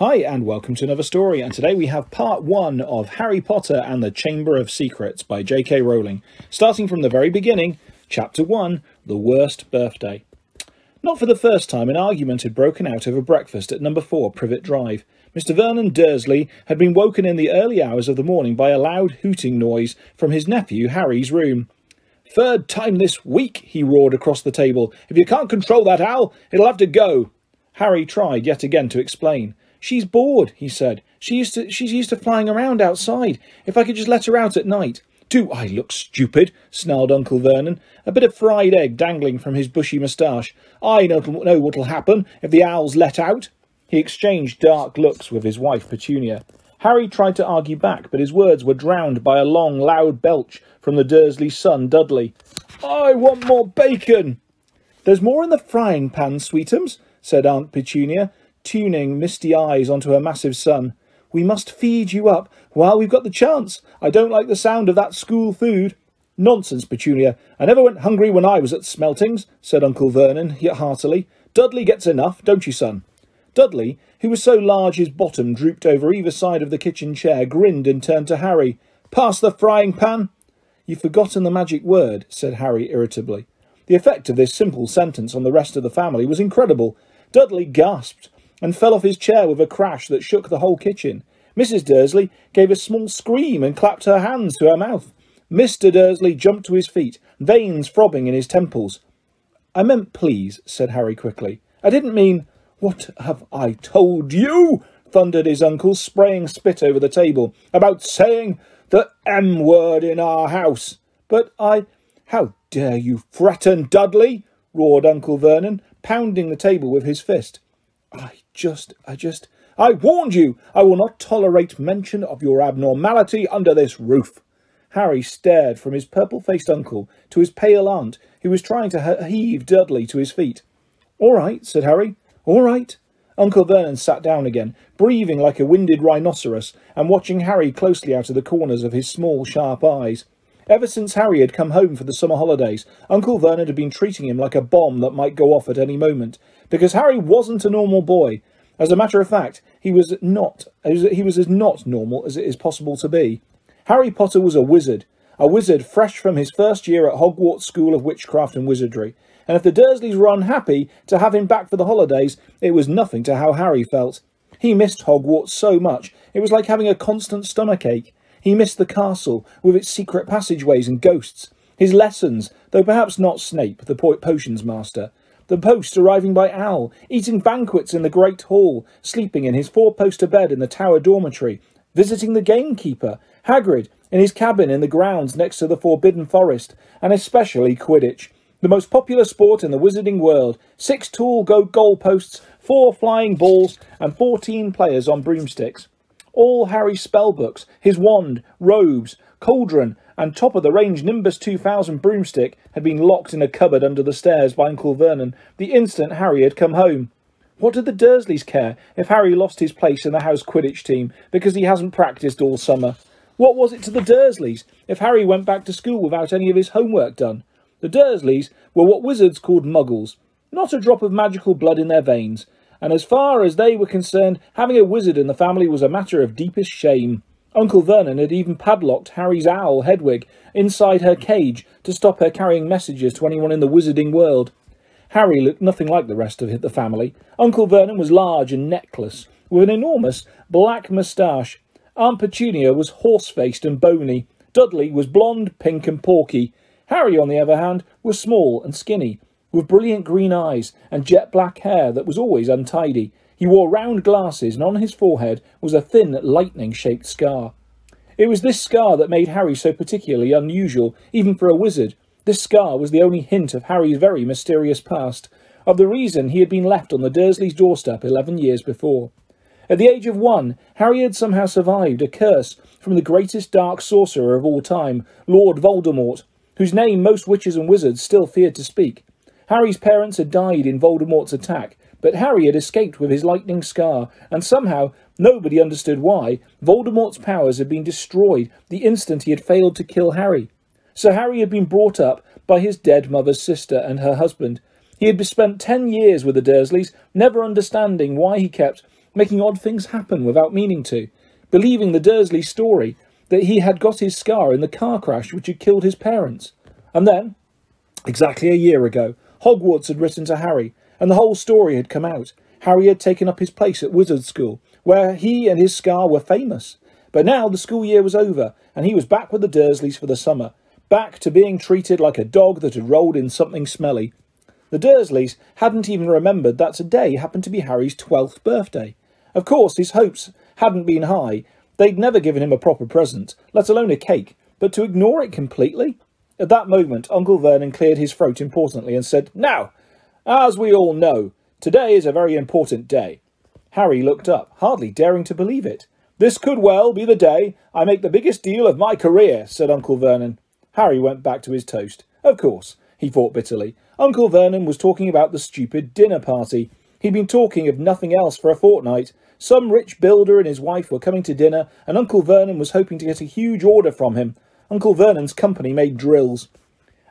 Hi, and welcome to another story. And today we have part one of Harry Potter and the Chamber of Secrets by J.K. Rowling. Starting from the very beginning, chapter one The Worst Birthday. Not for the first time, an argument had broken out over breakfast at number four Privet Drive. Mr. Vernon Dursley had been woken in the early hours of the morning by a loud hooting noise from his nephew Harry's room. Third time this week, he roared across the table. If you can't control that owl, it'll have to go. Harry tried yet again to explain. She's bored, he said. She used to, she's used to flying around outside. If I could just let her out at night. Do I look stupid? snarled Uncle Vernon, a bit of fried egg dangling from his bushy moustache. I know, know what'll happen if the owl's let out. He exchanged dark looks with his wife Petunia. Harry tried to argue back, but his words were drowned by a long, loud belch from the Dursley son, Dudley. I want more bacon. There's more in the frying pan, sweetums, said Aunt Petunia, tuning misty eyes onto her massive son. We must feed you up while we've got the chance. I don't like the sound of that school food. Nonsense, Petunia. I never went hungry when I was at Smeltings, said Uncle Vernon yet heartily. Dudley gets enough, don't you, son? Dudley, who was so large his bottom drooped over either side of the kitchen chair, grinned and turned to Harry. Pass the frying pan. You've forgotten the magic word, said Harry irritably. The effect of this simple sentence on the rest of the family was incredible. Dudley gasped and fell off his chair with a crash that shook the whole kitchen. Mrs. Dursley gave a small scream and clapped her hands to her mouth. Mr. Dursley jumped to his feet, veins throbbing in his temples. I meant please, said Harry quickly. I didn't mean what have I told you? thundered his uncle, spraying spit over the table, about saying the M word in our house. But I. How dare you threaten Dudley? roared Uncle Vernon, pounding the table with his fist. I just, I just, I warned you! I will not tolerate mention of your abnormality under this roof. Harry stared from his purple faced uncle to his pale aunt, who was trying to heave Dudley to his feet. All right, said Harry. All right. Uncle Vernon sat down again, breathing like a winded rhinoceros, and watching Harry closely out of the corners of his small, sharp eyes. Ever since Harry had come home for the summer holidays, Uncle Vernon had been treating him like a bomb that might go off at any moment, because Harry wasn't a normal boy. As a matter of fact, he was not he was as not normal as it is possible to be. Harry Potter was a wizard, a wizard fresh from his first year at Hogwarts School of Witchcraft and Wizardry. And if the Dursleys were unhappy to have him back for the holidays, it was nothing to how Harry felt. He missed Hogwarts so much, it was like having a constant stomachache. He missed the castle, with its secret passageways and ghosts. His lessons, though perhaps not Snape, the potions master. The post arriving by Owl, eating banquets in the Great Hall, sleeping in his four-poster bed in the Tower dormitory, visiting the gamekeeper, Hagrid, in his cabin in the grounds next to the Forbidden Forest, and especially Quidditch, the most popular sport in the wizarding world. Six tall go goalposts, four flying balls, and fourteen players on broomsticks all Harry's spellbooks, his wand, robes, cauldron, and top of the range Nimbus 2000 broomstick had been locked in a cupboard under the stairs by Uncle Vernon the instant Harry had come home. What did the Dursleys care if Harry lost his place in the house Quidditch team because he hasn't practiced all summer? What was it to the Dursleys if Harry went back to school without any of his homework done? The Dursleys were what wizards called muggles, not a drop of magical blood in their veins, and as far as they were concerned, having a wizard in the family was a matter of deepest shame. Uncle Vernon had even padlocked Harry's owl, Hedwig, inside her cage to stop her carrying messages to anyone in the wizarding world. Harry looked nothing like the rest of the family. Uncle Vernon was large and necklace, with an enormous black moustache. Aunt Petunia was horse-faced and bony. Dudley was blonde, pink, and porky. Harry, on the other hand, was small and skinny, with brilliant green eyes and jet black hair that was always untidy. He wore round glasses, and on his forehead was a thin, lightning shaped scar. It was this scar that made Harry so particularly unusual, even for a wizard. This scar was the only hint of Harry's very mysterious past, of the reason he had been left on the Dursleys' doorstep eleven years before. At the age of one, Harry had somehow survived a curse from the greatest dark sorcerer of all time, Lord Voldemort, whose name most witches and wizards still feared to speak. Harry's parents had died in Voldemort's attack, but Harry had escaped with his lightning scar, and somehow, nobody understood why, Voldemort's powers had been destroyed the instant he had failed to kill Harry. So Harry had been brought up by his dead mother's sister and her husband. He had spent ten years with the Dursleys, never understanding why he kept making odd things happen without meaning to, believing the Dursley story that he had got his scar in the car crash which had killed his parents. And then, exactly a year ago, Hogwarts had written to Harry, and the whole story had come out. Harry had taken up his place at Wizard School, where he and his scar were famous. But now the school year was over, and he was back with the Dursleys for the summer, back to being treated like a dog that had rolled in something smelly. The Dursleys hadn't even remembered that today happened to be Harry's twelfth birthday. Of course, his hopes hadn't been high. They'd never given him a proper present, let alone a cake, but to ignore it completely? At that moment, Uncle Vernon cleared his throat importantly and said, Now, as we all know, today is a very important day. Harry looked up, hardly daring to believe it. This could well be the day I make the biggest deal of my career, said Uncle Vernon. Harry went back to his toast. Of course, he thought bitterly. Uncle Vernon was talking about the stupid dinner party. He'd been talking of nothing else for a fortnight. Some rich builder and his wife were coming to dinner, and Uncle Vernon was hoping to get a huge order from him. Uncle Vernon's company made drills.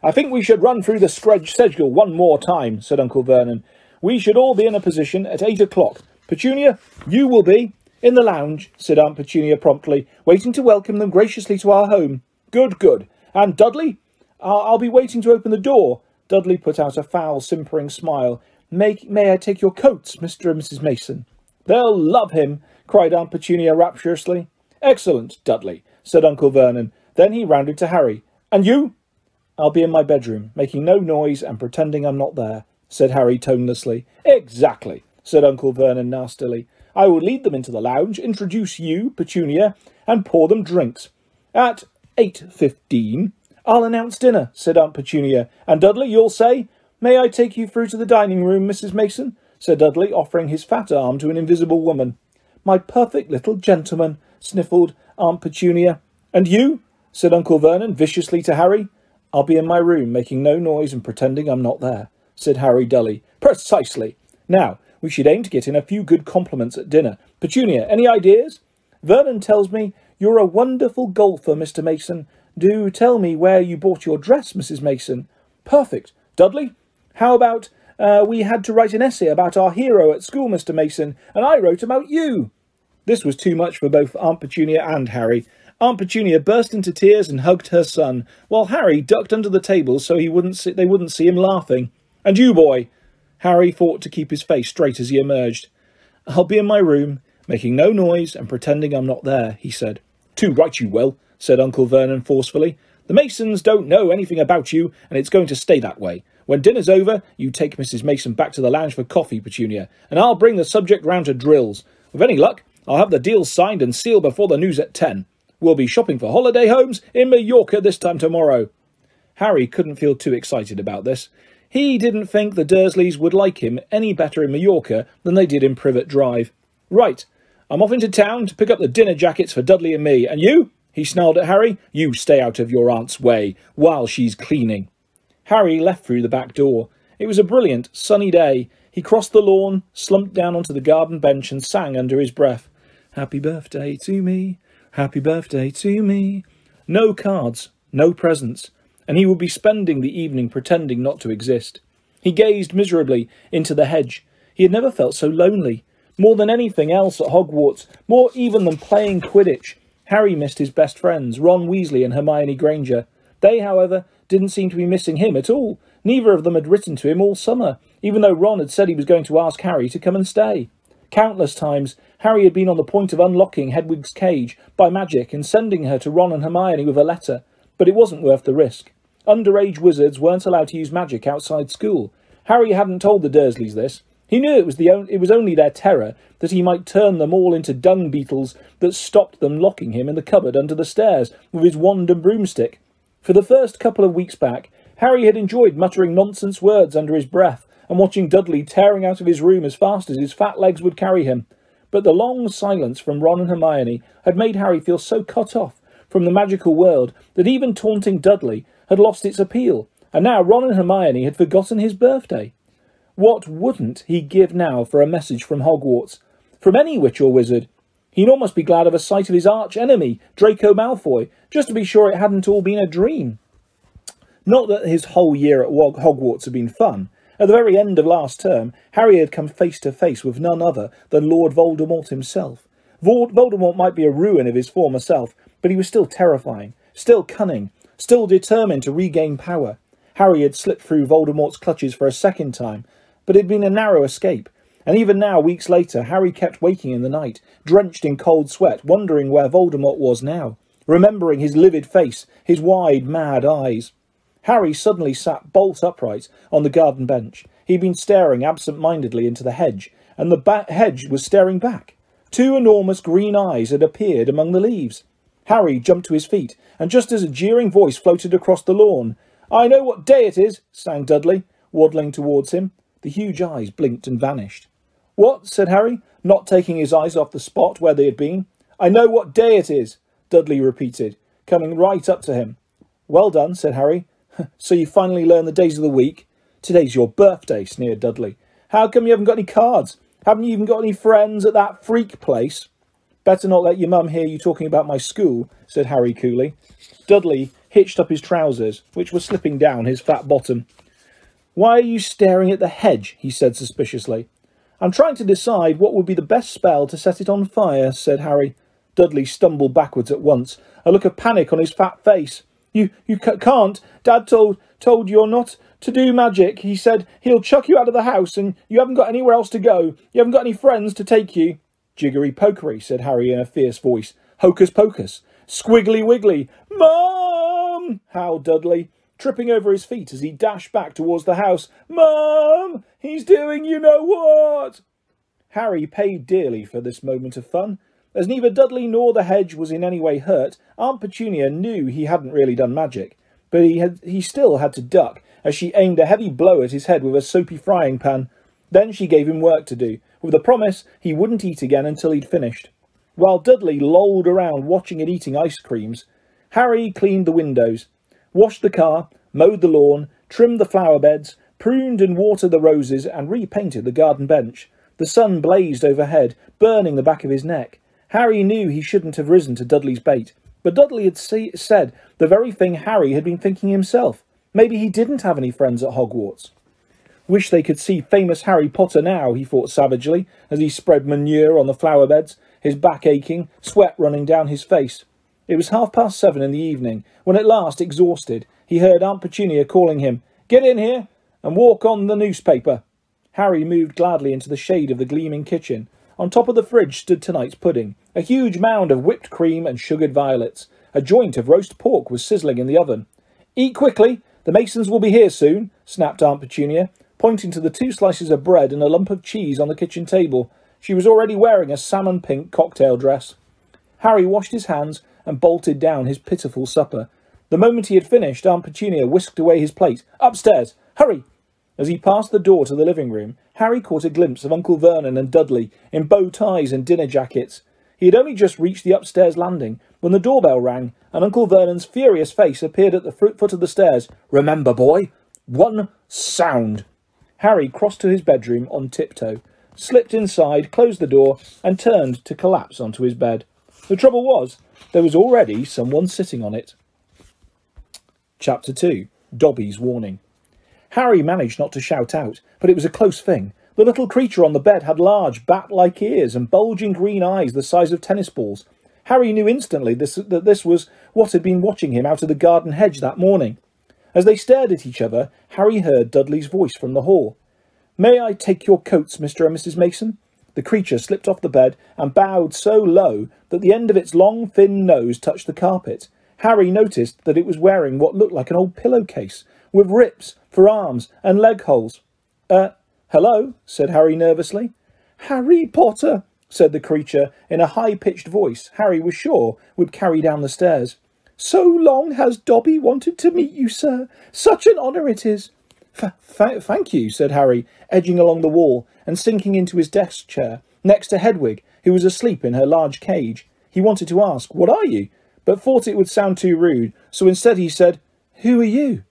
I think we should run through the schedule one more time, said Uncle Vernon. We should all be in a position at eight o'clock. Petunia, you will be. In the lounge, said Aunt Petunia promptly, waiting to welcome them graciously to our home. Good, good. And Dudley? I'll, I'll be waiting to open the door. Dudley put out a foul, simpering smile. May, may I take your coats, Mr. and Mrs. Mason? They'll love him, cried Aunt Petunia rapturously. Excellent, Dudley, said Uncle Vernon. Then he rounded to Harry. And you? I'll be in my bedroom, making no noise and pretending I'm not there, said Harry tonelessly. Exactly, said Uncle Vernon nastily. I will lead them into the lounge, introduce you, Petunia, and pour them drinks. At eight fifteen, I'll announce dinner, said Aunt Petunia. And Dudley, you'll say, May I take you through to the dining room, Mrs. Mason? said Dudley, offering his fat arm to an invisible woman. My perfect little gentleman, sniffled Aunt Petunia. And you? Said Uncle Vernon viciously to Harry. I'll be in my room, making no noise and pretending I'm not there, said Harry dully. Precisely. Now, we should aim to get in a few good compliments at dinner. Petunia, any ideas? Vernon tells me you're a wonderful golfer, Mr. Mason. Do tell me where you bought your dress, Mrs. Mason. Perfect. Dudley, how about uh, we had to write an essay about our hero at school, Mr. Mason, and I wrote about you? This was too much for both Aunt Petunia and Harry. Aunt Petunia burst into tears and hugged her son, while Harry ducked under the table so he wouldn't see, they wouldn't see him laughing. And you, boy, Harry fought to keep his face straight as he emerged. I'll be in my room, making no noise and pretending I'm not there, he said. Too right you will, said Uncle Vernon forcefully. The Masons don't know anything about you, and it's going to stay that way. When dinner's over, you take Mrs. Mason back to the lounge for coffee, Petunia, and I'll bring the subject round to drills. With any luck, I'll have the deal signed and sealed before the news at ten. We'll be shopping for holiday homes in Mallorca this time tomorrow. Harry couldn't feel too excited about this. He didn't think the Dursleys would like him any better in Mallorca than they did in Privet Drive. Right, I'm off into town to pick up the dinner jackets for Dudley and me. And you? He snarled at Harry. You stay out of your aunt's way while she's cleaning. Harry left through the back door. It was a brilliant, sunny day. He crossed the lawn, slumped down onto the garden bench, and sang under his breath, Happy birthday to me, happy birthday to me. No cards, no presents and he would be spending the evening pretending not to exist. He gazed miserably into the hedge. He had never felt so lonely. More than anything else at Hogwarts, more even than playing Quidditch, Harry missed his best friends, Ron Weasley and Hermione Granger. They, however, didn't seem to be missing him at all. Neither of them had written to him all summer, even though Ron had said he was going to ask Harry to come and stay. Countless times, Harry had been on the point of unlocking Hedwig's cage by magic and sending her to Ron and Hermione with a letter, but it wasn't worth the risk. Underage wizards weren't allowed to use magic outside school. Harry hadn't told the Dursleys this. He knew it was, the on- it was only their terror that he might turn them all into dung beetles that stopped them locking him in the cupboard under the stairs with his wand and broomstick. For the first couple of weeks back, Harry had enjoyed muttering nonsense words under his breath and watching Dudley tearing out of his room as fast as his fat legs would carry him. But the long silence from Ron and Hermione had made Harry feel so cut off from the magical world that even taunting Dudley had lost its appeal, and now Ron and Hermione had forgotten his birthday. What wouldn't he give now for a message from Hogwarts? From any witch or wizard? He'd almost be glad of a sight of his arch enemy, Draco Malfoy, just to be sure it hadn't all been a dream. Not that his whole year at Hogwarts had been fun. At the very end of last term, Harry had come face to face with none other than Lord Voldemort himself. Voldemort might be a ruin of his former self, but he was still terrifying, still cunning, still determined to regain power. Harry had slipped through Voldemort's clutches for a second time, but it had been a narrow escape, and even now, weeks later, Harry kept waking in the night, drenched in cold sweat, wondering where Voldemort was now, remembering his livid face, his wide, mad eyes. Harry suddenly sat bolt upright on the garden bench. He'd been staring absent-mindedly into the hedge, and the hedge was staring back. Two enormous green eyes had appeared among the leaves. Harry jumped to his feet, and just as a jeering voice floated across the lawn, I know what day it is, sang Dudley, waddling towards him. The huge eyes blinked and vanished. What? said Harry, not taking his eyes off the spot where they had been. I know what day it is, Dudley repeated, coming right up to him. Well done, said Harry. So you finally learn the days of the week? Today's your birthday, sneered Dudley. How come you haven't got any cards? Haven't you even got any friends at that freak place? Better not let your mum hear you talking about my school, said Harry coolly. Dudley hitched up his trousers, which were slipping down his fat bottom. Why are you staring at the hedge? he said suspiciously. I'm trying to decide what would be the best spell to set it on fire, said Harry. Dudley stumbled backwards at once, a look of panic on his fat face. You you can't. Dad told told you're not to do magic. He said he'll chuck you out of the house, and you haven't got anywhere else to go. You haven't got any friends to take you. Jiggery pokery, said Harry in a fierce voice. Hocus pocus. Squiggly wiggly. Mum! howled Dudley, tripping over his feet as he dashed back towards the house. Mum! He's doing you know what! Harry paid dearly for this moment of fun. As neither Dudley nor the hedge was in any way hurt, Aunt Petunia knew he hadn't really done magic, but he had he still had to duck as she aimed a heavy blow at his head with a soapy frying pan. Then she gave him work to do, with the promise he wouldn't eat again until he'd finished. While Dudley lolled around watching and eating ice creams, Harry cleaned the windows, washed the car, mowed the lawn, trimmed the flower beds, pruned and watered the roses, and repainted the garden bench. The sun blazed overhead, burning the back of his neck. Harry knew he shouldn't have risen to Dudley's bait, but Dudley had said the very thing Harry had been thinking himself. Maybe he didn't have any friends at Hogwarts. Wish they could see famous Harry Potter now, he thought savagely, as he spread manure on the flower beds, his back aching, sweat running down his face. It was half past seven in the evening, when at last, exhausted, he heard Aunt Petunia calling him, Get in here, and walk on the newspaper. Harry moved gladly into the shade of the gleaming kitchen. On top of the fridge stood tonight's pudding, a huge mound of whipped cream and sugared violets. A joint of roast pork was sizzling in the oven. Eat quickly, the Masons will be here soon, snapped Aunt Petunia, pointing to the two slices of bread and a lump of cheese on the kitchen table. She was already wearing a salmon pink cocktail dress. Harry washed his hands and bolted down his pitiful supper. The moment he had finished, Aunt Petunia whisked away his plate. Upstairs! Hurry! As he passed the door to the living room, Harry caught a glimpse of Uncle Vernon and Dudley in bow ties and dinner jackets. He had only just reached the upstairs landing when the doorbell rang, and Uncle Vernon's furious face appeared at the foot of the stairs. Remember, boy, one sound. Harry crossed to his bedroom on tiptoe, slipped inside, closed the door, and turned to collapse onto his bed. The trouble was, there was already someone sitting on it. Chapter 2 Dobby's Warning Harry managed not to shout out, but it was a close thing. The little creature on the bed had large, bat like ears and bulging green eyes the size of tennis balls. Harry knew instantly this, that this was what had been watching him out of the garden hedge that morning. As they stared at each other, Harry heard Dudley's voice from the hall. May I take your coats, Mr. and Mrs. Mason? The creature slipped off the bed and bowed so low that the end of its long, thin nose touched the carpet. Harry noticed that it was wearing what looked like an old pillowcase, with rips for arms and leg holes. Uh, hello, said Harry nervously. Harry Potter, said the creature in a high pitched voice Harry was sure would carry down the stairs. So long has Dobby wanted to meet you, sir. Such an honour it is. F- thank you, said Harry, edging along the wall and sinking into his desk chair next to Hedwig, who was asleep in her large cage. He wanted to ask, What are you? but thought it would sound too rude, so instead he said, Who are you?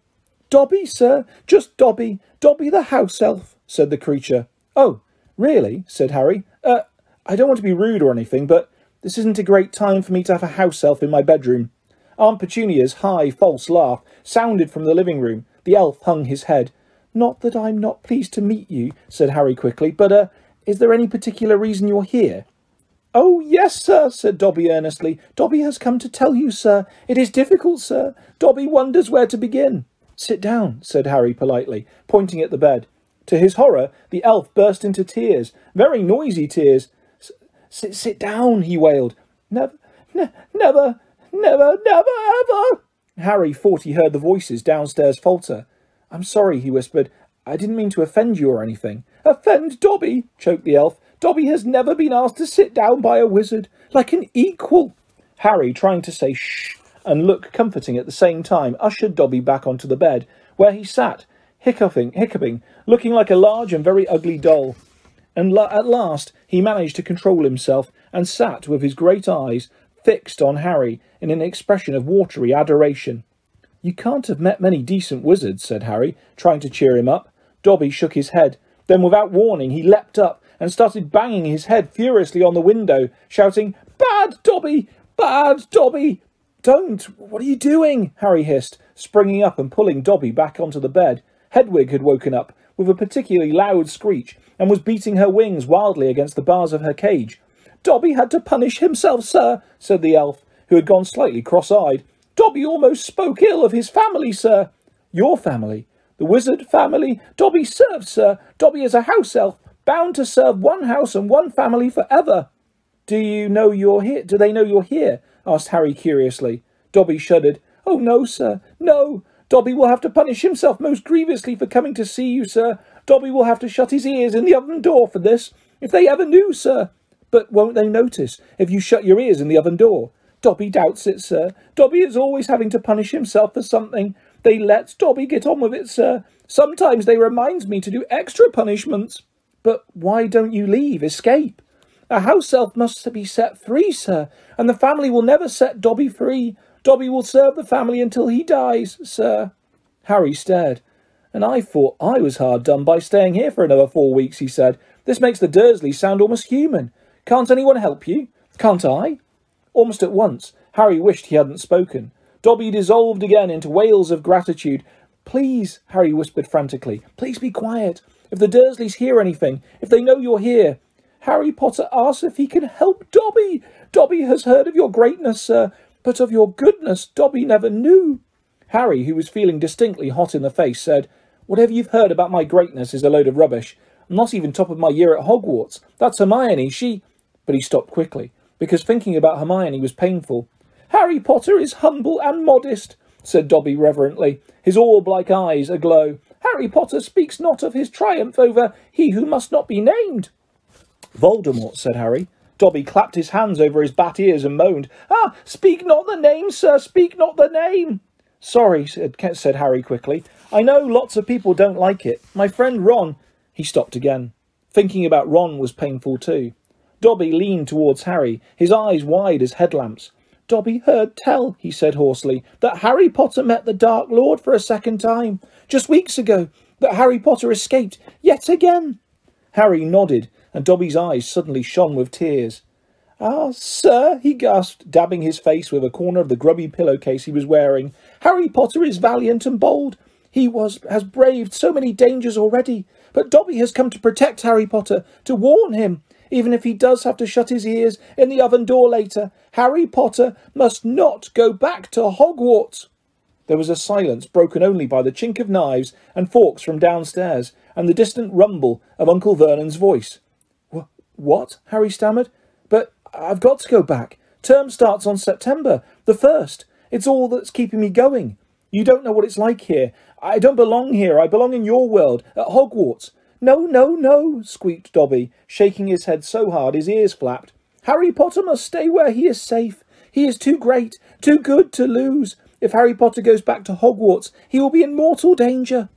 Dobby, sir, just Dobby, Dobby the house elf, said the creature. Oh, really? said Harry. Uh, I don't want to be rude or anything, but this isn't a great time for me to have a house elf in my bedroom. Aunt Petunia's high, false laugh sounded from the living room. The elf hung his head. Not that I'm not pleased to meet you, said Harry quickly, but, uh, is there any particular reason you're here? Oh, yes, sir, said Dobby earnestly. Dobby has come to tell you, sir. It is difficult, sir. Dobby wonders where to begin. Sit down, said Harry politely, pointing at the bed. To his horror, the elf burst into tears, very noisy tears. Sit, sit down, he wailed. Never, ne- never, never, never, ever. Harry thought he heard the voices downstairs falter. I'm sorry, he whispered. I didn't mean to offend you or anything. Offend Dobby, choked the elf. Dobby has never been asked to sit down by a wizard, like an equal. Harry, trying to say shh and look comforting at the same time, ushered Dobby back onto the bed, where he sat, hiccoughing, hiccoughing, looking like a large and very ugly doll. And la- at last he managed to control himself and sat with his great eyes fixed on Harry in an expression of watery adoration. You can't have met many decent wizards, said Harry, trying to cheer him up. Dobby shook his head. Then, without warning, he leapt up and started banging his head furiously on the window, shouting, Bad Dobby! Bad Dobby! Don't! What are you doing? Harry hissed, springing up and pulling Dobby back onto the bed. Hedwig had woken up with a particularly loud screech and was beating her wings wildly against the bars of her cage. Dobby had to punish himself, sir, said the elf, who had gone slightly cross-eyed. Dobby almost spoke ill of his family, sir. Your family? The wizard family? Dobby serves, sir. Dobby is a house elf, bound to serve one house and one family for ever. Do you know you're here? Do they know you're here? Asked Harry curiously. Dobby shuddered. Oh, no, sir. No. Dobby will have to punish himself most grievously for coming to see you, sir. Dobby will have to shut his ears in the oven door for this. If they ever knew, sir. But won't they notice if you shut your ears in the oven door? Dobby doubts it, sir. Dobby is always having to punish himself for something. They let Dobby get on with it, sir. Sometimes they reminds me to do extra punishments. But why don't you leave? Escape? A house elf must be set free, sir, and the family will never set Dobby free. Dobby will serve the family until he dies, sir. Harry stared. And I thought I was hard done by staying here for another four weeks, he said. This makes the Dursleys sound almost human. Can't anyone help you? Can't I? Almost at once, Harry wished he hadn't spoken. Dobby dissolved again into wails of gratitude. Please, Harry whispered frantically, please be quiet. If the Dursleys hear anything, if they know you're here, Harry Potter asks if he can help Dobby. Dobby has heard of your greatness, sir, but of your goodness Dobby never knew. Harry, who was feeling distinctly hot in the face, said, Whatever you've heard about my greatness is a load of rubbish. I'm not even top of my year at Hogwarts. That's Hermione. She. But he stopped quickly, because thinking about Hermione was painful. Harry Potter is humble and modest, said Dobby reverently, his orb-like eyes aglow. Harry Potter speaks not of his triumph over he who must not be named. Voldemort, said Harry. Dobby clapped his hands over his bat ears and moaned, Ah, speak not the name, sir, speak not the name. Sorry, said, said Harry quickly. I know lots of people don't like it. My friend Ron. He stopped again. Thinking about Ron was painful too. Dobby leaned towards Harry, his eyes wide as headlamps. Dobby heard tell, he said hoarsely, that Harry Potter met the Dark Lord for a second time, just weeks ago, that Harry Potter escaped yet again. Harry nodded, and Dobby's eyes suddenly shone with tears. Ah, sir, he gasped, dabbing his face with a corner of the grubby pillowcase he was wearing. Harry Potter is valiant and bold. He was has braved so many dangers already. But Dobby has come to protect Harry Potter, to warn him. Even if he does have to shut his ears in the oven door later, Harry Potter must not go back to Hogwarts. There was a silence broken only by the chink of knives and forks from downstairs and the distant rumble of Uncle Vernon's voice. What? Harry stammered. But I've got to go back. Term starts on September the first. It's all that's keeping me going. You don't know what it's like here. I don't belong here. I belong in your world, at Hogwarts. No, no, no, squeaked Dobby, shaking his head so hard his ears flapped. Harry Potter must stay where he is safe. He is too great, too good to lose. If Harry Potter goes back to Hogwarts, he will be in mortal danger.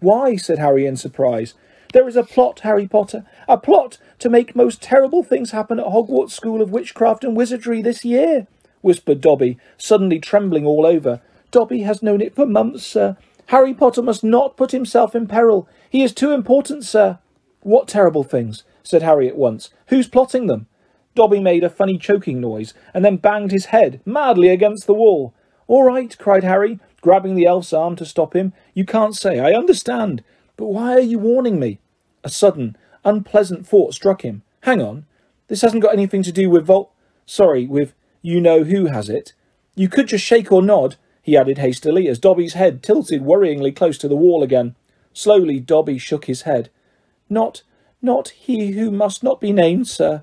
Why? said Harry in surprise. There is a plot, Harry Potter, a plot to make most terrible things happen at Hogwarts School of Witchcraft and Wizardry this year, whispered Dobby, suddenly trembling all over. Dobby has known it for months, sir. Harry Potter must not put himself in peril. He is too important, sir. What terrible things? said Harry at once. Who's plotting them? Dobby made a funny choking noise, and then banged his head madly against the wall. All right, cried Harry, grabbing the elf's arm to stop him. You can't say. I understand. But why are you warning me? A sudden, unpleasant thought struck him. Hang on. This hasn't got anything to do with Vol. Sorry, with you know who has it. You could just shake or nod, he added hastily as Dobby's head tilted worryingly close to the wall again. Slowly, Dobby shook his head. Not, not he who must not be named, sir.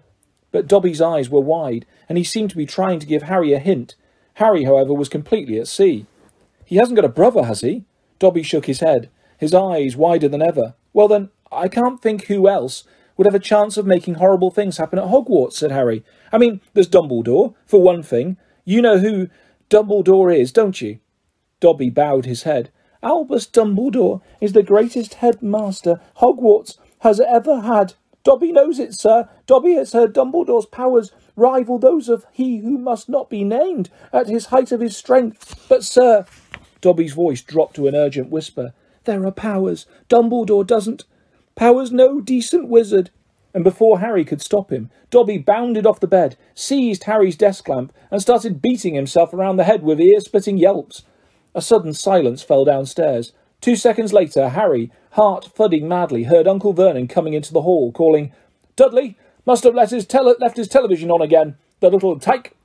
But Dobby's eyes were wide, and he seemed to be trying to give Harry a hint. Harry, however, was completely at sea. He hasn't got a brother, has he? Dobby shook his head, his eyes wider than ever. Well then, I can't think who else would have a chance of making horrible things happen at Hogwarts, said Harry. I mean, there's Dumbledore, for one thing. You know who Dumbledore is, don't you? Dobby bowed his head. Albus Dumbledore is the greatest headmaster Hogwarts has ever had. Dobby knows it, sir. Dobby has heard Dumbledore's powers rival those of he who must not be named at his height of his strength. But, sir, Dobby's voice dropped to an urgent whisper, there are powers. Dumbledore doesn't. Powers no decent wizard. And before Harry could stop him, Dobby bounded off the bed, seized Harry's desk lamp, and started beating himself around the head with ear-splitting yelps. A sudden silence fell downstairs. Two seconds later, Harry, heart thudding madly, heard Uncle Vernon coming into the hall, calling, Dudley must have left his, tele- left his television on again. The little tyke.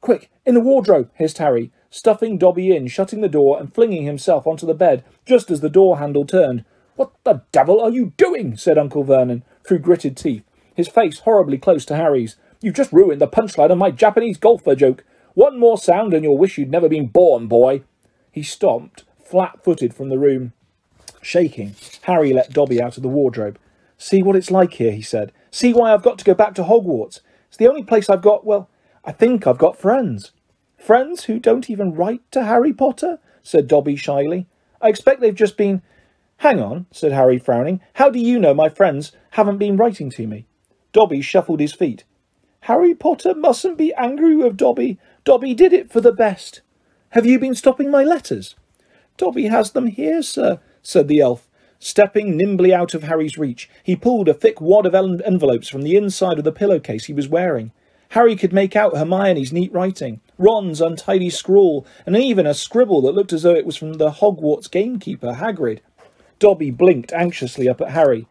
Quick, in the wardrobe, hissed Harry, stuffing Dobby in, shutting the door, and flinging himself onto the bed just as the door handle turned. What the devil are you doing? said Uncle Vernon, through gritted teeth, his face horribly close to Harry's. You've just ruined the punchline of my Japanese golfer joke. One more sound and you'll wish you'd never been born, boy. He stomped, flat-footed, from the room. Shaking, Harry let Dobby out of the wardrobe. See what it's like here, he said. See why I've got to go back to Hogwarts. It's the only place I've got, well, I think I've got friends. Friends who don't even write to Harry Potter? said Dobby shyly. I expect they've just been. Hang on, said Harry, frowning. How do you know my friends haven't been writing to me? Dobby shuffled his feet. Harry Potter mustn't be angry with Dobby. Dobby did it for the best. Have you been stopping my letters? Dobby has them here, sir, said the elf. Stepping nimbly out of Harry's reach, he pulled a thick wad of envelopes from the inside of the pillowcase he was wearing. Harry could make out Hermione's neat writing, Ron's untidy scrawl, and even a scribble that looked as though it was from the Hogwarts gamekeeper, Hagrid. Dobby blinked anxiously up at Harry.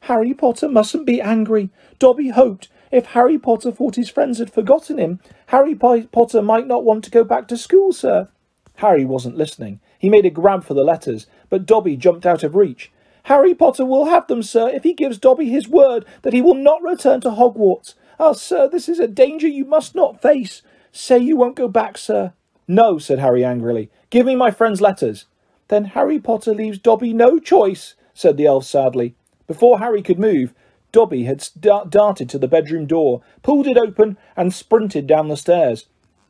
Harry Potter mustn't be angry. Dobby hoped if Harry Potter thought his friends had forgotten him, Harry Potter might not want to go back to school, sir. Harry wasn't listening. He made a grab for the letters, but Dobby jumped out of reach. Harry Potter will have them, sir, if he gives Dobby his word that he will not return to Hogwarts. Ah, sir, this is a danger you must not face. Say you won't go back, sir. No, said Harry angrily. Give me my friend's letters. Then Harry Potter leaves Dobby no choice, said the elf sadly. Before Harry could move, Dobby had darted to the bedroom door, pulled it open, and sprinted down the stairs.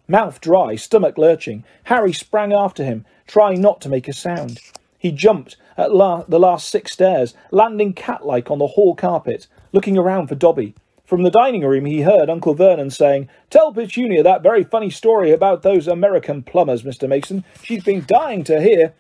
Mouth dry, stomach lurching, Harry sprang after him, trying not to make a sound. He jumped at la- the last six stairs, landing cat-like on the hall carpet, looking around for Dobby. From the dining room he heard Uncle Vernon saying, Tell Petunia that very funny story about those American plumbers, Mr. Mason. She's been dying to hear.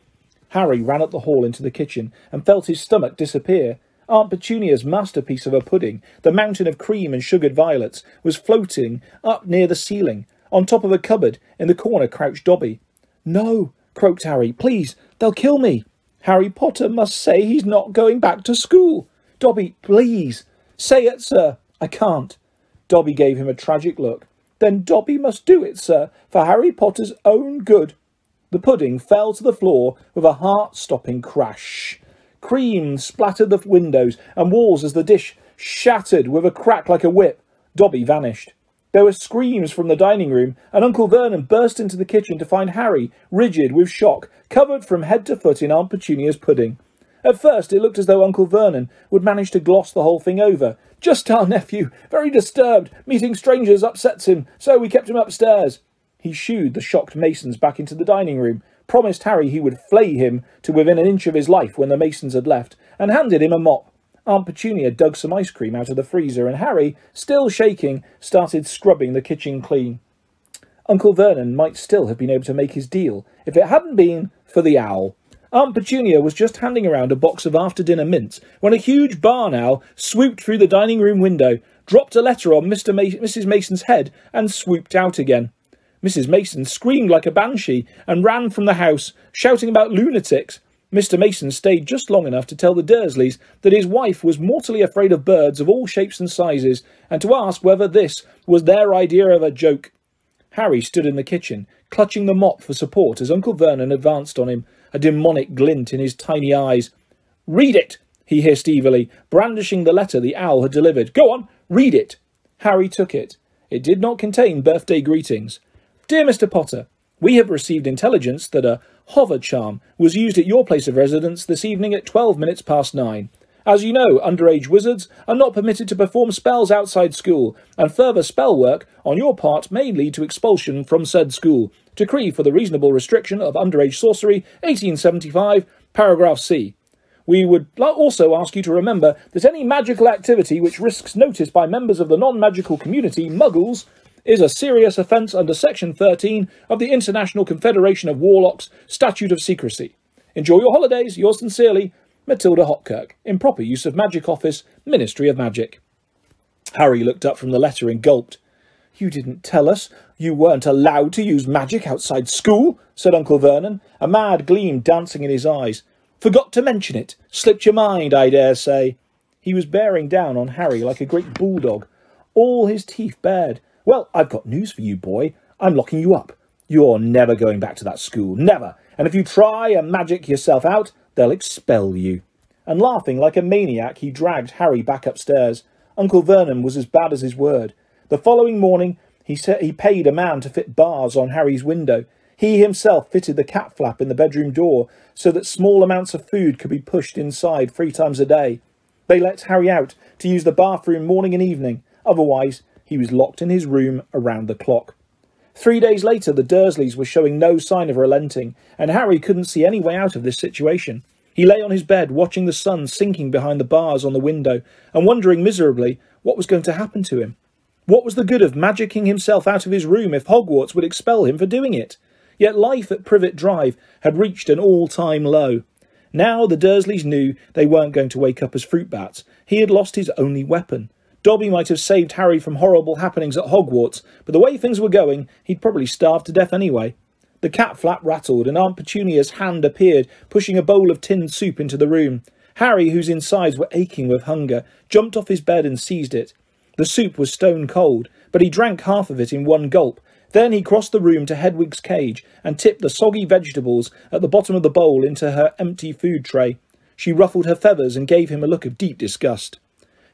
Harry ran up the hall into the kitchen and felt his stomach disappear. Aunt Petunia's masterpiece of a pudding, the mountain of cream and sugared violets, was floating up near the ceiling. On top of a cupboard, in the corner, crouched Dobby. No, croaked Harry. Please, they'll kill me. Harry Potter must say he's not going back to school. Dobby, please. Say it, sir. I can't. Dobby gave him a tragic look. Then Dobby must do it, sir, for Harry Potter's own good. The pudding fell to the floor with a heart-stopping crash. Cream splattered the windows and walls as the dish shattered with a crack like a whip. Dobby vanished. There were screams from the dining room, and Uncle Vernon burst into the kitchen to find Harry, rigid with shock, covered from head to foot in Aunt Petunia's pudding. At first it looked as though Uncle Vernon would manage to gloss the whole thing over. Just our nephew, very disturbed, meeting strangers upsets him, so we kept him upstairs. He shooed the shocked Masons back into the dining room, promised Harry he would flay him to within an inch of his life when the Masons had left, and handed him a mop. Aunt Petunia dug some ice cream out of the freezer, and Harry, still shaking, started scrubbing the kitchen clean. Uncle Vernon might still have been able to make his deal if it hadn't been for the owl. Aunt Petunia was just handing around a box of after-dinner mints when a huge barn owl swooped through the dining room window, dropped a letter on Mr. Ma- Mrs. Mason's head, and swooped out again. Mrs. Mason screamed like a banshee and ran from the house, shouting about lunatics. Mr. Mason stayed just long enough to tell the Dursleys that his wife was mortally afraid of birds of all shapes and sizes, and to ask whether this was their idea of a joke. Harry stood in the kitchen, clutching the mop for support as Uncle Vernon advanced on him, a demonic glint in his tiny eyes. Read it, he hissed evilly, brandishing the letter the owl had delivered. Go on, read it. Harry took it. It did not contain birthday greetings. Dear Mr. Potter, we have received intelligence that a hover charm was used at your place of residence this evening at 12 minutes past nine. As you know, underage wizards are not permitted to perform spells outside school, and further spell work on your part may lead to expulsion from said school. Decree for the reasonable restriction of underage sorcery, 1875, paragraph C. We would also ask you to remember that any magical activity which risks notice by members of the non magical community, muggles, is a serious offence under Section 13 of the International Confederation of Warlocks Statute of Secrecy. Enjoy your holidays, yours sincerely, Matilda Hopkirk, Improper use of Magic Office, Ministry of Magic. Harry looked up from the letter and gulped. You didn't tell us you weren't allowed to use magic outside school, said Uncle Vernon, a mad gleam dancing in his eyes. Forgot to mention it. Slipped your mind, I dare say. He was bearing down on Harry like a great bulldog, all his teeth bared, well, I've got news for you, boy. I'm locking you up. You're never going back to that school. Never. And if you try and magic yourself out, they'll expel you. And laughing like a maniac, he dragged Harry back upstairs. Uncle Vernon was as bad as his word. The following morning, he, said he paid a man to fit bars on Harry's window. He himself fitted the cat flap in the bedroom door so that small amounts of food could be pushed inside three times a day. They let Harry out to use the bathroom morning and evening. Otherwise, he was locked in his room around the clock. Three days later, the Dursleys were showing no sign of relenting, and Harry couldn't see any way out of this situation. He lay on his bed, watching the sun sinking behind the bars on the window, and wondering miserably what was going to happen to him. What was the good of magicking himself out of his room if Hogwarts would expel him for doing it? Yet life at Privet Drive had reached an all-time low. Now the Dursleys knew they weren't going to wake up as fruit bats. He had lost his only weapon. Dobby might have saved Harry from horrible happenings at Hogwarts, but the way things were going, he'd probably starve to death anyway. The cat flap rattled, and Aunt Petunia's hand appeared, pushing a bowl of tinned soup into the room. Harry, whose insides were aching with hunger, jumped off his bed and seized it. The soup was stone cold, but he drank half of it in one gulp. Then he crossed the room to Hedwig's cage and tipped the soggy vegetables at the bottom of the bowl into her empty food tray. She ruffled her feathers and gave him a look of deep disgust.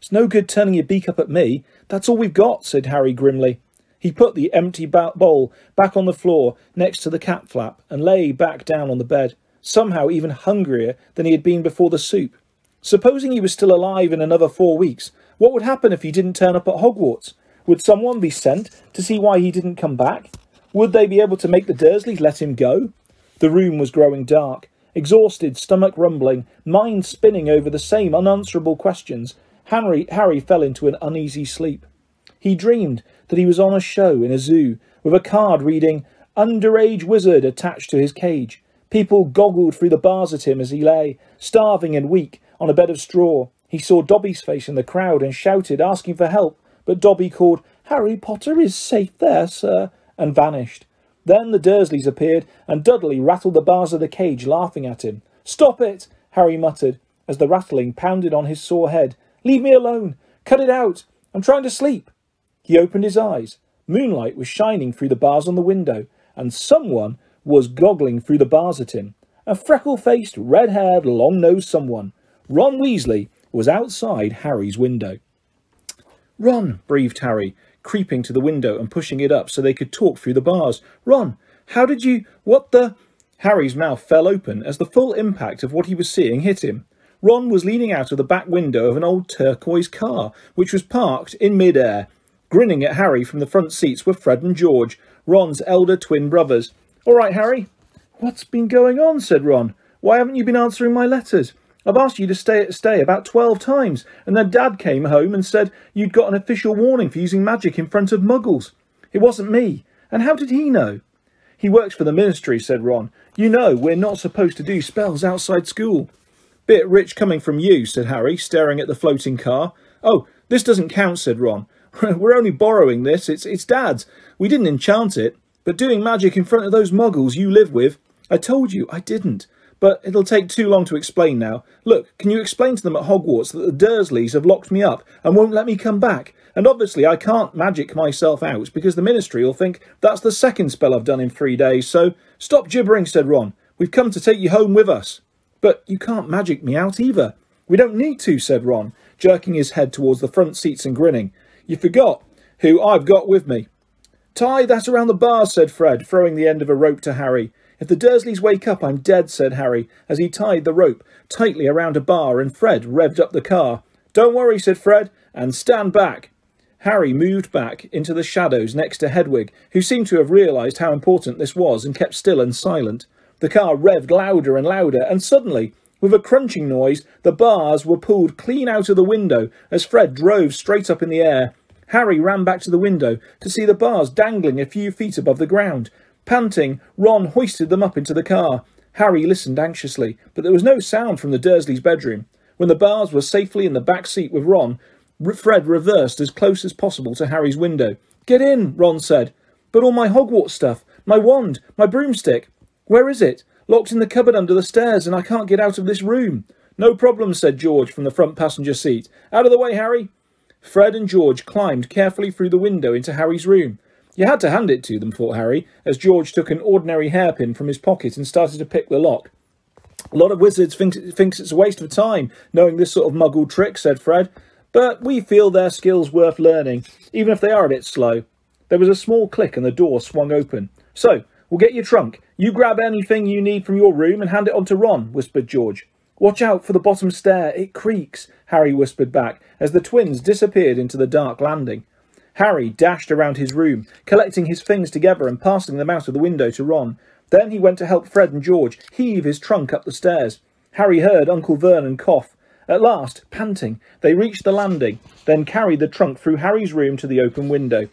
It's no good turning your beak up at me. That's all we've got, said Harry grimly. He put the empty bowl back on the floor next to the cat flap and lay back down on the bed, somehow even hungrier than he had been before the soup. Supposing he was still alive in another four weeks, what would happen if he didn't turn up at Hogwarts? Would someone be sent to see why he didn't come back? Would they be able to make the Dursleys let him go? The room was growing dark. Exhausted, stomach rumbling, mind spinning over the same unanswerable questions, Harry, Harry fell into an uneasy sleep. He dreamed that he was on a show in a zoo with a card reading Underage Wizard attached to his cage. People goggled through the bars at him as he lay, starving and weak, on a bed of straw. He saw Dobby's face in the crowd and shouted, asking for help, but Dobby called, Harry Potter is safe there, sir, and vanished. Then the Dursleys appeared, and Dudley rattled the bars of the cage, laughing at him. Stop it, Harry muttered, as the rattling pounded on his sore head Leave me alone. Cut it out. I'm trying to sleep. He opened his eyes. Moonlight was shining through the bars on the window, and someone was goggling through the bars at him. A freckle faced, red haired, long nosed someone. Ron Weasley was outside Harry's window. Ron, breathed Harry, creeping to the window and pushing it up so they could talk through the bars. Ron, how did you. What the. Harry's mouth fell open as the full impact of what he was seeing hit him. Ron was leaning out of the back window of an old turquoise car, which was parked in mid-air. Grinning at Harry from the front seats were Fred and George, Ron's elder twin brothers. All right, Harry. What's been going on? said Ron. Why haven't you been answering my letters? I've asked you to stay at stay about twelve times, and then Dad came home and said you'd got an official warning for using magic in front of muggles. It wasn't me. And how did he know? He works for the ministry, said Ron. You know, we're not supposed to do spells outside school. Bit rich coming from you, said Harry, staring at the floating car. Oh, this doesn't count, said Ron. We're only borrowing this. It's, it's Dad's. We didn't enchant it. But doing magic in front of those muggles you live with, I told you I didn't. but it'll take too long to explain now. Look, can you explain to them at Hogwarts that the Dursleys have locked me up and won't let me come back? And obviously I can't magic myself out because the Ministry will think that's the second spell I've done in three days, so stop gibbering, said Ron. We've come to take you home with us. But you can't magic me out either. We don't need to, said Ron, jerking his head towards the front seats and grinning. You forgot who I've got with me. Tie that around the bar, said Fred, throwing the end of a rope to Harry. If the Dursleys wake up, I'm dead, said Harry, as he tied the rope tightly around a bar and Fred revved up the car. Don't worry, said Fred, and stand back. Harry moved back into the shadows next to Hedwig, who seemed to have realised how important this was and kept still and silent. The car revved louder and louder, and suddenly, with a crunching noise, the bars were pulled clean out of the window as Fred drove straight up in the air. Harry ran back to the window to see the bars dangling a few feet above the ground. Panting, Ron hoisted them up into the car. Harry listened anxiously, but there was no sound from the Dursleys' bedroom. When the bars were safely in the back seat with Ron, Fred reversed as close as possible to Harry's window. Get in, Ron said. But all my Hogwarts stuff, my wand, my broomstick. Where is it? Locked in the cupboard under the stairs, and I can't get out of this room. No problem, said George from the front passenger seat. Out of the way, Harry. Fred and George climbed carefully through the window into Harry's room. You had to hand it to them, thought Harry, as George took an ordinary hairpin from his pocket and started to pick the lock. A lot of wizards think, thinks it's a waste of time knowing this sort of muggle trick, said Fred, but we feel their skills worth learning, even if they are a bit slow. There was a small click and the door swung open. So, we'll get your trunk. You grab anything you need from your room and hand it on to Ron, whispered George. Watch out for the bottom stair, it creaks, Harry whispered back as the twins disappeared into the dark landing. Harry dashed around his room, collecting his things together and passing them out of the window to Ron. Then he went to help Fred and George heave his trunk up the stairs. Harry heard Uncle Vernon cough. At last, panting, they reached the landing, then carried the trunk through Harry's room to the open window.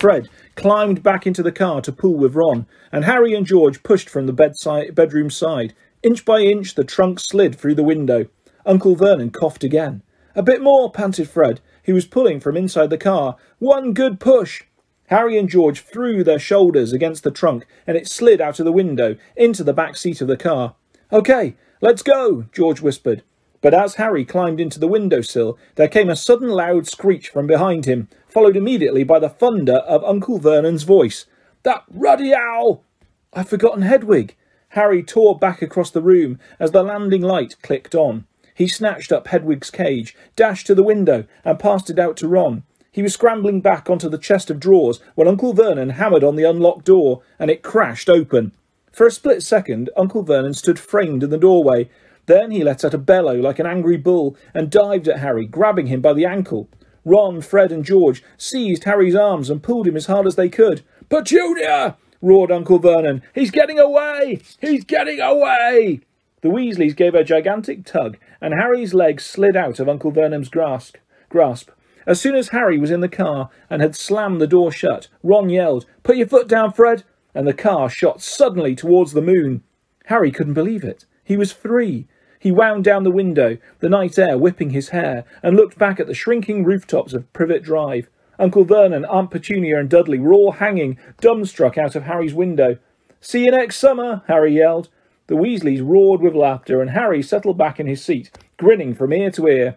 Fred climbed back into the car to pull with Ron, and Harry and George pushed from the bedside, bedroom side. Inch by inch, the trunk slid through the window. Uncle Vernon coughed again. A bit more, panted Fred, He was pulling from inside the car. One good push. Harry and George threw their shoulders against the trunk, and it slid out of the window into the back seat of the car. OK, let's go, George whispered. But as Harry climbed into the window sill, there came a sudden loud screech from behind him, followed immediately by the thunder of Uncle Vernon's voice. That ruddy owl! I've forgotten Hedwig. Harry tore back across the room as the landing light clicked on. He snatched up Hedwig's cage, dashed to the window, and passed it out to Ron. He was scrambling back onto the chest of drawers when Uncle Vernon hammered on the unlocked door, and it crashed open. For a split second, Uncle Vernon stood framed in the doorway. Then he let out a bellow like an angry bull and dived at Harry, grabbing him by the ankle. Ron, Fred, and George seized Harry's arms and pulled him as hard as they could. Petunia! roared Uncle Vernon. He's getting away! He's getting away! The Weasleys gave a gigantic tug, and Harry's legs slid out of Uncle Vernon's grasp. grasp. As soon as Harry was in the car and had slammed the door shut, Ron yelled, Put your foot down, Fred! And the car shot suddenly towards the moon. Harry couldn't believe it. He was free. He wound down the window, the night air whipping his hair, and looked back at the shrinking rooftops of Privet Drive. Uncle Vernon, Aunt Petunia, and Dudley were all hanging, dumbstruck, out of Harry's window. See you next summer, Harry yelled. The Weasleys roared with laughter, and Harry settled back in his seat, grinning from ear to ear.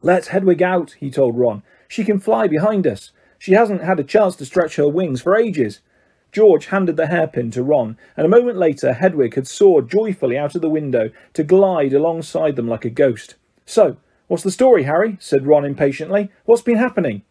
Let's Hedwig out, he told Ron. She can fly behind us. She hasn't had a chance to stretch her wings for ages. George handed the hairpin to Ron, and a moment later Hedwig had soared joyfully out of the window to glide alongside them like a ghost. So, what's the story, Harry? said Ron impatiently. What's been happening?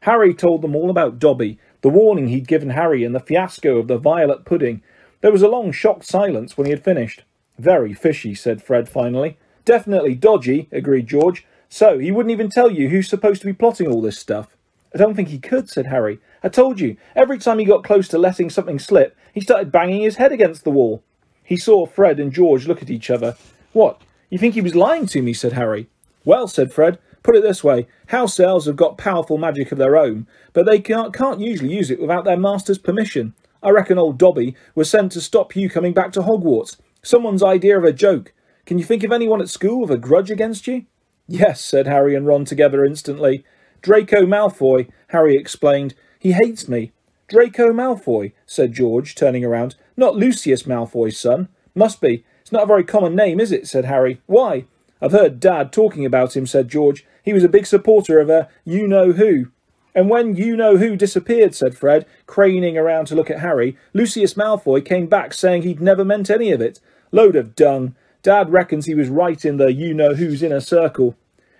Harry told them all about Dobby, the warning he'd given Harry, and the fiasco of the violet pudding. There was a long, shocked silence when he had finished. Very fishy, said Fred finally. Definitely dodgy, agreed George. So, he wouldn't even tell you who's supposed to be plotting all this stuff. I don't think he could, said Harry. I told you, every time he got close to letting something slip, he started banging his head against the wall. He saw Fred and George look at each other. What, you think he was lying to me, said Harry. Well, said Fred, Put it this way, house elves have got powerful magic of their own, but they can't, can't usually use it without their master's permission. I reckon old Dobby was sent to stop you coming back to Hogwarts. Someone's idea of a joke. Can you think of anyone at school with a grudge against you? Yes, said Harry and Ron together instantly. Draco Malfoy, Harry explained. He hates me. Draco Malfoy, said George, turning around. Not Lucius Malfoy's son. Must be. It's not a very common name, is it? said Harry. Why? I've heard Dad talking about him, said George. He was a big supporter of a you know who. And when you know who disappeared, said Fred, craning around to look at Harry, Lucius Malfoy came back saying he'd never meant any of it. Load of dung. Dad reckons he was right in the you know who's inner circle.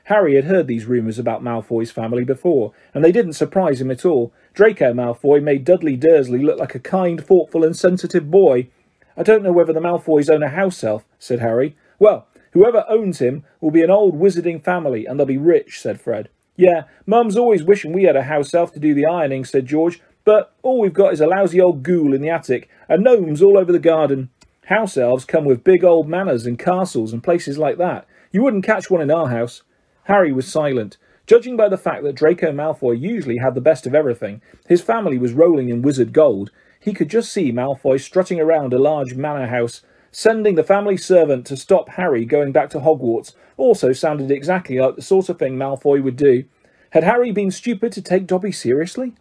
Harry had heard these rumours about Malfoy's family before, and they didn't surprise him at all. Draco Malfoy made Dudley Dursley look like a kind, thoughtful, and sensitive boy. I don't know whether the Malfoys own a house elf, said Harry. Well, whoever owns him will be an old wizarding family, and they'll be rich, said Fred. Yeah, Mum's always wishing we had a house elf to do the ironing, said George, but all we've got is a lousy old ghoul in the attic, and gnomes all over the garden. House elves come with big old manors and castles and places like that. You wouldn't catch one in our house. Harry was silent. Judging by the fact that Draco Malfoy usually had the best of everything, his family was rolling in wizard gold, he could just see Malfoy strutting around a large manor house. Sending the family servant to stop Harry going back to Hogwarts also sounded exactly like the sort of thing Malfoy would do. Had Harry been stupid to take Dobby seriously?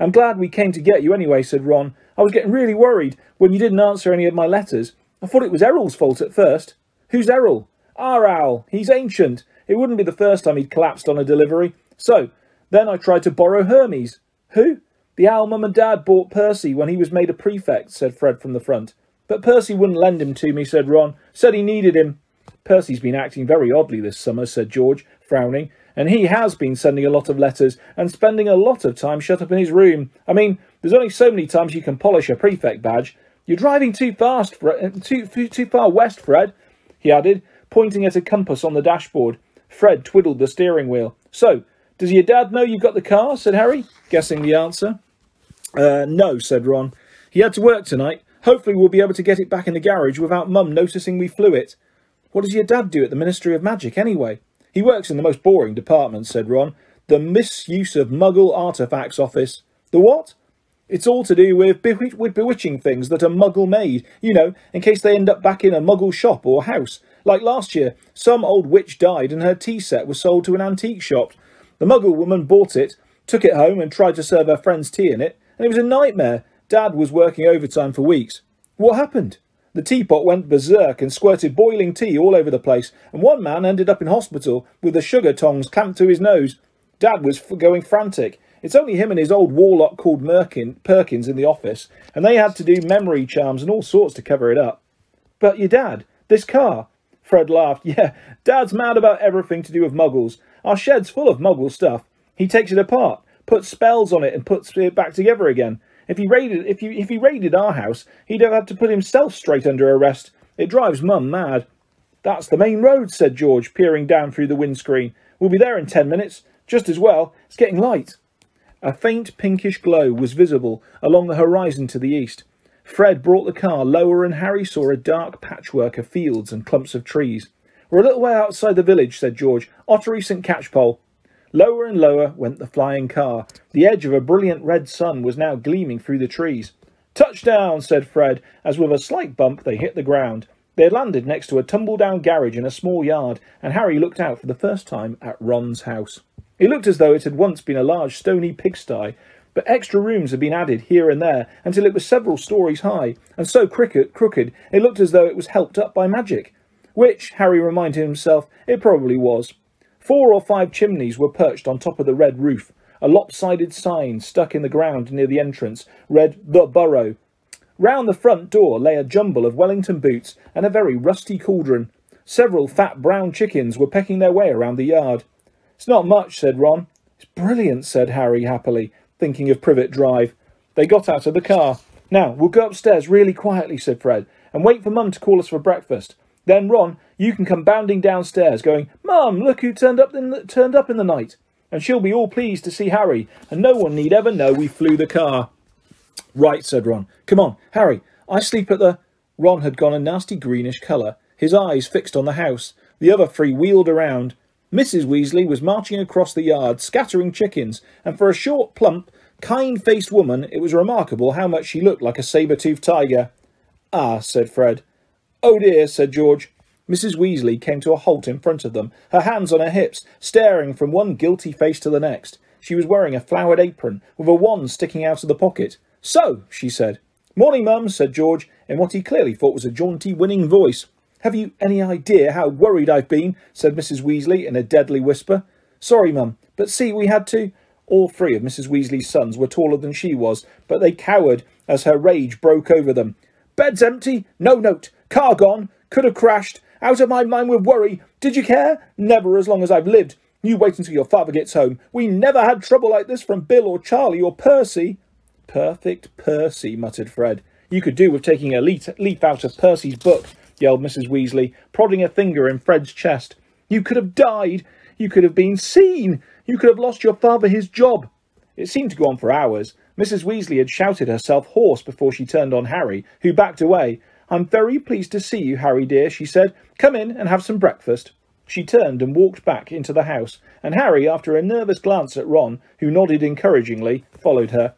I'm glad we came to get you anyway, said Ron. I was getting really worried when you didn't answer any of my letters. I thought it was Errol's fault at first. Who's Errol? Our owl. He's ancient. It wouldn't be the first time he'd collapsed on a delivery. So, then I tried to borrow Hermes. Who? The owl Mum and Dad bought Percy when he was made a prefect, said Fred from the front. But Percy wouldn't lend him to me, said Ron. Said he needed him. Percy's been acting very oddly this summer, said George, frowning. And he has been sending a lot of letters and spending a lot of time shut up in his room. I mean, there's only so many times you can polish a prefect badge. You're driving too fast, Fred, uh, too, too far west, Fred, he added, pointing at a compass on the dashboard. Fred twiddled the steering wheel. So, does your dad know you've got the car? said Harry, guessing the answer. Uh, no, said Ron. He had to work tonight. Hopefully we'll be able to get it back in the garage without Mum noticing we flew it. What does your dad do at the Ministry of Magic, anyway? He works in the most boring department, said Ron. The Misuse of Muggle Artifacts Office. The what? It's all to do with, with bewitching things that are Muggle made, you know, in case they end up back in a Muggle shop or house. Like last year, some old witch died and her tea set was sold to an antique shop. The Muggle woman bought it, took it home and tried to serve her friends tea in it, and it was a nightmare. Dad was working overtime for weeks. What happened? The teapot went berserk and squirted boiling tea all over the place, and one man ended up in hospital with the sugar tongs clamped to his nose. Dad was going frantic. It's only him and his old warlock called Merkin, Perkins in the office, and they had to do memory charms and all sorts to cover it up. But your dad, this car. Fred laughed. Yeah, Dad's mad about everything to do with muggles. Our shed's full of muggle stuff. He takes it apart, puts spells on it, and puts it back together again. If he raided if you if he raided our house, he'd have had to put himself straight under arrest. It drives Mum mad. That's the main road, said George, peering down through the windscreen. We'll be there in ten minutes. Just as well. It's getting light. A faint pinkish glow was visible along the horizon to the east. Fred brought the car lower and Harry saw a dark patchwork of fields and clumps of trees. We're a little way outside the village, said George. Ottery St. Catchpole. Lower and lower went the flying car. The edge of a brilliant red sun was now gleaming through the trees. Touchdown, said Fred, as with a slight bump they hit the ground. They had landed next to a tumble-down garage in a small yard, and Harry looked out for the first time at Ron's house. It looked as though it had once been a large stony pigsty, but extra rooms had been added here and there until it was several stories high, and so crooked, crooked it looked as though it was helped up by magic. Which, Harry reminded himself, it probably was. Four or five chimneys were perched on top of the red roof. A lopsided sign stuck in the ground near the entrance read The Burrow. Round the front door lay a jumble of Wellington boots and a very rusty cauldron. Several fat brown chickens were pecking their way around the yard. It's not much, said Ron. It's brilliant, said Harry happily, thinking of Privet Drive. They got out of the car. Now, we'll go upstairs really quietly, said Fred, and wait for Mum to call us for breakfast. Then, Ron, you can come bounding downstairs, going, Mum, look who turned up in the, turned up in the night. And she'll be all pleased to see Harry, and no one need ever know we flew the car. Right, said Ron. Come on, Harry, I sleep at the... Ron had gone a nasty greenish colour, his eyes fixed on the house. The other three wheeled around. Mrs. Weasley was marching across the yard, scattering chickens, and for a short, plump, kind-faced woman, it was remarkable how much she looked like a saber-toothed tiger. Ah, said Fred. Oh dear, said George. Mrs. Weasley came to a halt in front of them, her hands on her hips, staring from one guilty face to the next. She was wearing a flowered apron, with a wand sticking out of the pocket. So, she said. Morning, Mum, said George, in what he clearly thought was a jaunty, winning voice. Have you any idea how worried I've been? said Mrs. Weasley in a deadly whisper. Sorry, Mum, but see, we had to. All three of Mrs. Weasley's sons were taller than she was, but they cowered as her rage broke over them. Bed's empty, no note, car gone, could have crashed, out of my mind with worry. Did you care? Never as long as I've lived. You wait until your father gets home. We never had trouble like this from Bill or Charlie or Percy. Perfect Percy, muttered Fred. You could do with taking a leaf out of Percy's book, yelled Mrs. Weasley, prodding a finger in Fred's chest. You could have died. You could have been seen. You could have lost your father his job. It seemed to go on for hours. Mrs. Weasley had shouted herself hoarse before she turned on Harry, who backed away. I'm very pleased to see you, Harry dear, she said. Come in and have some breakfast. She turned and walked back into the house, and Harry, after a nervous glance at Ron, who nodded encouragingly, followed her.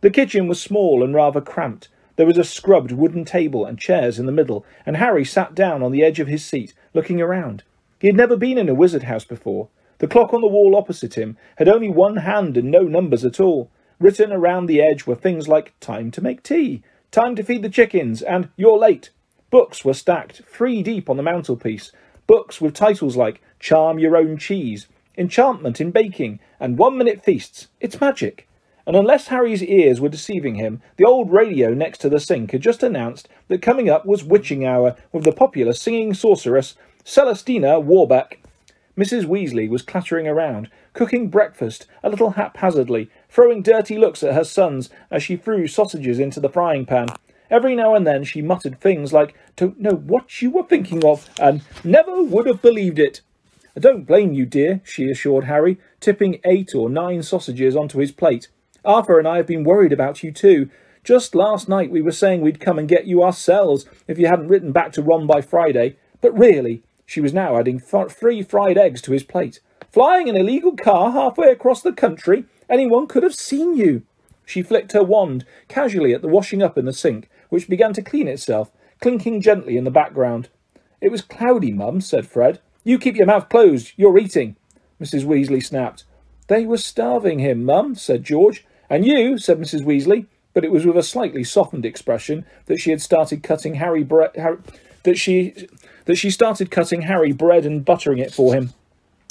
The kitchen was small and rather cramped. There was a scrubbed wooden table and chairs in the middle, and Harry sat down on the edge of his seat, looking around. He had never been in a wizard house before. The clock on the wall opposite him had only one hand and no numbers at all. Written around the edge were things like time to make tea, time to feed the chickens, and you're late. Books were stacked three deep on the mantelpiece, books with titles like Charm Your Own Cheese, Enchantment in Baking, and One Minute Feasts. It's magic. And unless Harry's ears were deceiving him, the old radio next to the sink had just announced that coming up was Witching Hour with the popular singing sorceress Celestina Warbeck. Mrs. Weasley was clattering around, cooking breakfast a little haphazardly, throwing dirty looks at her sons as she threw sausages into the frying pan. Every now and then she muttered things like, Don't know what you were thinking of, and never would have believed it. I don't blame you, dear, she assured Harry, tipping eight or nine sausages onto his plate. Arthur and I have been worried about you too. Just last night we were saying we'd come and get you ourselves if you hadn't written back to Ron by Friday. But really, she was now adding three fried eggs to his plate. Flying an illegal car halfway across the country? Anyone could have seen you. She flicked her wand casually at the washing up in the sink, which began to clean itself, clinking gently in the background. It was cloudy, Mum, said Fred. You keep your mouth closed. You're eating. Mrs. Weasley snapped. They were starving him, Mum, said George. And you, said Mrs. Weasley, but it was with a slightly softened expression that she had started cutting Harry bread. that she that she started cutting Harry bread and buttering it for him.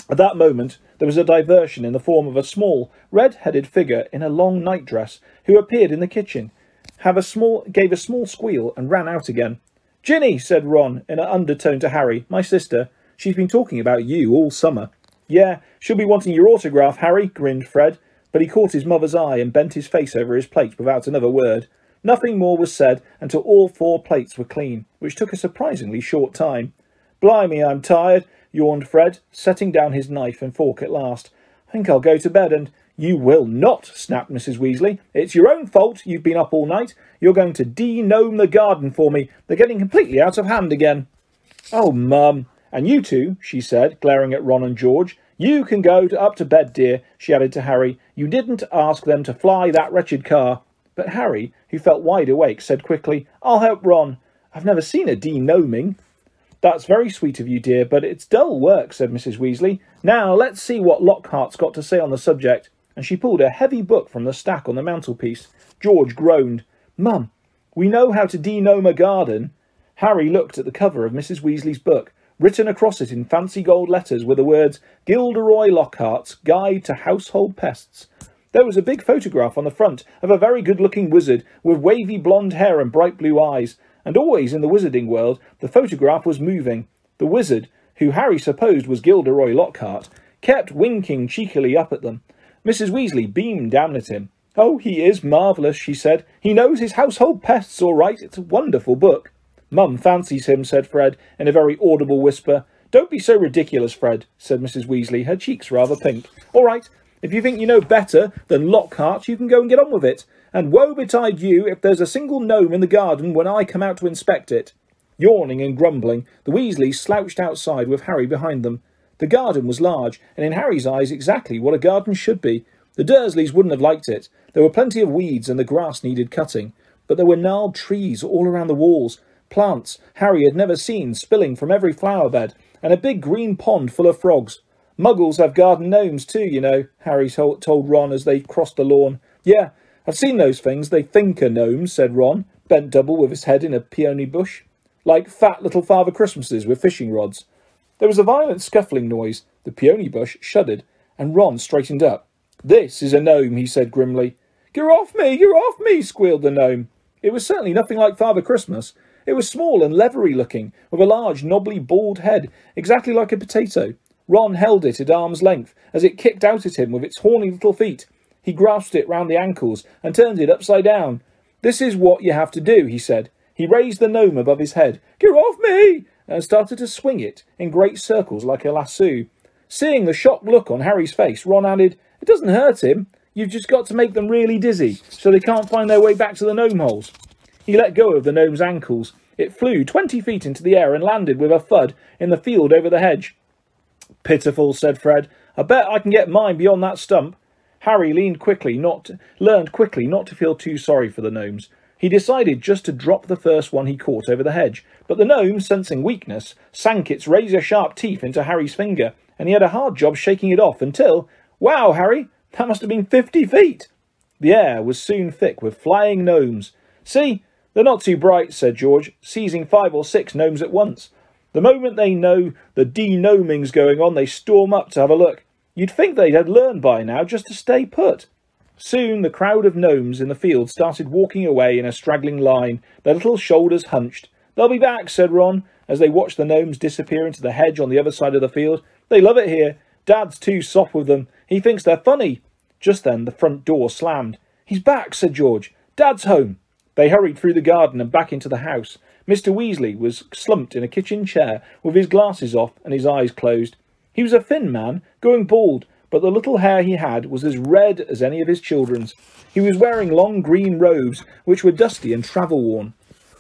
At that moment, there was a diversion in the form of a small, red-headed figure in a long nightdress who appeared in the kitchen, have a small, gave a small squeal and ran out again. Ginny, said Ron in an undertone to Harry, my sister. She's been talking about you all summer. Yeah, she'll be wanting your autograph, Harry, grinned Fred, but he caught his mother's eye and bent his face over his plate without another word. Nothing more was said until all four plates were clean, which took a surprisingly short time. Blimey, I'm tired, yawned Fred, setting down his knife and fork at last. I think I'll go to bed and... You will not, snapped Mrs. Weasley. It's your own fault you've been up all night. You're going to de-gnome the garden for me. They're getting completely out of hand again. Oh, Mum. And you two, she said, glaring at Ron and George. You can go to, up to bed, dear, she added to Harry. You didn't ask them to fly that wretched car. But Harry, who felt wide awake, said quickly, I'll help Ron. I've never seen a de-gnoming. That's very sweet of you, dear, but it's dull work, said Mrs. Weasley. Now let's see what Lockhart's got to say on the subject. And she pulled a heavy book from the stack on the mantelpiece. George groaned. Mum, we know how to de-gnome a garden. Harry looked at the cover of Mrs. Weasley's book. Written across it in fancy gold letters were the words Gilderoy Lockhart's Guide to Household Pests. There was a big photograph on the front of a very good-looking wizard with wavy blonde hair and bright blue eyes, and always in the wizarding world the photograph was moving. The wizard, who Harry supposed was Gilderoy Lockhart, kept winking cheekily up at them. Mrs. Weasley beamed down at him. Oh, he is marvellous, she said. He knows his household pests all right. It's a wonderful book. Mum fancies him, said Fred, in a very audible whisper. Don't be so ridiculous, Fred, said Mrs. Weasley, her cheeks rather pink. All right, if you think you know better than Lockhart, you can go and get on with it. And woe betide you if there's a single gnome in the garden when I come out to inspect it. Yawning and grumbling, the Weasleys slouched outside with Harry behind them. The garden was large, and in Harry's eyes exactly what a garden should be. The Dursleys wouldn't have liked it. There were plenty of weeds and the grass needed cutting. But there were gnarled trees all around the walls, plants Harry had never seen spilling from every flower bed, and a big green pond full of frogs. Muggles have garden gnomes too, you know, Harry told Ron as they crossed the lawn. Yeah, I've seen those things. They think are gnomes, said Ron, bent double with his head in a peony bush. like fat little Father Christmases with fishing rods. There was a violent scuffling noise. The peony bush shuddered, and Ron straightened up. This is a gnome, he said grimly. You're off me, you're off me, squealed the gnome. It was certainly nothing like Father Christmas. It was small and leathery looking, with a large, knobbly, bald head, exactly like a potato. Ron held it at arm's length as it kicked out at him with its horny little feet. He grasped it round the ankles and turned it upside down. This is what you have to do, he said. He raised the gnome above his head. Get off me! and started to swing it in great circles like a lasso. Seeing the shocked look on Harry's face, Ron added, It doesn't hurt him. You've just got to make them really dizzy, so they can't find their way back to the gnome holes. He let go of the gnome's ankles. It flew twenty feet into the air and landed with a thud in the field over the hedge. Pitiful, said Fred. I bet I can get mine beyond that stump. Harry leaned quickly, not learned quickly not to feel too sorry for the gnomes. He decided just to drop the first one he caught over the hedge, but the gnome, sensing weakness, sank its razor-sharp teeth into Harry's finger, and he had a hard job shaking it off until, wow, Harry, that must have been fifty feet. The air was soon thick with flying gnomes. See, they're not too bright, said George, seizing five or six gnomes at once. The moment they know the de-gnoming's going on, they storm up to have a look. You'd think they'd had learned by now just to stay put. Soon the crowd of gnomes in the field started walking away in a straggling line, their little shoulders hunched. They'll be back, said Ron, as they watched the gnomes disappear into the hedge on the other side of the field. They love it here. Dad's too soft with them. He thinks they're funny. Just then the front door slammed. He's back, said George. Dad's home. They hurried through the garden and back into the house. Mr. Weasley was slumped in a kitchen chair with his glasses off and his eyes closed. He was a thin man, going bald, but the little hair he had was as red as any of his children's. He was wearing long green robes, which were dusty and travel-worn.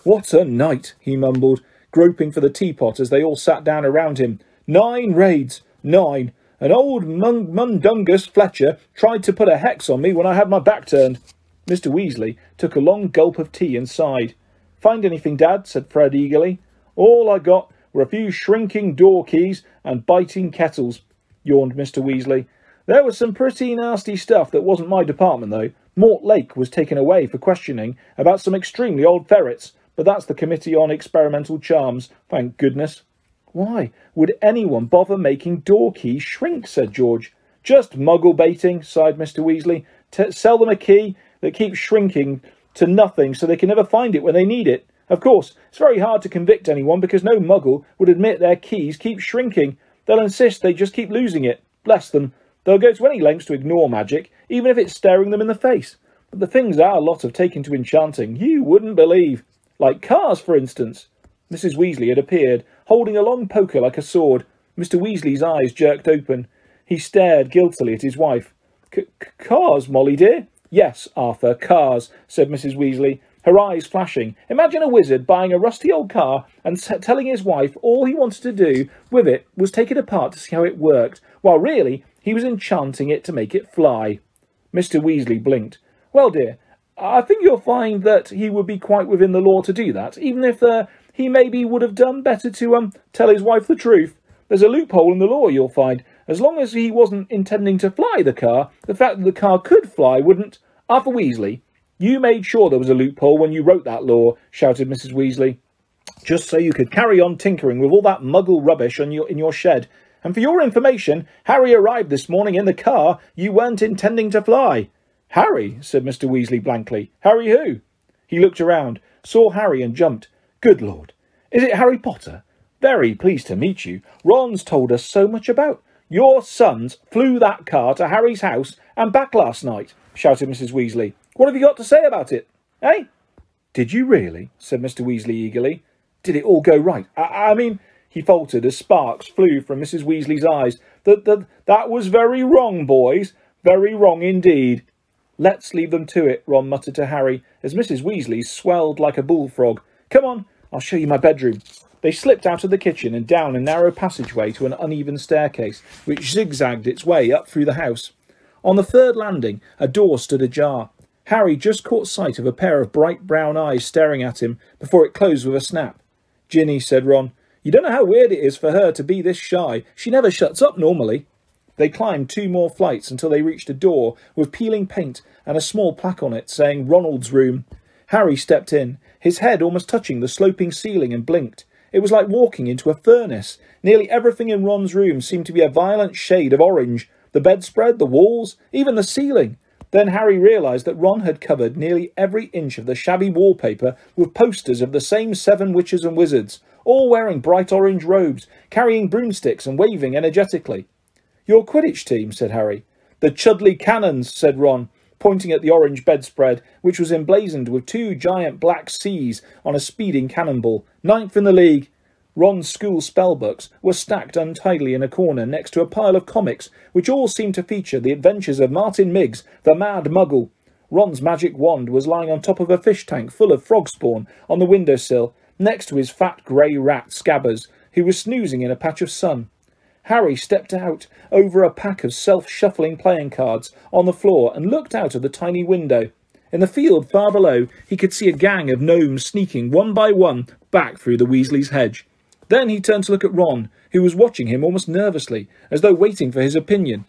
What a night, he mumbled, groping for the teapot as they all sat down around him. Nine raids, nine. An old Mundungus Fletcher tried to put a hex on me when I had my back turned. Mr. Weasley took a long gulp of tea and sighed. Find anything, Dad? said Fred eagerly. All I got were a few shrinking door keys and biting kettles, yawned Mr. Weasley. There was some pretty nasty stuff that wasn't my department, though. Mortlake was taken away for questioning about some extremely old ferrets, but that's the Committee on Experimental Charms, thank goodness. Why would anyone bother making door keys shrink? said George. Just muggle baiting, sighed Mr. Weasley. Sell them a key that keeps shrinking to nothing so they can never find it when they need it. Of course, it's very hard to convict anyone because no muggle would admit their keys keep shrinking. They'll insist they just keep losing it. Bless them. They'll go to any lengths to ignore magic, even if it's staring them in the face. But the things our lot have taken to enchanting, you wouldn't believe. Like cars, for instance. Mrs. Weasley had appeared, holding a long poker like a sword. Mr. Weasley's eyes jerked open. He stared guiltily at his wife. C -c Cars, Molly dear? Yes, Arthur, cars, said Mrs. Weasley, her eyes flashing. Imagine a wizard buying a rusty old car and telling his wife all he wanted to do with it was take it apart to see how it worked, while really he was enchanting it to make it fly. Mr. Weasley blinked. Well, dear, I think you'll find that he would be quite within the law to do that, even if uh, he maybe would have done better to um tell his wife the truth. There's a loophole in the law, you'll find. As long as he wasn't intending to fly the car, the fact that the car could fly wouldn't Arthur Weasley, you made sure there was a loophole when you wrote that law, shouted Mrs. Weasley, just so you could carry on tinkering with all that muggle rubbish on your, in your shed. And for your information, Harry arrived this morning in the car you weren't intending to fly. Harry, said Mr. Weasley blankly. Harry who? He looked around, saw Harry and jumped. Good Lord, is it Harry Potter? Very pleased to meet you. Ron's told us so much about. Your sons flew that car to Harry's house and back last night shouted Mrs. Weasley. What have you got to say about it? Eh? Did you really? said Mr. Weasley eagerly. Did it all go right? I, I mean, he faltered as sparks flew from Mrs. Weasley's eyes. That, that, that was very wrong, boys. Very wrong indeed. Let's leave them to it, Ron muttered to Harry, as Mrs. Weasley swelled like a bullfrog. Come on, I'll show you my bedroom. They slipped out of the kitchen and down a narrow passageway to an uneven staircase, which zigzagged its way up through the house. On the third landing, a door stood ajar. Harry just caught sight of a pair of bright brown eyes staring at him before it closed with a snap. Ginny, said Ron, you don't know how weird it is for her to be this shy. She never shuts up normally. They climbed two more flights until they reached a door with peeling paint and a small plaque on it saying Ronald's room. Harry stepped in, his head almost touching the sloping ceiling, and blinked. It was like walking into a furnace. Nearly everything in Ron's room seemed to be a violent shade of orange the bedspread, the walls, even the ceiling. Then Harry realised that Ron had covered nearly every inch of the shabby wallpaper with posters of the same seven witches and wizards, all wearing bright orange robes, carrying broomsticks and waving energetically. Your Quidditch team, said Harry. The Chudley Cannons, said Ron, pointing at the orange bedspread, which was emblazoned with two giant black C's on a speeding cannonball. Ninth in the league. Ron's school spellbooks were stacked untidily in a corner next to a pile of comics, which all seemed to feature the adventures of Martin Miggs, the Mad Muggle. Ron's magic wand was lying on top of a fish tank full of frog spawn on the windowsill, next to his fat grey rat Scabbers, who was snoozing in a patch of sun. Harry stepped out over a pack of self-shuffling playing cards on the floor and looked out of the tiny window. In the field far below, he could see a gang of gnomes sneaking one by one back through the Weasley's hedge. Then he turned to look at Ron, who was watching him almost nervously, as though waiting for his opinion.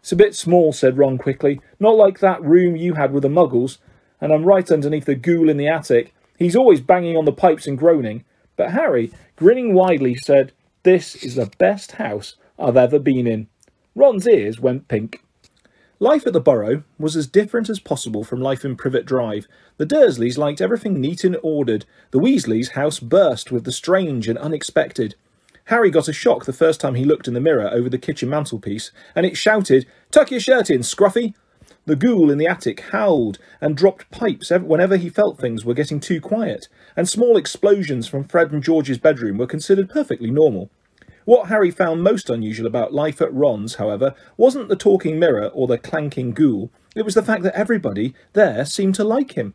It's a bit small, said Ron quickly. Not like that room you had with the muggles. And I'm right underneath the ghoul in the attic. He's always banging on the pipes and groaning. But Harry, grinning widely, said, This is the best house I've ever been in. Ron's ears went pink. Life at the Burrow was as different as possible from life in Privet Drive. The Dursleys liked everything neat and ordered. The Weasleys' house burst with the strange and unexpected. Harry got a shock the first time he looked in the mirror over the kitchen mantelpiece, and it shouted, Tuck your shirt in, Scruffy! The ghoul in the attic howled and dropped pipes whenever he felt things were getting too quiet, and small explosions from Fred and George's bedroom were considered perfectly normal. What Harry found most unusual about life at Ron's, however, wasn't the talking mirror or the clanking ghoul, it was the fact that everybody there seemed to like him.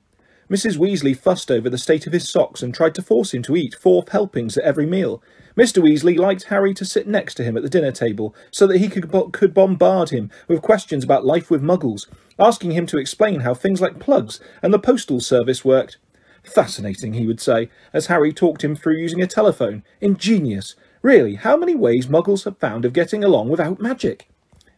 Mrs. Weasley fussed over the state of his socks and tried to force him to eat four helpings at every meal. Mr. Weasley liked Harry to sit next to him at the dinner table so that he could, could bombard him with questions about life with muggles, asking him to explain how things like plugs and the postal service worked. Fascinating, he would say, as Harry talked him through using a telephone. Ingenious. Really, how many ways muggles have found of getting along without magic?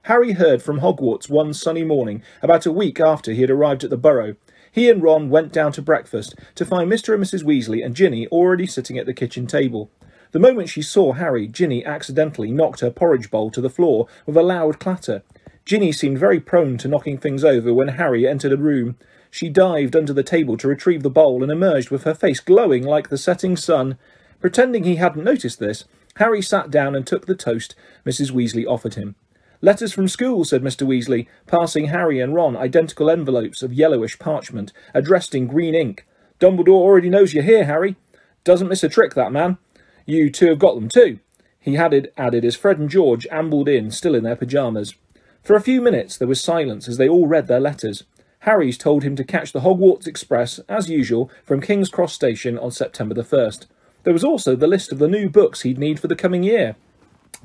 Harry heard from Hogwarts one sunny morning, about a week after he had arrived at the Burrow. He and Ron went down to breakfast to find Mr. and Mrs. Weasley and Ginny already sitting at the kitchen table. The moment she saw Harry, Ginny accidentally knocked her porridge bowl to the floor with a loud clatter. Ginny seemed very prone to knocking things over when Harry entered a room. She dived under the table to retrieve the bowl and emerged with her face glowing like the setting sun. Pretending he hadn't noticed this, Harry sat down and took the toast Mrs. Weasley offered him. Letters from school, said Mr. Weasley, passing Harry and Ron identical envelopes of yellowish parchment, addressed in green ink. Dumbledore already knows you're here, Harry. Doesn't miss a trick, that man. You two have got them too. He added, added as Fred and George ambled in, still in their pyjamas. For a few minutes there was silence as they all read their letters. Harry's told him to catch the Hogwarts Express, as usual, from King's Cross Station on September the 1st. There was also the list of the new books he'd need for the coming year.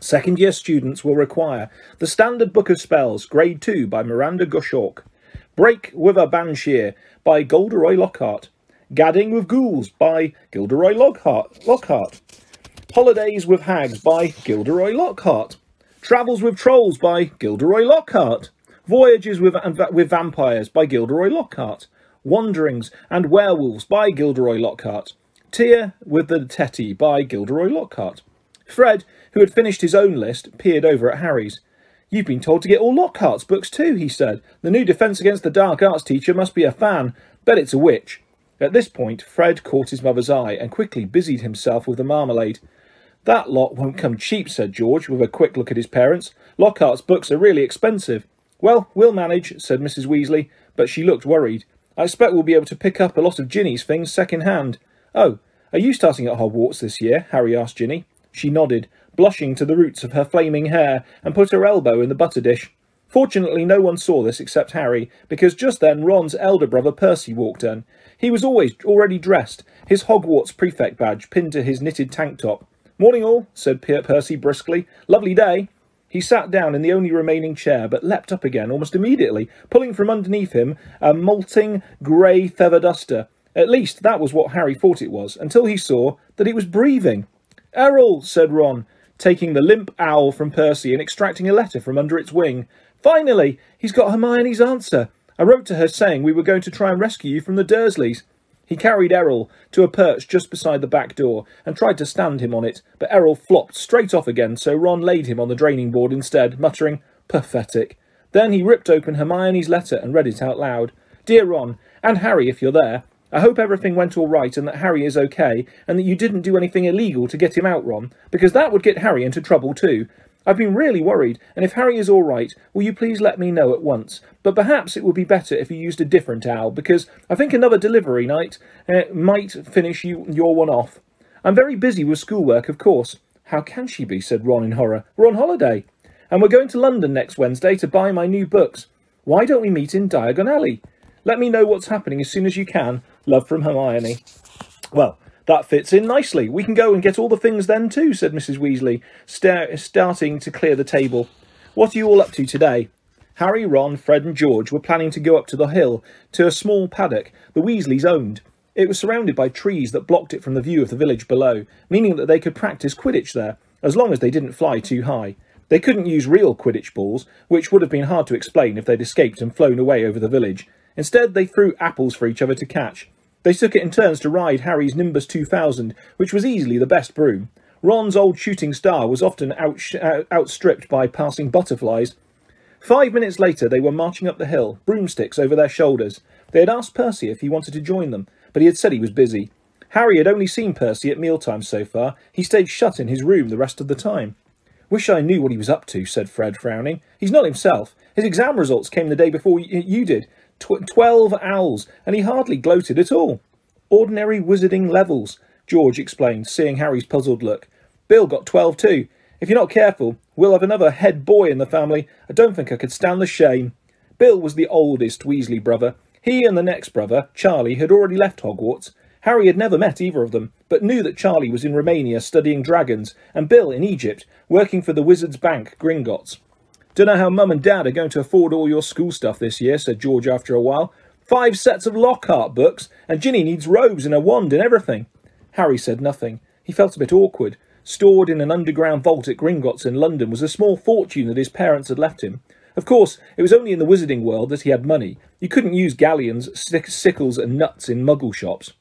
Second year students will require The Standard Book of Spells, Grade 2 by Miranda Goshawk, Break with a Banshee by Gilderoy Lockhart, Gadding with Ghouls by Gilderoy Lockhart, Lockhart, Holidays with Hags by Gilderoy Lockhart, Travels with Trolls by Gilderoy Lockhart, Voyages with, with Vampires by Gilderoy Lockhart, Wanderings and Werewolves by Gilderoy Lockhart, Tia with the Tetty by Gilderoy Lockhart. Fred, who had finished his own list, peered over at Harry's. You've been told to get all Lockhart's books too, he said. The new Defence Against the Dark Arts teacher must be a fan. Bet it's a witch. At this point, Fred caught his mother's eye and quickly busied himself with the marmalade. That lot won't come cheap, said George, with a quick look at his parents. Lockhart's books are really expensive. Well, we'll manage, said Mrs. Weasley, but she looked worried. I expect we'll be able to pick up a lot of Ginny's things second hand. Oh, are you starting at Hogwarts this year? Harry asked Ginny. She nodded, blushing to the roots of her flaming hair, and put her elbow in the butter dish. Fortunately, no one saw this except Harry, because just then Ron's elder brother Percy walked in. He was always already dressed, his Hogwarts prefect badge pinned to his knitted tank top. Morning all, said Percy briskly. Lovely day. He sat down in the only remaining chair, but leapt up again almost immediately, pulling from underneath him a molting grey feather duster. At least that was what Harry thought it was, until he saw that it was breathing. Errol, said Ron, taking the limp owl from Percy and extracting a letter from under its wing. Finally, he's got Hermione's answer. I wrote to her saying we were going to try and rescue you from the Dursleys. He carried Errol to a perch just beside the back door and tried to stand him on it, but Errol flopped straight off again, so Ron laid him on the draining board instead, muttering, Pathetic. Then he ripped open Hermione's letter and read it out loud. Dear Ron, and Harry if you're there, I hope everything went all right and that Harry is okay, and that you didn't do anything illegal to get him out, Ron, because that would get Harry into trouble too. I've been really worried, and if Harry is all right, will you please let me know at once? But perhaps it would be better if you used a different owl, because I think another delivery night uh, might finish you your one off. I'm very busy with schoolwork, of course. How can she be? said Ron in horror. We're on holiday. And we're going to London next Wednesday to buy my new books. Why don't we meet in Diagon Alley? Let me know what's happening as soon as you can. Love from Hermione. Well, that fits in nicely. We can go and get all the things then too, said Mrs. Weasley, starting to clear the table. What are you all up to today? Harry, Ron, Fred, and George were planning to go up to the hill to a small paddock the Weasleys owned. It was surrounded by trees that blocked it from the view of the village below, meaning that they could practice Quidditch there, as long as they didn't fly too high. They couldn't use real Quidditch balls, which would have been hard to explain if they'd escaped and flown away over the village. Instead, they threw apples for each other to catch. They took it in turns to ride Harry's Nimbus 2000, which was easily the best broom. Ron's old shooting star was often out uh, outstripped by passing butterflies. Five minutes later, they were marching up the hill, broomsticks over their shoulders. They had asked Percy if he wanted to join them, but he had said he was busy. Harry had only seen Percy at mealtimes so far. He stayed shut in his room the rest of the time. Wish I knew what he was up to, said Fred, frowning. He's not himself. His exam results came the day before you did. Tw- Twelve OWLs, and he hardly gloated at all. Ordinary wizarding levels, George explained, seeing Harry's puzzled look. Bill got twelve too. If you're not careful, we'll have another head boy in the family. I don't think I could stand the shame. Bill was the oldest Weasley brother. He and the next brother, Charlie, had already left Hogwarts. Harry had never met either of them, but knew that Charlie was in Romania studying dragons, and Bill in Egypt, working for the Wizards' Bank, Gringotts. Don't know how Mum and Dad are going to afford all your school stuff this year, said George after a while. Five sets of Lockhart books, and Ginny needs robes and a wand and everything. Harry said nothing. He felt a bit awkward. Stored in an underground vault at Gringotts in London was a small fortune that his parents had left him. Of course, it was only in the wizarding world that he had money. You couldn't use galleons, sickles, and nuts in muggle shops.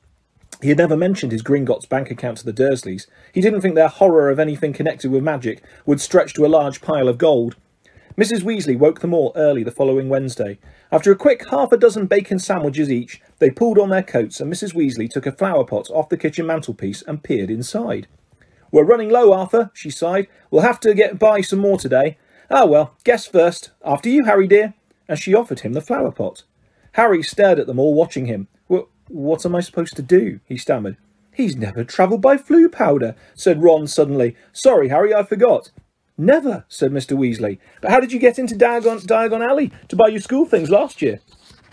He had never mentioned his Gringotts bank account to the Dursleys. He didn't think their horror of anything connected with magic would stretch to a large pile of gold. Mrs. Weasley woke them all early the following Wednesday. After a quick half a dozen bacon sandwiches each, they pulled on their coats and Mrs. Weasley took a flower pot off the kitchen mantelpiece and peered inside. We're running low, Arthur, she sighed. We'll have to get by some more today. Ah, well, guess first. After you, Harry dear. And she offered him the flower pot. Harry stared at them all, watching him. Well, what am I supposed to do? he stammered. He's never travelled by Floo powder, said Ron suddenly. Sorry, Harry, I forgot. Never, said Mr. Weasley. But how did you get into Diagon, Diagon Alley to buy your school things last year?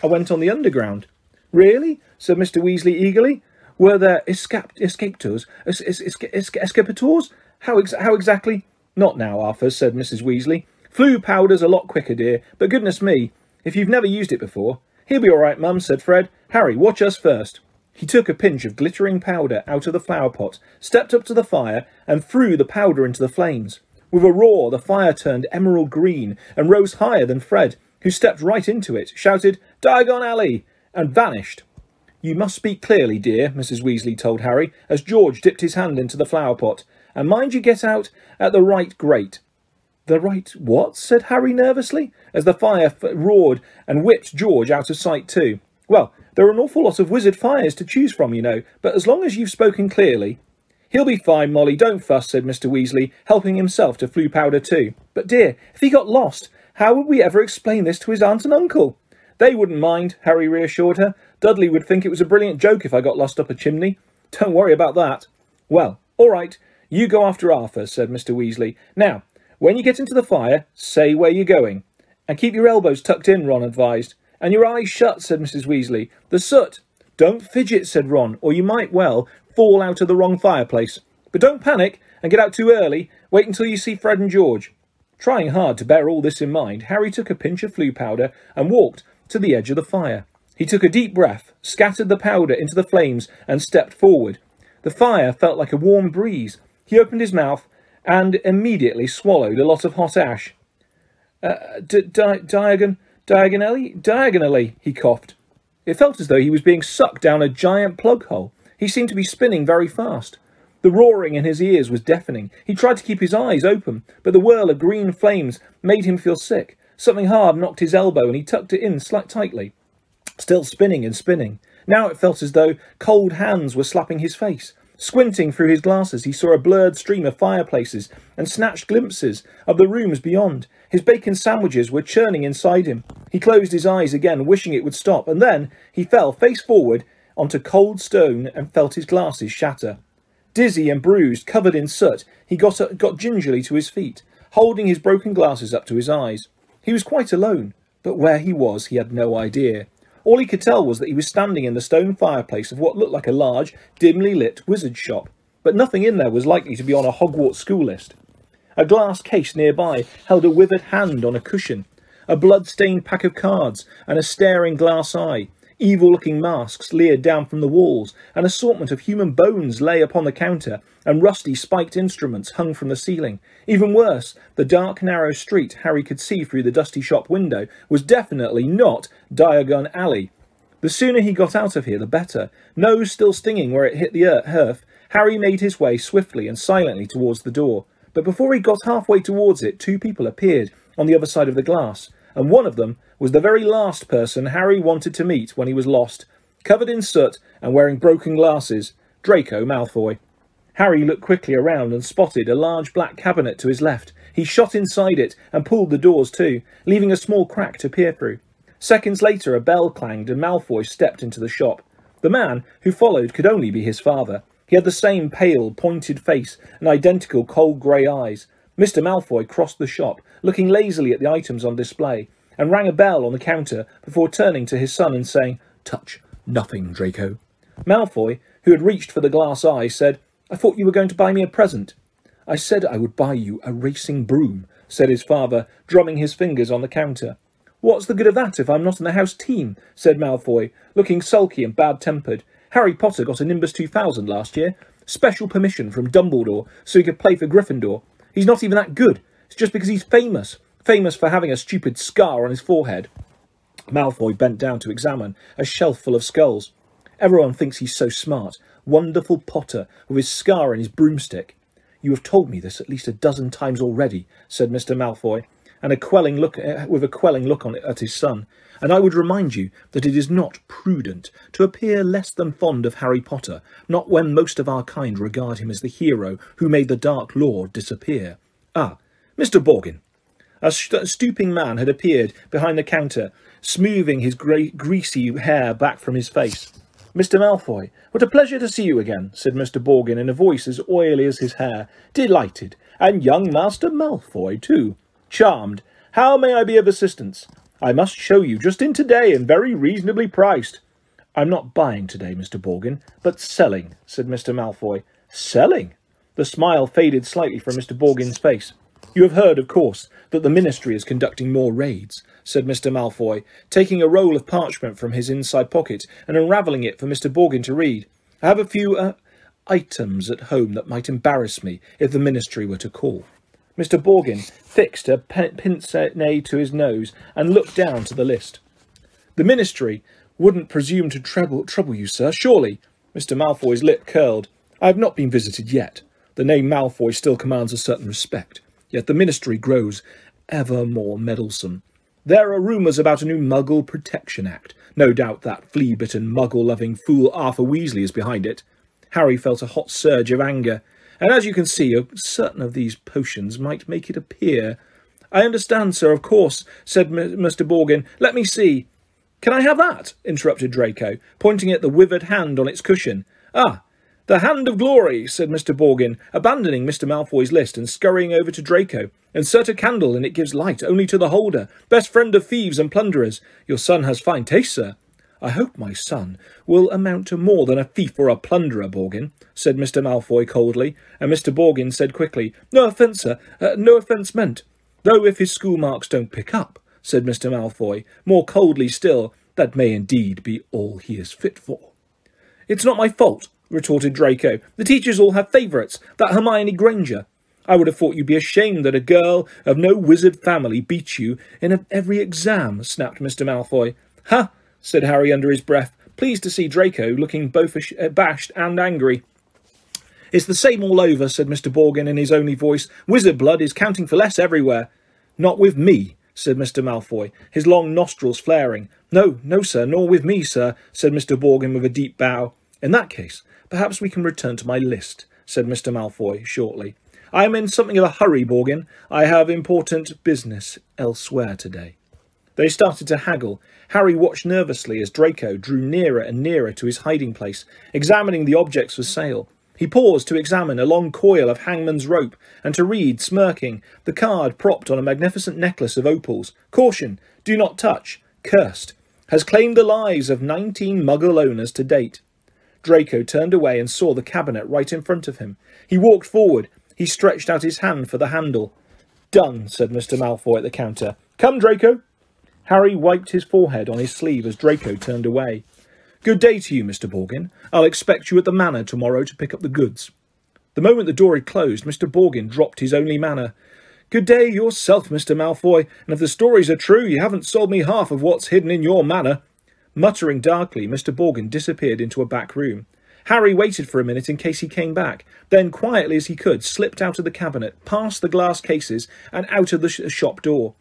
I went on the underground. Really? said Mr. Weasley eagerly. Were there escap- escapators? Es- es- es- escapators? How, ex- how exactly? Not now, Arthur, said Mrs. Weasley. Floo powder's a lot quicker, dear, but goodness me, if you've never used it before. He'll be all right, Mum, said Fred. Harry, watch us first. He took a pinch of glittering powder out of the flower pot, stepped up to the fire, and threw the powder into the flames. With a roar, the fire turned emerald green and rose higher than Fred, who stepped right into it, shouted, Diagon Alley! and vanished. You must speak clearly, dear, Mrs. Weasley told Harry, as George dipped his hand into the flower pot. And mind you get out at the right grate. The right what? said Harry nervously, as the fire roared and whipped George out of sight too. Well, there are an awful lot of wizard fires to choose from, you know, but as long as you've spoken clearly, He'll be fine, Molly, don't fuss, said Mr. Weasley, helping himself to Floo powder too. But dear, if he got lost, how would we ever explain this to his aunt and uncle? They wouldn't mind, Harry reassured her. Dudley would think it was a brilliant joke if I got lost up a chimney. Don't worry about that. Well, all right, you go after Arthur, said Mr. Weasley. Now, when you get into the fire, say where you're going. And keep your elbows tucked in, Ron advised. And your eyes shut, said Mrs. Weasley. The soot. Don't fidget, said Ron, or you might, well, fall out of the wrong fireplace. But don't panic and get out too early. Wait until you see Fred and George. Trying hard to bear all this in mind, Harry took a pinch of Floo powder and walked to the edge of the fire. He took a deep breath, scattered the powder into the flames, and stepped forward. The fire felt like a warm breeze. He opened his mouth and immediately swallowed a lot of hot ash. Uh, di- diagon, diagonally, diagonally, he coughed. It felt as though he was being sucked down a giant plug hole. He seemed to be spinning very fast. The roaring in his ears was deafening. He tried to keep his eyes open, but the whirl of green flames made him feel sick. Something hard knocked his elbow and he tucked it in slight tightly. Still spinning and spinning. Now it felt as though cold hands were slapping his face. Squinting through his glasses, he saw a blurred stream of fireplaces and snatched glimpses of the rooms beyond. His bacon sandwiches were churning inside him. He closed his eyes again, wishing it would stop, and then he fell face forward onto cold stone and felt his glasses shatter. Dizzy and bruised, covered in soot, he got, got gingerly to his feet, holding his broken glasses up to his eyes. He was quite alone, but where he was he had no idea. All he could tell was that he was standing in the stone fireplace of what looked like a large, dimly lit wizard shop, but nothing in there was likely to be on a Hogwarts school list. A glass case nearby held a withered hand on a cushion, a blood-stained pack of cards, and a staring glass eye. Evil-looking masks leered down from the walls, an assortment of human bones lay upon the counter, and rusty spiked instruments hung from the ceiling. Even worse, the dark, narrow street Harry could see through the dusty shop window was definitely not Diagon Alley. The sooner he got out of here, the better. Nose still stinging where it hit the earth, Harry made his way swiftly and silently towards the door. But before he got halfway towards it, two people appeared on the other side of the glass and one of them was the very last person Harry wanted to meet when he was lost, covered in soot and wearing broken glasses, Draco Malfoy. Harry looked quickly around and spotted a large black cabinet to his left. He shot inside it and pulled the doors to, leaving a small crack to peer through. Seconds later, a bell clanged and Malfoy stepped into the shop. The man who followed could only be his father. He had the same pale, pointed face and identical cold grey eyes. Mr. Malfoy crossed the shop, looking lazily at the items on display, and rang a bell on the counter before turning to his son and saying, Touch nothing, Draco. Malfoy, who had reached for the glass eye, said, I thought you were going to buy me a present. I said I would buy you a racing broom, said his father, drumming his fingers on the counter. What's the good of that if I'm not in the house team? said Malfoy, looking sulky and bad-tempered. Harry Potter got a Nimbus 2000 last year. Special permission from Dumbledore so he could play for Gryffindor. He's not even that good. It's just because he's famous. Famous for having a stupid scar on his forehead. Malfoy bent down to examine a shelf full of skulls. Everyone thinks he's so smart. Wonderful Potter, with his scar and his broomstick. You have told me this at least a dozen times already, said Mr. Malfoy, and a quelling look uh, with a quelling look on it at his son. And I would remind you that it is not prudent to appear less than fond of Harry Potter, not when most of our kind regard him as the hero who made the Dark Lord disappear. Ah, Mr. Borgin. A st stooping man had appeared behind the counter, smoothing his grey, greasy hair back from his face. Mr. Malfoy, what a pleasure to see you again, said Mr. Borgin in a voice as oily as his hair. Delighted. And young Master Malfoy, too. Charmed. How may I be of assistance? I must show you just in today and very reasonably priced. I'm not buying today, Mr. Borgin, but selling, said Mr. Malfoy. Selling? The smile faded slightly from Mr. Borgin's face. You have heard, of course, that the Ministry is conducting more raids, said Mr. Malfoy, taking a roll of parchment from his inside pocket and unravelling it for Mr. Borgin to read. I have a few, uh, items at home that might embarrass me if the Ministry were to call. Mr. Borgin fixed a pince nez to his nose and looked down to the list. The Ministry wouldn't presume to trouble, trouble you, sir, surely? Mr. Malfoy's lip curled. I have not been visited yet. The name Malfoy still commands a certain respect, yet the Ministry grows ever more meddlesome. There are rumours about a new Muggle Protection Act. No doubt that flea-bitten, muggle-loving fool Arthur Weasley is behind it. Harry felt a hot surge of anger. And as you can see, certain of these potions might make it appear. I understand, sir, of course, said Mr. Borgin. Let me see. Can I have that? interrupted Draco, pointing at the withered hand on its cushion. Ah, the hand of glory, said Mr. Borgin, abandoning Mr. Malfoy's list and scurrying over to Draco. Insert a candle and it gives light only to the holder. Best friend of thieves and plunderers. Your son has fine taste, sir. I hope my son will amount to more than a thief or a plunderer, Borgin, said Mr. Malfoy coldly, and Mr. Borgin said quickly, No offence, sir, uh, no offence meant. Though if his school marks don't pick up, said Mr. Malfoy, more coldly still, that may indeed be all he is fit for. It's not my fault, retorted Draco. The teachers all have favourites, that Hermione Granger. I would have thought you'd be ashamed that a girl of no wizard family beat you in every exam, snapped Mr. Malfoy. Ha! said Harry under his breath, pleased to see Draco looking both abashed uh, and angry. It's the same all over, said Mr. Borgin in his only voice. Wizard blood is counting for less everywhere. Not with me, said Mr. Malfoy, his long nostrils flaring. No, no, sir, nor with me, sir, said Mr. Borgin with a deep bow. In that case, perhaps we can return to my list, said Mr. Malfoy shortly. I am in something of a hurry, Borgin. I have important business elsewhere today. They started to haggle. Harry watched nervously as Draco drew nearer and nearer to his hiding place, examining the objects for sale. He paused to examine a long coil of hangman's rope and to read, smirking, the card propped on a magnificent necklace of opals. Caution! Do not touch! Cursed! Has claimed the lives of nineteen muggle owners to date. Draco turned away and saw the cabinet right in front of him. He walked forward. He stretched out his hand for the handle. Done, said Mr. Malfoy at the counter. Come, Draco. Harry wiped his forehead on his sleeve as Draco turned away. Good day to you, Mr. Borgin. I'll expect you at the manor tomorrow to pick up the goods. The moment the door had closed, Mr. Borgin dropped his only manner. Good day yourself, Mr. Malfoy, and if the stories are true, you haven't sold me half of what's hidden in your manor. Muttering darkly, Mr. Borgin disappeared into a back room. Harry waited for a minute in case he came back, then, quietly as he could, slipped out of the cabinet, past the glass cases, and out of the sh- shop door.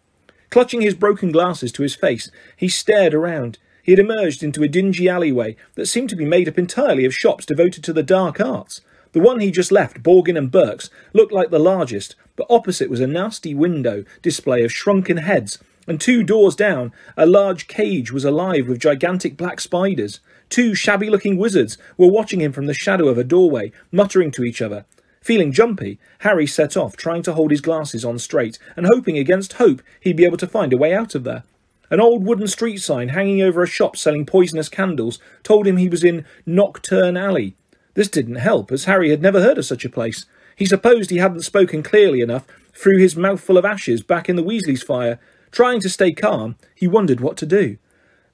Clutching his broken glasses to his face, he stared around. He had emerged into a dingy alleyway that seemed to be made up entirely of shops devoted to the dark arts. The one he just left, Borgin and Burke's, looked like the largest, but opposite was a nasty window display of shrunken heads, and two doors down, a large cage was alive with gigantic black spiders. Two shabby looking wizards were watching him from the shadow of a doorway, muttering to each other. Feeling jumpy, Harry set off, trying to hold his glasses on straight, and hoping against hope he'd be able to find a way out of there. An old wooden street sign hanging over a shop selling poisonous candles told him he was in Knockturn Alley. This didn't help, as Harry had never heard of such a place. He supposed he hadn't spoken clearly enough through his mouthful of ashes back in the Weasley's fire. Trying to stay calm, he wondered what to do.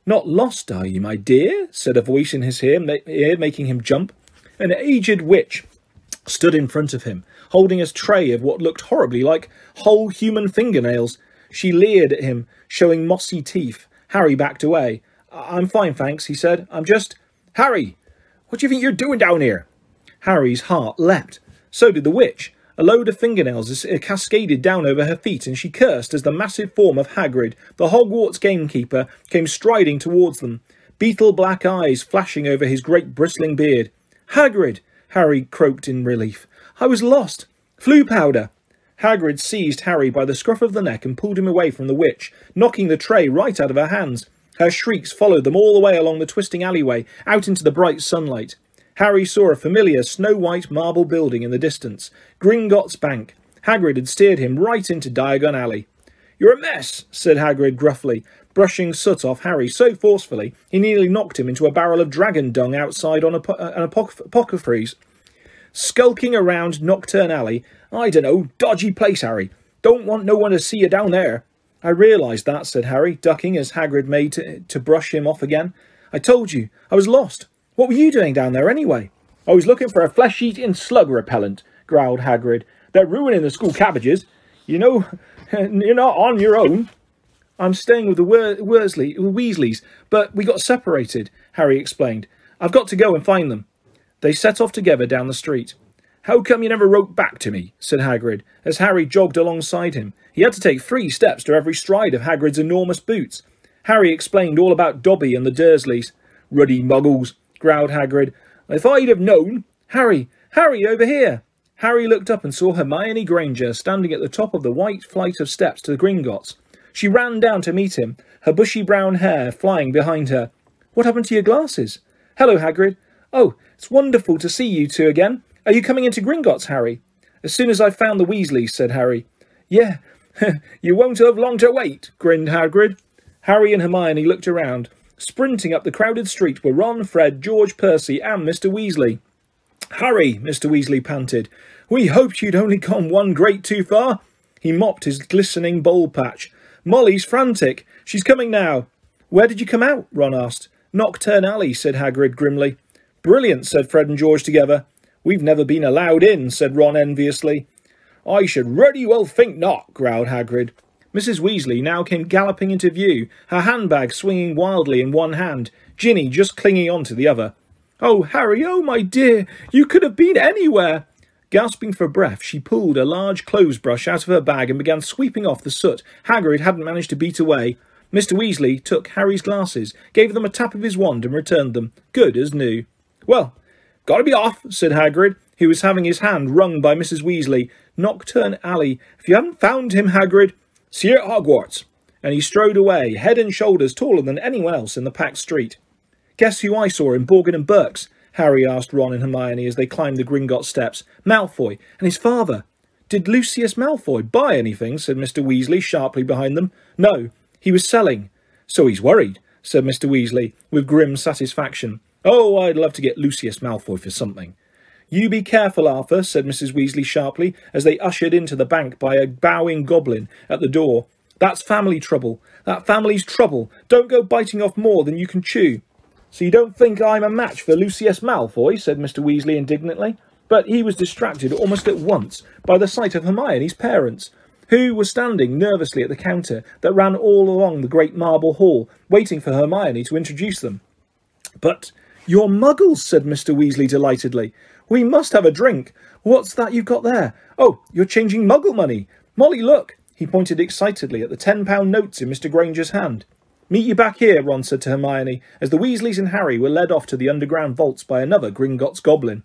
Not lost, are you, my dear? said a voice in his ear, making him jump. An aged witch stood in front of him, holding a tray of what looked horribly like whole human fingernails. She leered at him, showing mossy teeth. Harry backed away. I'm fine, thanks, he said. I'm just. Harry! What do you think you're doing down here? Harry's heart leapt. So did the witch. A load of fingernails uh, cascaded down over her feet, and she cursed as the massive form of Hagrid, the Hogwarts gamekeeper, came striding towards them, beetle black eyes flashing over his great bristling beard. Hagrid! Harry croaked in relief. I was lost. Floo powder! Hagrid seized Harry by the scruff of the neck and pulled him away from the witch, knocking the tray right out of her hands. Her shrieks followed them all the way along the twisting alleyway, out into the bright sunlight. Harry saw a familiar snow-white marble building in the distance, Gringotts Bank. Hagrid had steered him right into Diagon Alley. You're a mess, said Hagrid gruffly, brushing soot off Harry so forcefully he nearly knocked him into a barrel of dragon dung outside on a, po- uh, an apothecary. Skulking around Knockturn Alley, I dunno, dodgy place, Harry. Don't want no one to see you down there. I realised that, said Harry, ducking as Hagrid made to, to brush him off again. I told you, I was lost. What were you doing down there anyway? I was looking for a flesh-eating slug repellent, growled Hagrid. They're ruining the school cabbages. You know, you're not on your own. I'm staying with the Worsley, Weasleys, but we got separated, Harry explained. I've got to go and find them. They set off together down the street. How come you never wrote back to me? said Hagrid, as Harry jogged alongside him. He had to take three steps to every stride of Hagrid's enormous boots. Harry explained all about Dobby and the Dursleys. Ruddy muggles, growled Hagrid. If I'd have known... Harry! Harry, over here! Harry looked up and saw Hermione Granger standing at the top of the white flight of steps to the Gringotts. She ran down to meet him, her bushy brown hair flying behind her. What happened to your glasses? Hello, Hagrid. Oh, it's wonderful to see you two again. Are you coming into Gringotts, Harry? As soon as I've found the Weasleys, said Harry. Yeah, you won't have long to wait, grinned Hagrid. Harry and Hermione looked around. Sprinting up the crowded street were Ron, Fred, George, Percy, and Mr. Weasley. Hurry, Mr. Weasley panted. We hoped you'd only gone one grade too far. He mopped his glistening bowl patch. Molly's frantic. She's coming now. Where did you come out? Ron asked. Knockturn Alley, said Hagrid grimly. Brilliant, said Fred and George together. We've never been allowed in, said Ron enviously. I should really well think not, growled Hagrid. Mrs. Weasley now came galloping into view, her handbag swinging wildly in one hand, Ginny just clinging on to the other. Oh, Harry, oh, my dear, you could have been anywhere. Gasping for breath, she pulled a large clothes brush out of her bag and began sweeping off the soot Hagrid hadn't managed to beat away. Mr. Weasley took Harry's glasses, gave them a tap of his wand, and returned them, good as new. Well, gotta be off, said Hagrid, who was having his hand wrung by Mrs. Weasley. Knockturn Alley. If you haven't found him, Hagrid, see you at Hogwarts. And he strode away, head and shoulders taller than anyone else in the packed street. Guess who I saw in Borgin and Burke's? Harry asked Ron and Hermione as they climbed the Gringotts steps. Malfoy and his father. Did Lucius Malfoy buy anything? said Mr. Weasley sharply behind them. No, he was selling. So he's worried, said Mr. Weasley, with grim satisfaction. Oh, I'd love to get Lucius Malfoy for something. You be careful, Arthur, said Mrs. Weasley sharply, as they ushered into the bank by a bowing goblin at the door. That's family trouble. That family's trouble. Don't go biting off more than you can chew. So you don't think I'm a match for Lucius Malfoy? said Mr. Weasley indignantly. But he was distracted almost at once by the sight of Hermione's parents, who were standing nervously at the counter that ran all along the great marble hall, waiting for Hermione to introduce them. But you're muggles, said Mr. Weasley delightedly. We must have a drink. What's that you've got there? Oh, you're changing muggle money. Molly, look. He pointed excitedly at the ten pound notes in Mr. Granger's hand. Meet you back here, Ron said to Hermione, as the Weasleys and Harry were led off to the underground vaults by another Gringotts goblin.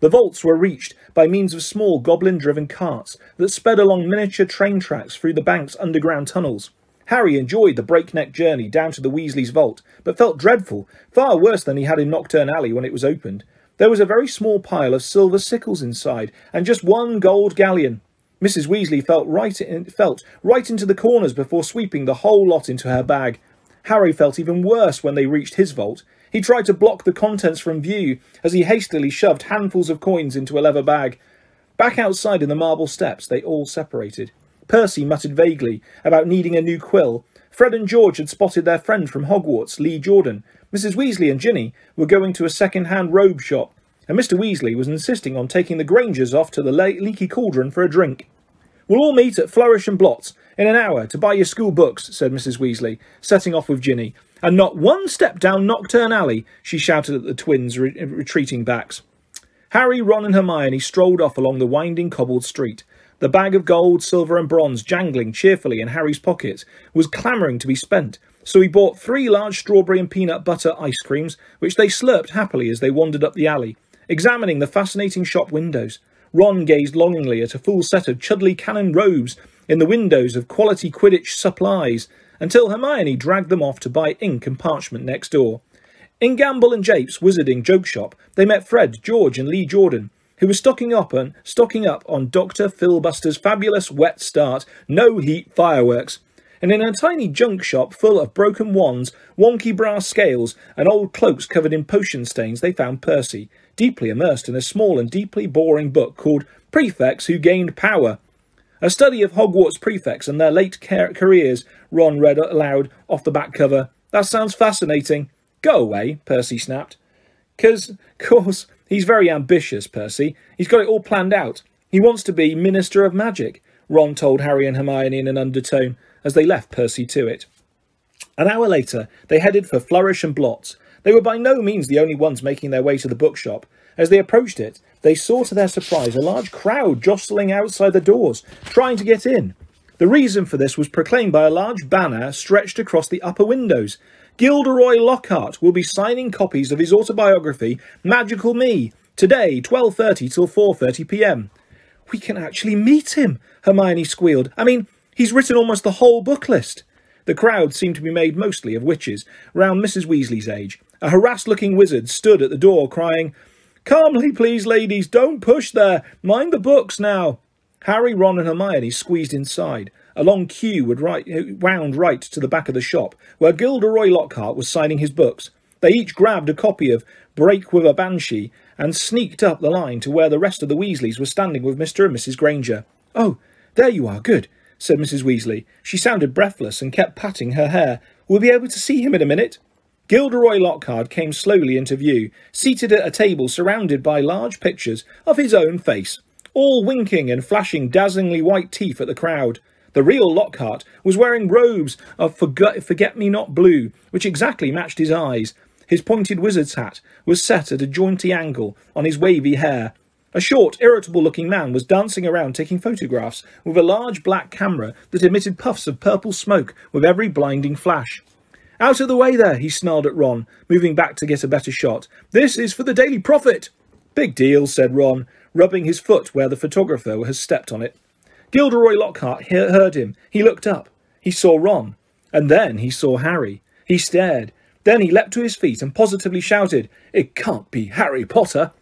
The vaults were reached by means of small goblin-driven carts that sped along miniature train tracks through the bank's underground tunnels. Harry enjoyed the breakneck journey down to the Weasleys' vault, but felt dreadful, far worse than he had in Knockturn Alley when it was opened. There was a very small pile of silver sickles inside, and just one gold galleon. Mrs. Weasley felt right, in, felt right into the corners before sweeping the whole lot into her bag. Harry felt even worse when they reached his vault. He tried to block the contents from view as he hastily shoved handfuls of coins into a leather bag. Back outside in the marble steps, they all separated. Percy muttered vaguely about needing a new quill. Fred and George had spotted their friend from Hogwarts, Lee Jordan. Mrs. Weasley and Ginny were going to a second-hand robe shop, and Mr. Weasley was insisting on taking the Grangers off to the leaky cauldron for a drink. We'll all meet at Flourish and Blotts in an hour to buy your school books, said Mrs. Weasley, setting off with Ginny. And not one step down Knockturn Alley, she shouted at the twins' re retreating backs. Harry, Ron, and Hermione strolled off along the winding cobbled street. The bag of gold, silver, and bronze, jangling cheerfully in Harry's pockets, was clamouring to be spent, so he bought three large strawberry and peanut butter ice creams, which they slurped happily as they wandered up the alley, examining the fascinating shop windows. Ron gazed longingly at a full set of Chudley cannon robes in the windows of quality Quidditch supplies, until Hermione dragged them off to buy ink and parchment next door. In Gambol and Jape's wizarding joke shop, they met Fred, George, and Lee Jordan, who was stocking up on stocking up on Dr. Filibuster's fabulous wet start, no heat fireworks. And in a tiny junk shop full of broken wands, wonky brass scales, and old cloaks covered in potion stains, they found Percy, deeply immersed in a small and deeply boring book called Prefects Who Gained Power. A study of Hogwarts prefects and their late careers, Ron read aloud off the back cover. That sounds fascinating. Go away, Percy snapped. Cause, course, he's very ambitious, Percy. He's got it all planned out. He wants to be Minister of Magic, Ron told Harry and Hermione in an undertone as they left Percy to it. An hour later, they headed for Flourish and Blotts, they were by no means the only ones making their way to the bookshop. As they approached it, they saw to their surprise a large crowd jostling outside the doors, trying to get in. The reason for this was proclaimed by a large banner stretched across the upper windows. Gilderoy Lockhart will be signing copies of his autobiography, Magical Me, today, 12.30 till 4.30 p.m. We can actually meet him, Hermione squealed. I mean, he's written almost the whole book list. The crowd seemed to be made mostly of witches, round Mrs. Weasley's age, a harassed-looking wizard stood at the door crying, Calmly, please, ladies, don't push there. Mind the books now. Harry, Ron and Hermione squeezed inside. A long queue would right, wound right to the back of the shop, where Gilderoy Lockhart was signing his books. They each grabbed a copy of Break with a Banshee and sneaked up the line to where the rest of the Weasleys were standing with Mr. and Mrs. Granger. Oh, there you are, good, said Mrs. Weasley. She sounded breathless and kept patting her hair. We'll be able to see him in a minute. Gilderoy Lockhart came slowly into view, seated at a table surrounded by large pictures of his own face, all winking and flashing dazzlingly white teeth at the crowd. The real Lockhart was wearing robes of forget-me-not blue, which exactly matched his eyes. His pointed wizard's hat was set at a jaunty angle on his wavy hair. A short, irritable-looking man was dancing around taking photographs with a large black camera that emitted puffs of purple smoke with every blinding flash. Out of the way there, he snarled at Ron, moving back to get a better shot. This is for the Daily Prophet. Big deal, said Ron, rubbing his foot where the photographer has stepped on it. Gilderoy Lockhart heard him. He looked up. He saw Ron. And then he saw Harry. He stared. Then he leapt to his feet and positively shouted, It can't be Harry Potter!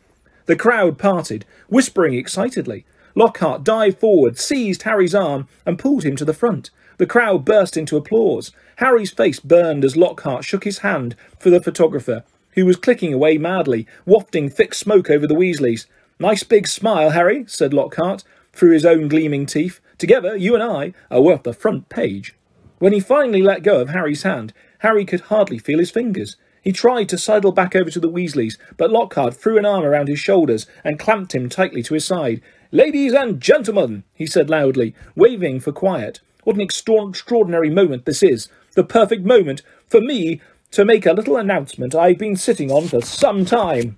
The crowd parted, whispering excitedly. Lockhart dived forward, seized Harry's arm, and pulled him to the front. The crowd burst into applause. Harry's face burned as Lockhart shook his hand for the photographer, who was clicking away madly, wafting thick smoke over the Weasleys. Nice big smile, Harry, said Lockhart through his own gleaming teeth. Together, you and I are worth the front page. When he finally let go of Harry's hand, Harry could hardly feel his fingers. He tried to sidle back over to the Weasleys, but Lockhart threw an arm around his shoulders and clamped him tightly to his side. Ladies and gentlemen, he said loudly, waving for quiet. What an extraordinary moment this is. The perfect moment for me to make a little announcement I've been sitting on for some time.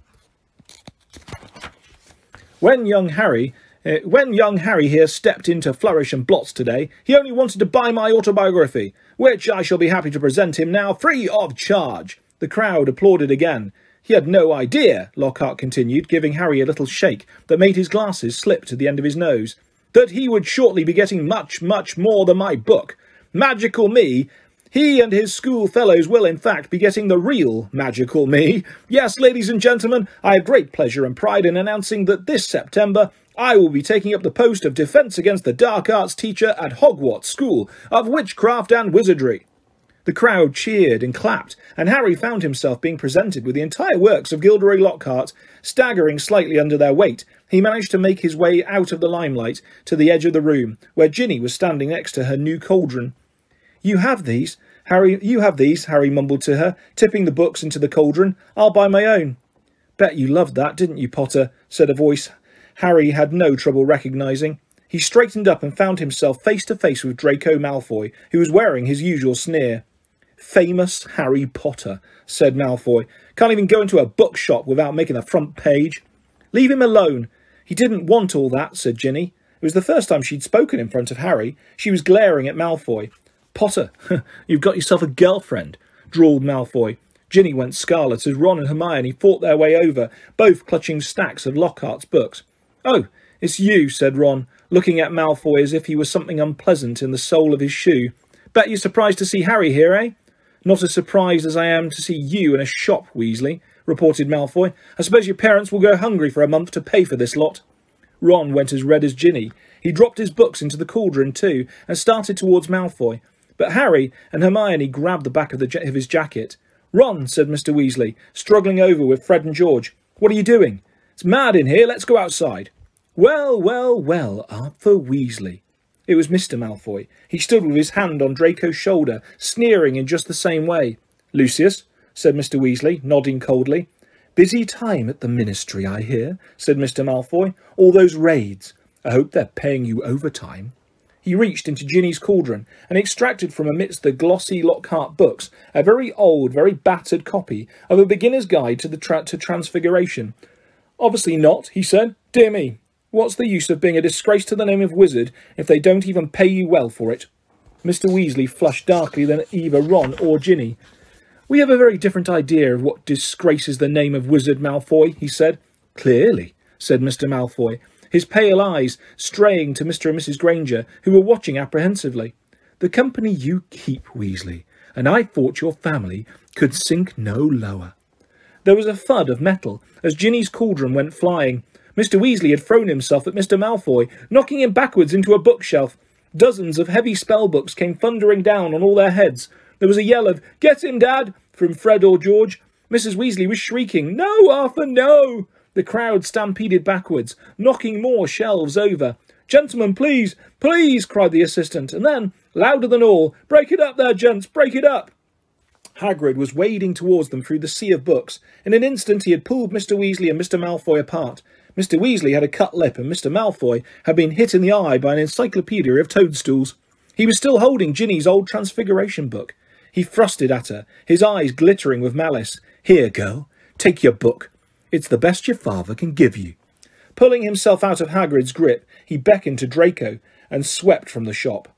When young Harry uh, when young Harry here stepped into Flourish and Blotts today, he only wanted to buy my autobiography, which I shall be happy to present him now free of charge. The crowd applauded again. He had no idea, Lockhart continued, giving Harry a little shake that made his glasses slip to the end of his nose, that he would shortly be getting much, much more than my book. Magical me he and his school fellows will, in fact, be getting the real magical me. Yes, ladies and gentlemen, I have great pleasure and pride in announcing that this September I will be taking up the post of Defence Against the Dark Arts teacher at Hogwarts School of Witchcraft and Wizardry. The crowd cheered and clapped, and Harry found himself being presented with the entire works of Gilderoy Lockhart. Staggering slightly under their weight, he managed to make his way out of the limelight to the edge of the room, where Ginny was standing next to her new cauldron. You have these, Harry, you have these, Harry mumbled to her, tipping the books into the cauldron. I'll buy my own. Bet you loved that, didn't you, Potter? said a voice Harry had no trouble recognising. He straightened up and found himself face to face with Draco Malfoy, who was wearing his usual sneer. Famous Harry Potter, said Malfoy. Can't even go into a bookshop without making the front page. Leave him alone. He didn't want all that, said Ginny. It was the first time she'd spoken in front of Harry. She was glaring at Malfoy. Potter, you've got yourself a girlfriend, drawled Malfoy. Ginny went scarlet as Ron and Hermione fought their way over, both clutching stacks of Lockhart's books. Oh, it's you, said Ron, looking at Malfoy as if he was something unpleasant in the sole of his shoe. Bet you're surprised to see Harry here, eh? Not as surprised as I am to see you in a shop, Weasley, reported Malfoy. I suppose your parents will go hungry for a month to pay for this lot. Ron went as red as Ginny. He dropped his books into the cauldron too, and started towards Malfoy. But Harry and Hermione grabbed the back of, the of his jacket. Ron, said Mr. Weasley, struggling over with Fred and George. What are you doing? It's mad in here. Let's go outside. Well, well, well, Arthur Weasley. It was Mr. Malfoy. He stood with his hand on Draco's shoulder, sneering in just the same way. Lucius, said Mr. Weasley, nodding coldly. Busy time at the ministry, I hear, said Mr. Malfoy. All those raids. I hope they're paying you overtime. He reached into Ginny's cauldron and extracted from amidst the glossy Lockhart books a very old, very battered copy of a beginner's guide to the tra- to Transfiguration. Obviously not, he said. Dear me, what's the use of being a disgrace to the name of wizard if they don't even pay you well for it? Mr. Weasley flushed darkly than either Ron or Ginny. We have a very different idea of what disgraces the name of Wizard Malfoy, he said. Clearly, said Mr. Malfoy, his pale eyes straying to Mr. and Mrs. Granger, who were watching apprehensively. The company you keep, Weasley, and I thought your family could sink no lower. There was a thud of metal as Ginny's cauldron went flying. Mr. Weasley had thrown himself at Mr. Malfoy, knocking him backwards into a bookshelf. Dozens of heavy spell books came thundering down on all their heads. There was a yell of, Get him, Dad! from Fred or George. Mrs. Weasley was shrieking, No, Arthur, no! The crowd stampeded backwards, knocking more shelves over. Gentlemen, please, please, cried the assistant, and then, louder than all, break it up there, gents, break it up. Hagrid was wading towards them through the sea of books. In an instant he had pulled Mr. Weasley and Mr. Malfoy apart. Mr. Weasley had a cut lip, and Mr. Malfoy had been hit in the eye by an encyclopedia of toadstools. He was still holding Ginny's old transfiguration book. He thrusted at her, his eyes glittering with malice. Here, girl, take your book. It's the best your father can give you. Pulling himself out of Hagrid's grip, he beckoned to Draco and swept from the shop.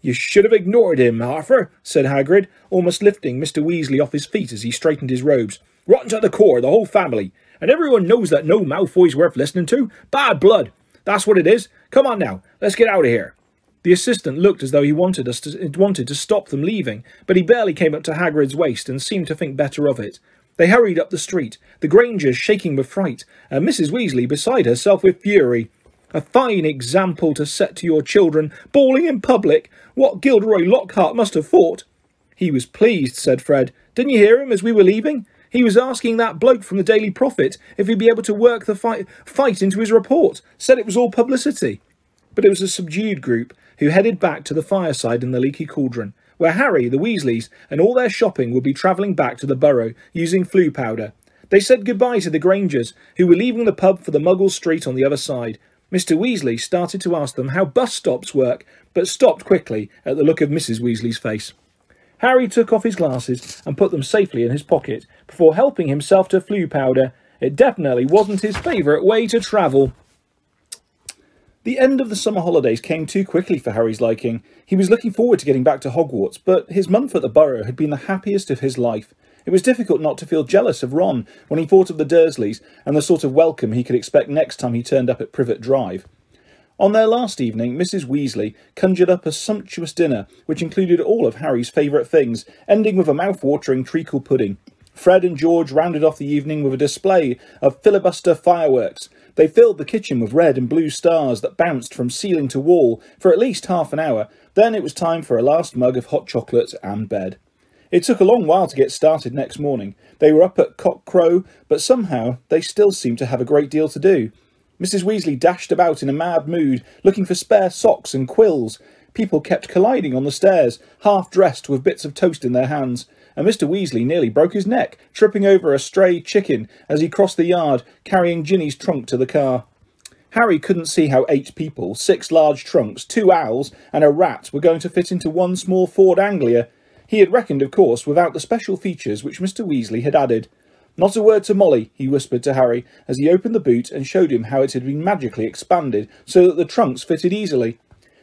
You should have ignored him, Arthur, said Hagrid, almost lifting Mr. Weasley off his feet as he straightened his robes. Rotten to the core, the whole family. And everyone knows that no Malfoy's worth listening to. Bad blood. That's what it is. Come on now, let's get out of here. The assistant looked as though he wanted us to, wanted to stop them leaving, but he barely came up to Hagrid's waist and seemed to think better of it. They hurried up the street, the Grangers shaking with fright, and Mrs. Weasley beside herself with fury. A fine example to set to your children, bawling in public. What Gilderoy Lockhart must have thought. He was pleased, said Fred. Didn't you hear him as we were leaving? He was asking that bloke from the Daily Prophet if he'd be able to work the fight, fight into his report. Said it was all publicity. But it was a subdued group who headed back to the fireside in the leaky cauldron, where Harry, the Weasleys, and all their shopping would be travelling back to the Burrow using Floo powder. They said goodbye to the Grangers, who were leaving the pub for the Muggle Street on the other side. Mr. Weasley started to ask them how bus stops work, but stopped quickly at the look of Mrs. Weasley's face. Harry took off his glasses and put them safely in his pocket before helping himself to Floo powder. It definitely wasn't his favourite way to travel. The end of the summer holidays came too quickly for Harry's liking. He was looking forward to getting back to Hogwarts, but his month at the Burrow had been the happiest of his life. It was difficult not to feel jealous of Ron when he thought of the Dursleys and the sort of welcome he could expect next time he turned up at Privet Drive. On their last evening, Mrs. Weasley conjured up a sumptuous dinner, which included all of Harry's favourite things, ending with a mouth-watering treacle pudding. Fred and George rounded off the evening with a display of filibuster fireworks. They filled the kitchen with red and blue stars that bounced from ceiling to wall for at least half an hour. Then it was time for a last mug of hot chocolate and bed. It took a long while to get started next morning. They were up at cock crow, but somehow they still seemed to have a great deal to do. Mrs. Weasley dashed about in a mad mood, looking for spare socks and quills. People kept colliding on the stairs, half dressed with bits of toast in their hands, and Mr. Weasley nearly broke his neck, tripping over a stray chicken as he crossed the yard, carrying Ginny's trunk to the car. Harry couldn't see how eight people, six large trunks, two owls, and a rat were going to fit into one small Ford Anglia, he had reckoned, of course, without the special features which Mr. Weasley had added. Not a word to Molly, he whispered to Harry as he opened the boot and showed him how it had been magically expanded so that the trunks fitted easily.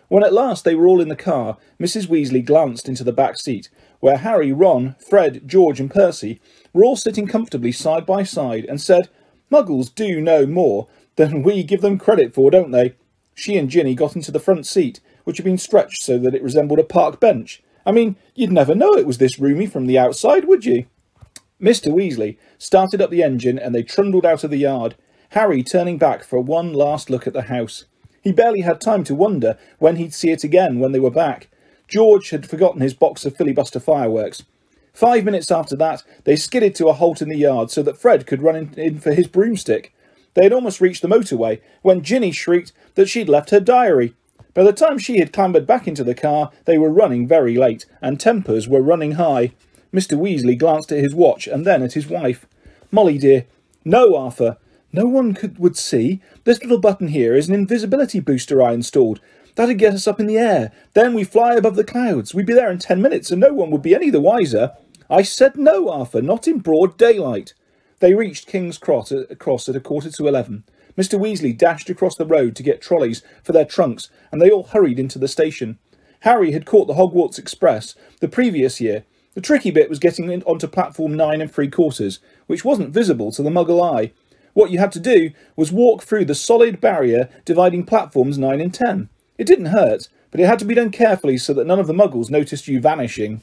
When at last they were all in the car, Mrs. Weasley glanced into the back seat, where Harry, Ron, Fred, George, and Percy were all sitting comfortably side by side, and said, Muggles do know more than we give them credit for, don't they? She and Ginny got into the front seat, which had been stretched so that it resembled a park bench, I mean, you'd never know it was this roomy from the outside, would you? Mr. Weasley started up the engine and they trundled out of the yard, Harry turning back for one last look at the house. He barely had time to wonder when he'd see it again when they were back. George had forgotten his box of filibuster fireworks. Five minutes after that, they skidded to a halt in the yard so that Fred could run in, for his broomstick. They had almost reached the motorway when Ginny shrieked that she'd left her diary. By the time she had clambered back into the car, they were running very late, and tempers were running high. Mr. Weasley glanced at his watch and then at his wife. Molly, dear. No, Arthur. No one could, would see. This little button here is an invisibility booster I installed. That'd get us up in the air. Then we fly above the clouds. We'd be there in ten minutes, and no one would be any the wiser. I said no, Arthur, not in broad daylight. They reached King's Cross uh, at a quarter to eleven. Mr. Weasley dashed across the road to get trolleys for their trunks, and they all hurried into the station. Harry had caught the Hogwarts Express the previous year. The tricky bit was getting onto platform nine and three quarters, which wasn't visible to the muggle eye. What you had to do was walk through the solid barrier dividing platforms nine and ten. It didn't hurt, but it had to be done carefully so that none of the muggles noticed you vanishing.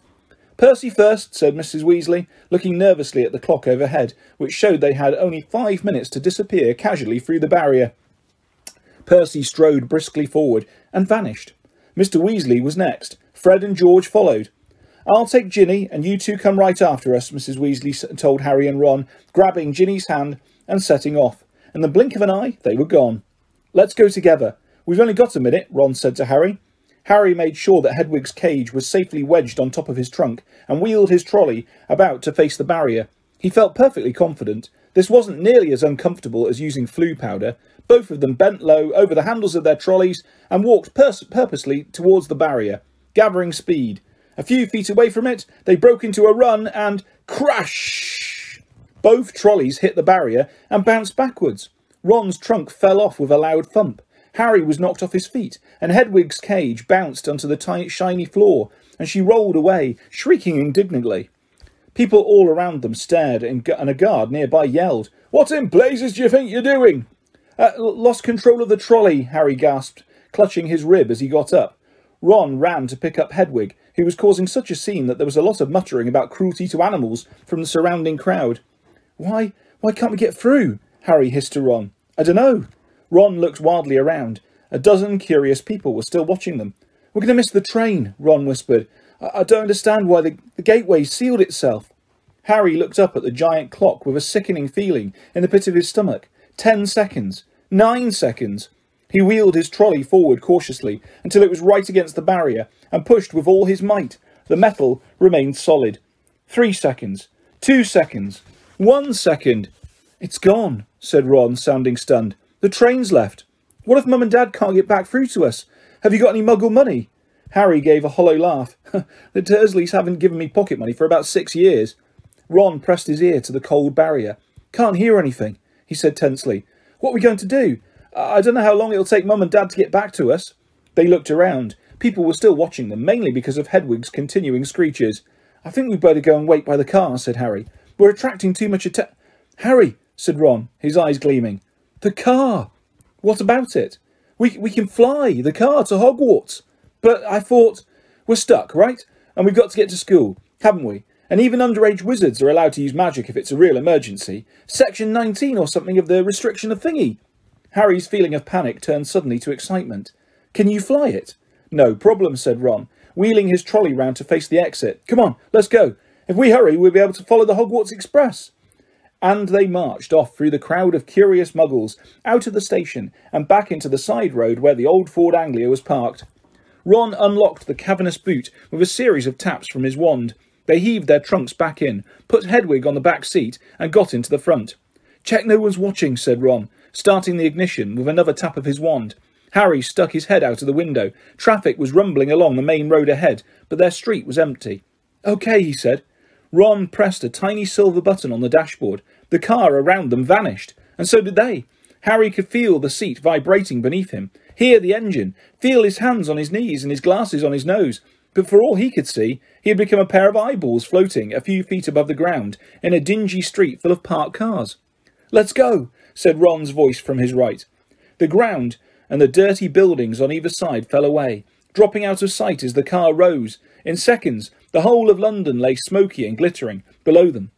Percy first, said Mrs. Weasley, looking nervously at the clock overhead, which showed they had only five minutes to disappear casually through the barrier. Percy strode briskly forward and vanished. Mr. Weasley was next. Fred and George followed. I'll take Ginny, and you two come right after us, Mrs. Weasley told Harry and Ron, grabbing Ginny's hand and setting off. In the blink of an eye, they were gone. Let's go together. We've only got a minute, Ron said to Harry. Harry made sure that Hedwig's cage was safely wedged on top of his trunk and wheeled his trolley about to face the barrier. He felt perfectly confident. This wasn't nearly as uncomfortable as using Floo powder. Both of them bent low over the handles of their trolleys and walked purposely towards the barrier. gathering speed. A few feet away from it, they broke into a run and crash! Both trolleys hit the barrier and bounced backwards. Ron's trunk fell off with a loud thump. Harry was knocked off his feet, and Hedwig's cage bounced onto the tiny, shiny floor, and she rolled away, shrieking indignantly. People all around them stared, and a guard nearby yelled, What in blazes do you think you're doing? Uh, lost control of the trolley, Harry gasped, clutching his rib as he got up. Ron ran to pick up Hedwig, who was causing such a scene that there was a lot of muttering about cruelty to animals from the surrounding crowd. Why, why can't we get through? Harry hissed to Ron. I dunno. Ron looked wildly around. A dozen curious people were still watching them. We're going to miss the train, Ron whispered. I, I don't understand why the, the gateway sealed itself. Harry looked up at the giant clock with a sickening feeling in the pit of his stomach. Ten seconds. Nine seconds. He wheeled his trolley forward cautiously until it was right against the barrier and pushed with all his might. The metal remained solid. Three seconds. Two seconds. One second. It's gone, said Ron, sounding stunned. The train's left. What if Mum and Dad can't get back through to us? Have you got any muggle money? Harry gave a hollow laugh. the Dursleys haven't given me pocket money for about six years. Ron pressed his ear to the cold barrier. Can't hear anything, he said tensely. What are we going to do? I don't know how long it'll take Mum and Dad to get back to us. They looked around. People were still watching them, mainly because of Hedwig's continuing screeches. I think we'd better go and wait by the car, said Harry. We're attracting too much attention. Harry, said Ron, his eyes gleaming. The car! What about it? We, we can fly the car to Hogwarts. But I thought, we're stuck, right? And we've got to get to school, haven't we? And even underage wizards are allowed to use magic if it's a real emergency. Section 19 or something of the restriction of thingy. Harry's feeling of panic turned suddenly to excitement. Can you fly it? No problem, said Ron, wheeling his trolley round to face the exit. Come on, let's go. If we hurry, we'll be able to follow the Hogwarts Express. And they marched off through the crowd of curious muggles, out of the station, and back into the side road where the old Ford Anglia was parked. Ron unlocked the cavernous boot with a series of taps from his wand. They heaved their trunks back in, put Hedwig on the back seat, and got into the front. Check no one's watching, said Ron, starting the ignition with another tap of his wand. Harry stuck his head out of the window. Traffic was rumbling along the main road ahead, but their street was empty. OK, he said. Ron pressed a tiny silver button on the dashboard. The car around them vanished, and so did they. Harry could feel the seat vibrating beneath him, hear the engine, feel his hands on his knees and his glasses on his nose. But for all he could see, he had become a pair of eyeballs floating a few feet above the ground in a dingy street full of parked cars. Let's go, said Ron's voice from his right. The ground and the dirty buildings on either side fell away, dropping out of sight as the car rose. In seconds, the whole of London lay smoky and glittering below them.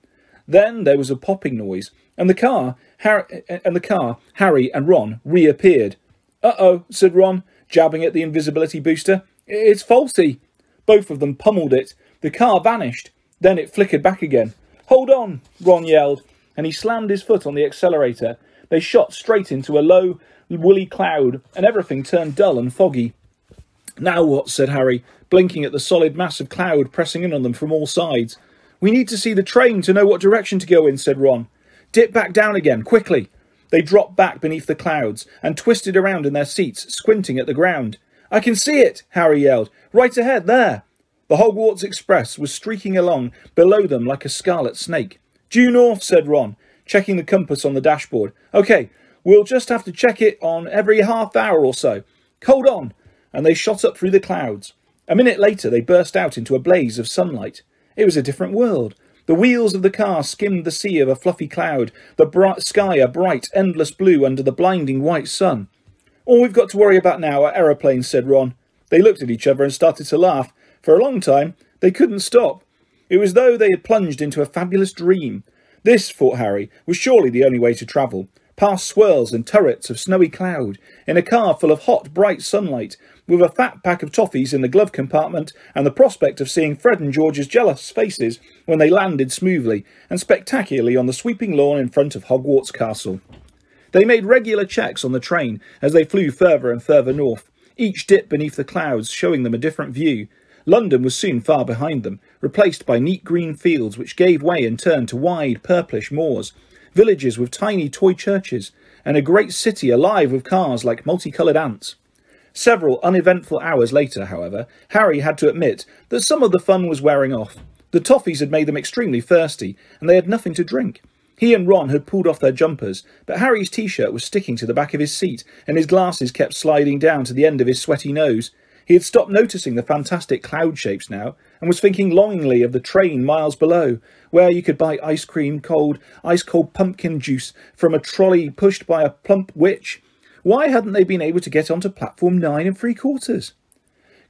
Then there was a popping noise, and the car, Harry, and the car, Harry and Ron reappeared. Uh-oh, said Ron, jabbing at the invisibility booster. It's faulty. Both of them pummeled it. The car vanished. Then it flickered back again. Hold on, Ron yelled, and he slammed his foot on the accelerator. They shot straight into a low, woolly cloud, and everything turned dull and foggy. Now what? said Harry, blinking at the solid mass of cloud pressing in on them from all sides. We need to see the train to know what direction to go in, said Ron. Dip back down again, quickly. They dropped back beneath the clouds and twisted around in their seats, squinting at the ground. I can see it, Harry yelled. Right ahead, there. The Hogwarts Express was streaking along below them like a scarlet snake. Due north, said Ron, checking the compass on the dashboard. OK, we'll just have to check it on every half hour or so. Hold on. And they shot up through the clouds. A minute later, they burst out into a blaze of sunlight. It was a different world. The wheels of the car skimmed the sea of a fluffy cloud, the bright sky a bright, endless blue under the blinding white sun. All we've got to worry about now are aeroplanes, said Ron. They looked at each other and started to laugh. For a long time, they couldn't stop. It was as though they had plunged into a fabulous dream. This, thought Harry, was surely the only way to travel. Past swirls and turrets of snowy cloud, in a car full of hot, bright sunlight, with a fat pack of toffees in the glove compartment, and the prospect of seeing Fred and George's jealous faces when they landed smoothly and spectacularly on the sweeping lawn in front of Hogwarts Castle. They made regular checks on the train as they flew further and further north, each dip beneath the clouds showing them a different view. London was soon far behind them, replaced by neat green fields which gave way in turn to wide purplish moors, villages with tiny toy churches, and a great city alive with cars like multicoloured ants. Several uneventful hours later, however, Harry had to admit that some of the fun was wearing off. The toffees had made them extremely thirsty, and they had nothing to drink. He and Ron had pulled off their jumpers, but Harry's t shirt was sticking to the back of his seat, and his glasses kept sliding down to the end of his sweaty nose. He had stopped noticing the fantastic cloud shapes now, and was thinking longingly of the train miles below, where you could buy ice cream, cold, ice cold pumpkin juice from a trolley pushed by a plump witch. Why hadn't they been able to get onto platform nine and three quarters?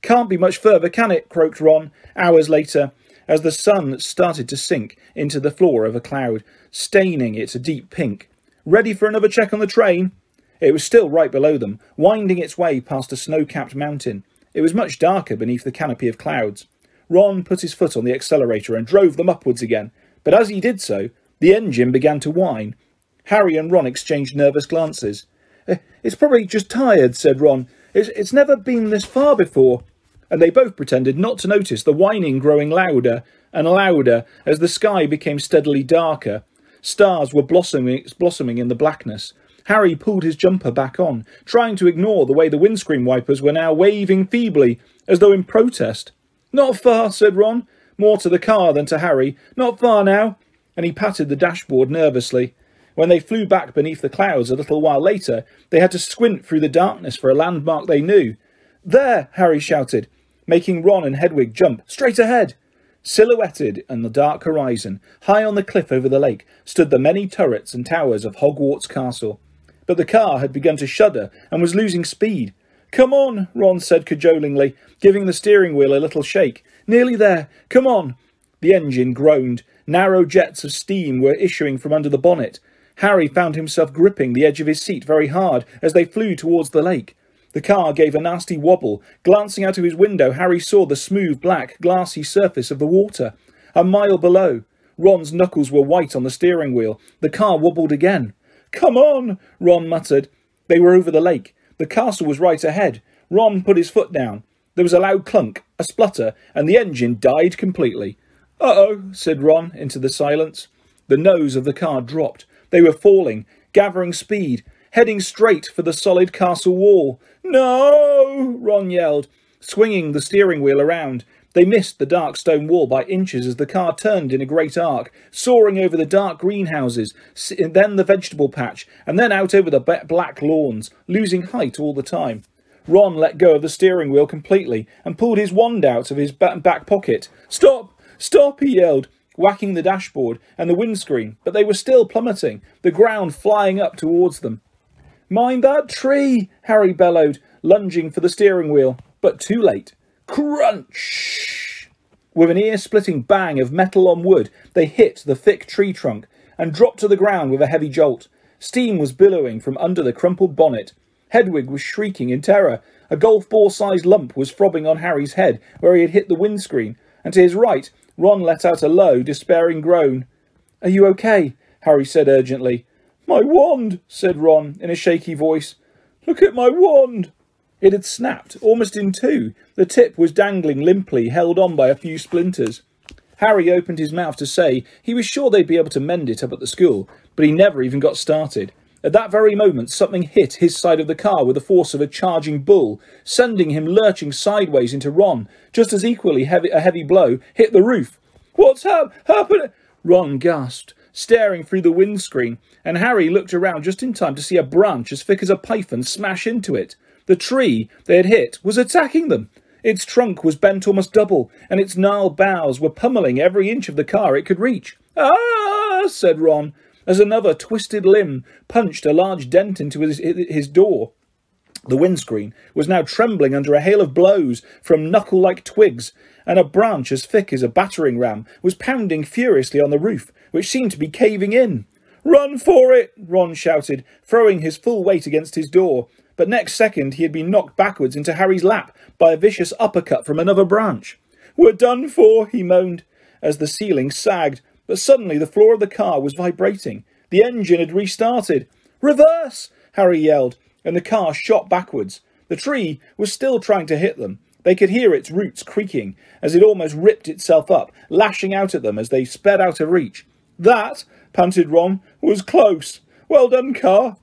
Can't be much further, can it? croaked Ron, hours later, as the sun started to sink into the floor of a cloud, staining it a deep pink. Ready for another check on the train? It was still right below them, winding its way past a snow capped mountain. It was much darker beneath the canopy of clouds. Ron put his foot on the accelerator and drove them upwards again, but as he did so, the engine began to whine. Harry and Ron exchanged nervous glances. Eh, it's probably just tired, said Ron. It's, it's never been this far before and they both pretended not to notice the whining growing louder and louder as the sky became steadily darker. Stars were blossoming, blossoming in the blackness. Harry pulled his jumper back on, trying to ignore the way the windscreen wipers were now waving feebly, as though in protest. Not far, said Ron, more to the car than to Harry. Not far now. And he patted the dashboard nervously. When they flew back beneath the clouds a little while later, they had to squint through the darkness for a landmark they knew. There, Harry shouted making Ron and Hedwig jump straight ahead. Silhouetted on the dark horizon, high on the cliff over the lake, stood the many turrets and towers of Hogwarts Castle. But the car had begun to shudder and was losing speed. Come on, Ron said cajolingly, giving the steering wheel a little shake. Nearly there. Come on. The engine groaned. Narrow jets of steam were issuing from under the bonnet. Harry found himself gripping the edge of his seat very hard as they flew towards the lake. The car gave a nasty wobble. Glancing out of his window, Harry saw the smooth, black, glassy surface of the water. A mile below. Ron's knuckles were white on the steering wheel. The car wobbled again. Come on, Ron muttered. They were over the lake. The castle was right ahead. Ron put his foot down. There was a loud clunk, a splutter, and the engine died completely. Uh-oh, said Ron into the silence. The nose of the car dropped. They were falling, gathering speed heading straight for the solid castle wall. No! Ron yelled, swinging the steering wheel around. They missed the dark stone wall by inches as the car turned in a great arc, soaring over the dark greenhouses, then the vegetable patch, and then out over the black lawns, losing height all the time. Ron let go of the steering wheel completely and pulled his wand out of his back pocket. Stop! Stop! he yelled, whacking the dashboard and the windscreen, but they were still plummeting, the ground flying up towards them. Mind that tree, Harry bellowed, lunging for the steering wheel, but too late. Crunch! With an ear splitting bang of metal on wood, they hit the thick tree trunk and dropped to the ground with a heavy jolt. Steam was billowing from under the crumpled bonnet. Hedwig was shrieking in terror. A golf ball sized lump was throbbing on Harry's head where he had hit the windscreen, and to his right, Ron let out a low, despairing groan. Are you okay? Harry said urgently. My wand, said Ron in a shaky voice. Look at my wand. It had snapped, almost in two. The tip was dangling limply, held on by a few splinters. Harry opened his mouth to say he was sure they'd be able to mend it up at the school, but he never even got started. At that very moment, something hit his side of the car with the force of a charging bull, sending him lurching sideways into Ron, just as equally heavy, a heavy blow hit the roof. What's hap- happened? Ron gasped staring through the windscreen, and Harry looked around just in time to see a branch as thick as a python smash into it. The tree they had hit was attacking them. Its trunk was bent almost double, and its gnarled boughs were pummeling every inch of the car it could reach. Ah! said Ron, as another twisted limb punched a large dent into his, his door. The windscreen was now trembling under a hail of blows from knuckle like twigs, and a branch as thick as a battering ram was pounding furiously on the roof, which seemed to be caving in. Run for it! Ron shouted, throwing his full weight against his door. But next second he had been knocked backwards into Harry's lap by a vicious uppercut from another branch. We're done for, he moaned, as the ceiling sagged, but suddenly the floor of the car was vibrating. The engine had restarted. Reverse! Harry yelled, and the car shot backwards. The tree was still trying to hit them. They could hear its roots creaking as it almost ripped itself up, lashing out at them as they sped out of reach. That, panted Ron, was close. Well done, car.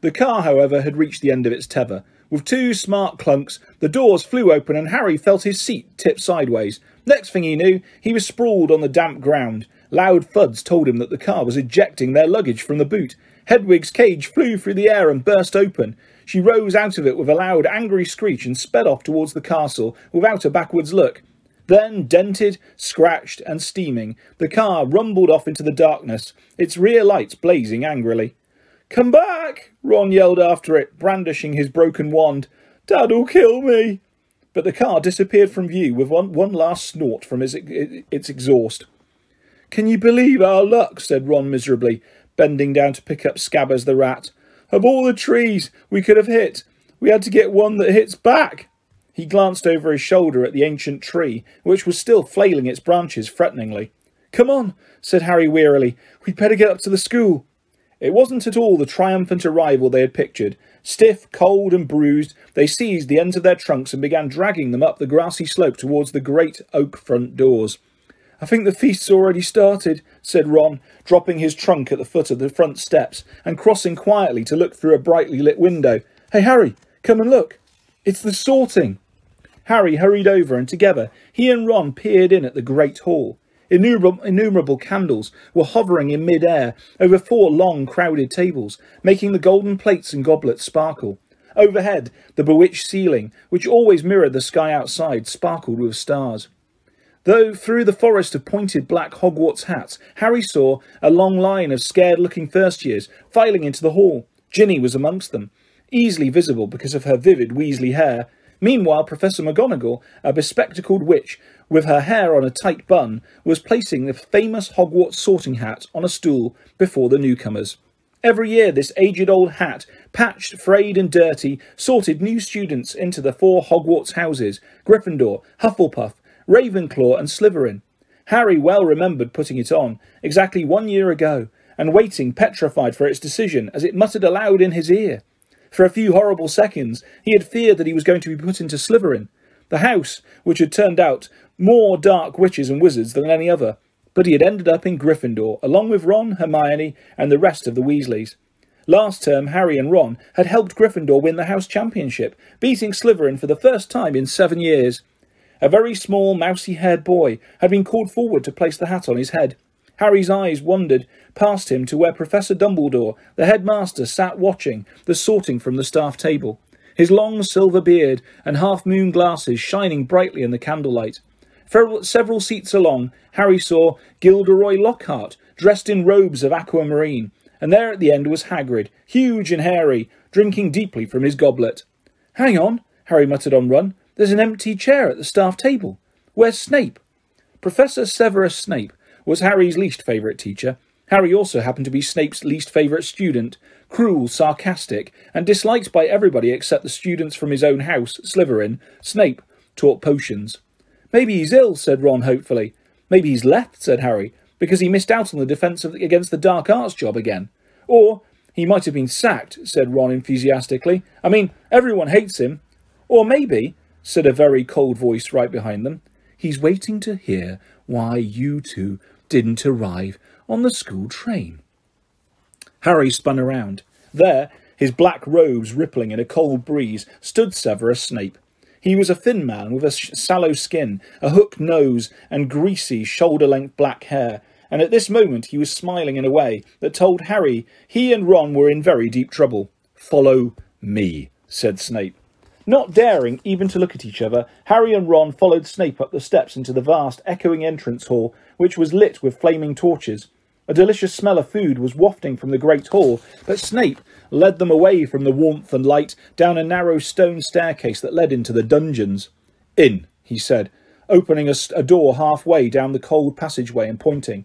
The car, however, had reached the end of its tether. With two smart clunks, the doors flew open and Harry felt his seat tip sideways. Next thing he knew, he was sprawled on the damp ground. Loud thuds told him that the car was ejecting their luggage from the boot. Hedwig's cage flew through the air and burst open. She rose out of it with a loud, angry screech and sped off towards the castle without a backwards look. Then, dented, scratched, and steaming, the car rumbled off into the darkness, its rear lights blazing angrily. Come back! Ron yelled after it, brandishing his broken wand. Dad'll kill me! But the car disappeared from view with one, one last snort from its, its exhaust. Can you believe our luck? said Ron miserably, bending down to pick up Scabbers the rat. Of all the trees we could have hit, we had to get one that hits back. He glanced over his shoulder at the ancient tree, which was still flailing its branches threateningly. Come on, said Harry wearily. We'd better get up to the school. It wasn't at all the triumphant arrival they had pictured. Stiff, cold, and bruised, they seized the ends of their trunks and began dragging them up the grassy slope towards the great oak front doors. I think the feast's already started, said Ron, dropping his trunk at the foot of the front steps and crossing quietly to look through a brightly lit window. Hey, Harry, come and look. It's the sorting. Harry hurried over, and together he and Ron peered in at the great hall. Innumerable, candles were hovering in mid-air over four long, crowded tables, making the golden plates and goblets sparkle. Overhead, the bewitched ceiling, which always mirrored the sky outside, sparkled with stars. Though through the forest of pointed black Hogwarts hats, Harry saw a long line of scared-looking first years filing into the hall. Ginny was amongst them, easily visible because of her vivid Weasley hair. Meanwhile, Professor McGonagall, a bespectacled witch with her hair on a tight bun, was placing the famous Hogwarts sorting hat on a stool before the newcomers. Every year, this aged old hat, patched, frayed, and dirty, sorted new students into the four Hogwarts houses Gryffindor, Hufflepuff, Ravenclaw, and Slytherin. Harry well remembered putting it on, exactly one year ago, and waiting petrified for its decision as it muttered aloud in his ear. For a few horrible seconds, he had feared that he was going to be put into Slytherin, the house which had turned out more dark witches and wizards than any other. But he had ended up in Gryffindor, along with Ron, Hermione, and the rest of the Weasleys. Last term, Harry and Ron had helped Gryffindor win the house championship, beating Slytherin for the first time in seven years. A very small, mousy-haired boy had been called forward to place the hat on his head. Harry's eyes wandered past him to where Professor Dumbledore, the headmaster, sat watching the sorting from the staff table, his long silver beard and half-moon glasses shining brightly in the candlelight. Several seats along, Harry saw Gilderoy Lockhart, dressed in robes of aquamarine, and there at the end was Hagrid, huge and hairy, drinking deeply from his goblet. Hang on, Harry muttered on Ron. There's an empty chair at the staff table. Where's Snape? Professor Severus Snape was Harry's least favourite teacher. Harry also happened to be Snape's least favourite student, cruel, sarcastic, and disliked by everybody except the students from his own house, Slytherin. Snape taught potions. Maybe he's ill, said Ron hopefully. Maybe he's left, said Harry, because he missed out on the defence against the dark arts job again. Or he might have been sacked, said Ron enthusiastically. I mean, everyone hates him. Or maybe said a very cold voice right behind them. He's waiting to hear why you two didn't arrive on the school train. Harry spun around. There, his black robes rippling in a cold breeze, stood Severus Snape. He was a thin man with a sallow skin, a hooked nose, and greasy, shoulder-length black hair, and at this moment he was smiling in a way that told Harry he and Ron were in very deep trouble. Follow me, said Snape. Not daring even to look at each other, Harry and Ron followed Snape up the steps into the vast, echoing entrance hall, which was lit with flaming torches. A delicious smell of food was wafting from the great hall, but Snape led them away from the warmth and light down a narrow stone staircase that led into the dungeons. In, he said, opening a, a door halfway down the cold passageway and pointing.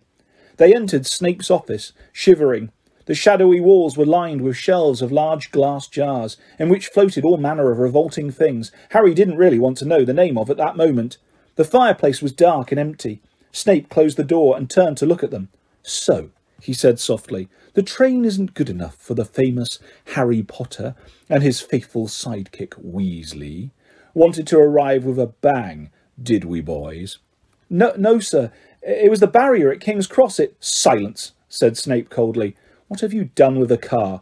They entered Snape's office, shivering, the shadowy walls were lined with shelves of large glass jars, in which floated all manner of revolting things Harry didn't really want to know the name of at that moment. The fireplace was dark and empty. Snape closed the door and turned to look at them. So, he said softly, the train isn't good enough for the famous Harry Potter and his faithful sidekick Weasley. Wanted to arrive with a bang, did we, boys? No, no, sir. It was the barrier at King's Cross. It... Silence, said Snape coldly. What have you done with the car?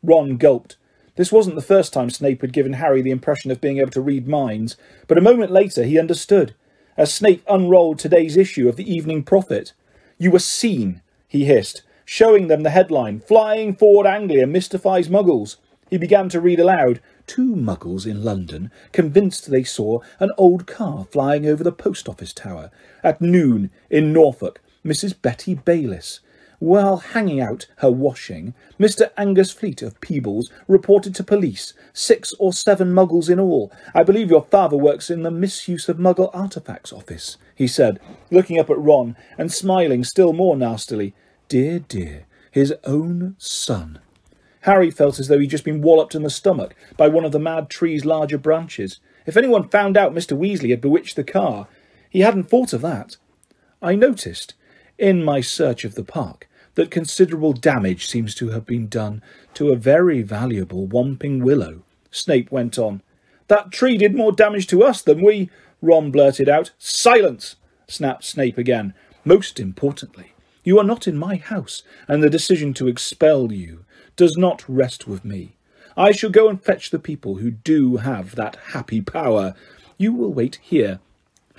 Ron gulped. This wasn't the first time Snape had given Harry the impression of being able to read minds, but a moment later he understood, as Snape unrolled today's issue of the Evening Prophet. You were seen, he hissed, showing them the headline, Flying Ford Anglia Mystifies Muggles. He began to read aloud, Two muggles in London convinced they saw an old car flying over the post office tower. At noon in Norfolk, Mrs. Betty Bayliss while hanging out her washing, Mr. Angus Fleet of Peebles reported to police six or seven muggles in all. I believe your father works in the misuse of muggle artifacts office, he said, looking up at Ron and smiling still more nastily. Dear, dear, his own son. Harry felt as though he'd just been walloped in the stomach by one of the mad tree's larger branches. If anyone found out Mr. Weasley had bewitched the car, he hadn't thought of that. I noticed, in my search of the park, that considerable damage seems to have been done to a very valuable Whomping Willow. Snape went on. That tree did more damage to us than we, Ron blurted out. Silence! snapped Snape again. Most importantly, you are not in my house, and the decision to expel you does not rest with me. I shall go and fetch the people who do have that happy power. You will wait here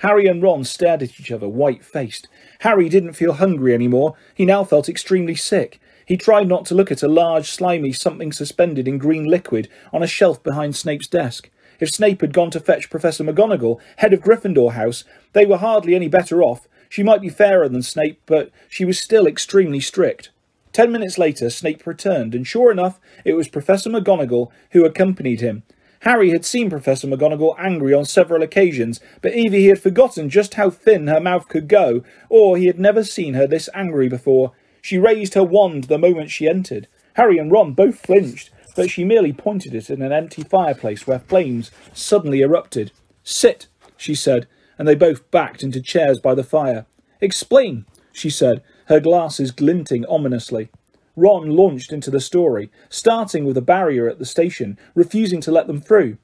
Harry and Ron stared at each other, white faced. Harry didn't feel hungry anymore. He now felt extremely sick. He tried not to look at a large, slimy something suspended in green liquid on a shelf behind Snape's desk. If Snape had gone to fetch Professor McGonagall, head of Gryffindor House, they were hardly any better off. She might be fairer than Snape, but she was still extremely strict. Ten minutes later, Snape returned, and sure enough, it was Professor McGonagall who accompanied him. Harry had seen Professor McGonagall angry on several occasions, but either he had forgotten just how thin her mouth could go, or he had never seen her this angry before. She raised her wand the moment she entered. Harry and Ron both flinched, but she merely pointed it at an empty fireplace where flames suddenly erupted. Sit, she said, and they both backed into chairs by the fire. Explain, she said, her glasses glinting ominously. Ron launched into the story, starting with a barrier at the station, refusing to let them through.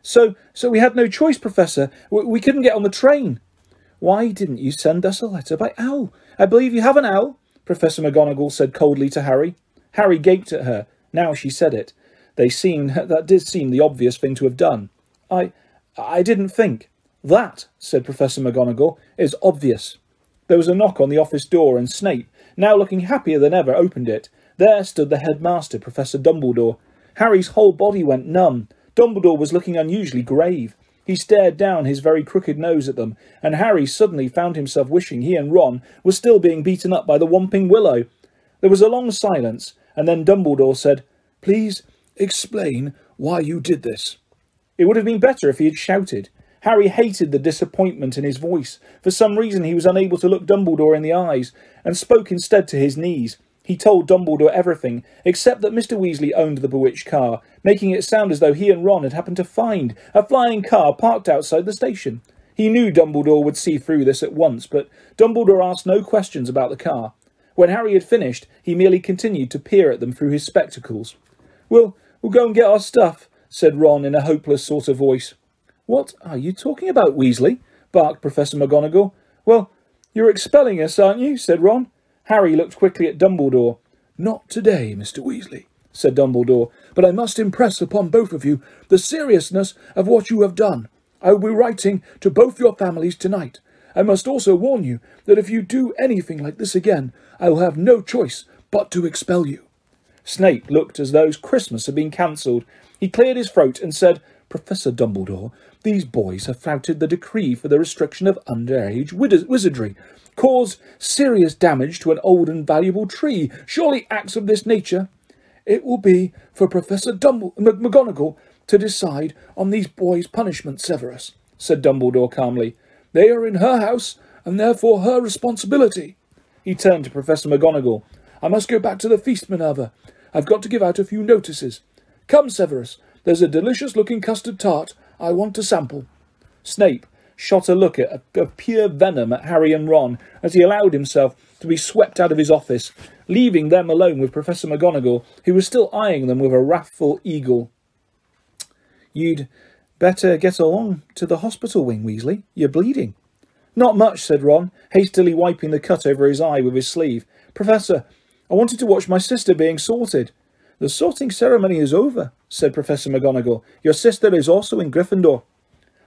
So, so we had no choice, Professor. We, we couldn't get on the train. Why didn't you send us a letter by owl? I believe you have an owl, Professor McGonagall said coldly to Harry. Harry gaped at her. Now she said it. They seemed that did seem the obvious thing to have done. I I didn't think. That, said Professor McGonagall, is obvious. There was a knock on the office door, and Snape, now looking happier than ever, opened it. There stood the headmaster, Professor Dumbledore. Harry's whole body went numb. Dumbledore was looking unusually grave. He stared down his very crooked nose at them, and Harry suddenly found himself wishing he and Ron were still being beaten up by the Whomping Willow. There was a long silence, and then Dumbledore said, Please explain why you did this. It would have been better if he had shouted. Harry hated the disappointment in his voice. For some reason he was unable to look Dumbledore in the eyes, and spoke instead to his knees. He told Dumbledore everything, except that Mr. Weasley owned the bewitched car, making it sound as though he and Ron had happened to find a flying car parked outside the station. He knew Dumbledore would see through this at once, but Dumbledore asked no questions about the car. When Harry had finished, he merely continued to peer at them through his spectacles. We'll, we'll go and get our stuff, said Ron in a hopeless sort of voice. What are you talking about, Weasley? barked Professor McGonagall. Well, you're expelling us, aren't you? said Ron. Harry looked quickly at Dumbledore. Not today, Mr. Weasley, said Dumbledore, but I must impress upon both of you the seriousness of what you have done. I will be writing to both your families tonight. I must also warn you that if you do anything like this again, I will have no choice but to expel you. Snape looked as though Christmas had been cancelled. He cleared his throat and said, Professor Dumbledore, these boys have flouted the decree for the restriction of underage wizardry, caused serious damage to an old and valuable tree. Surely acts of this nature. It will be for Professor Dumble- McGonagall to decide on these boys' punishment, Severus, said Dumbledore calmly. They are in her house, and therefore her responsibility. He turned to Professor McGonagall. I must go back to the feast, Minerva. I've got to give out a few notices. Come, Severus, there's a delicious looking custard tart I want to sample. Snape shot a look at, of pure venom at Harry and Ron as he allowed himself to be swept out of his office, leaving them alone with Professor McGonagall, who was still eyeing them with a wrathful eagle. You'd better get along to the hospital wing, Weasley. You're bleeding. Not much, said Ron, hastily wiping the cut over his eye with his sleeve. Professor, I wanted to watch my sister being sorted. The sorting ceremony is over, said Professor McGonagall. Your sister is also in Gryffindor.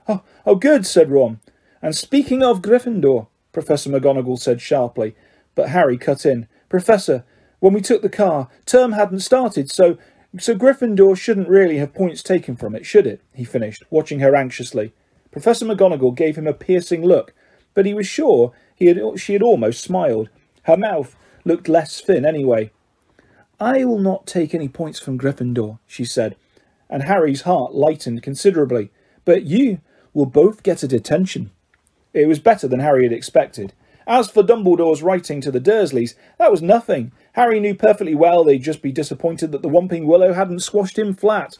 Oh, oh, good, said Ron. And speaking of Gryffindor, Professor McGonagall said sharply, but Harry cut in. Professor, when we took the car, term hadn't started, so so Gryffindor shouldn't really have points taken from it, should it? he finished, watching her anxiously. Professor McGonagall gave him a piercing look, but he was sure he had, she had almost smiled. Her mouth looked less thin anyway. I will not take any points from Gryffindor, she said, and Harry's heart lightened considerably. But you will both get a detention. It was better than Harry had expected. As for Dumbledore's writing to the Dursleys, that was nothing. Harry knew perfectly well they'd just be disappointed that the Whomping Willow hadn't squashed him flat.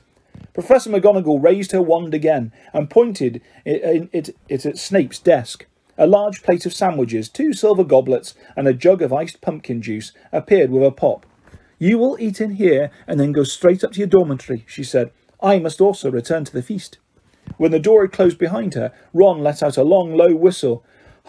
Professor McGonagall raised her wand again and pointed it, it, it at Snape's desk. A large plate of sandwiches, two silver goblets, and a jug of iced pumpkin juice appeared with a pop. You will eat in here and then go straight up to your dormitory, she said. I must also return to the feast. When the door had closed behind her, Ron let out a long, low whistle.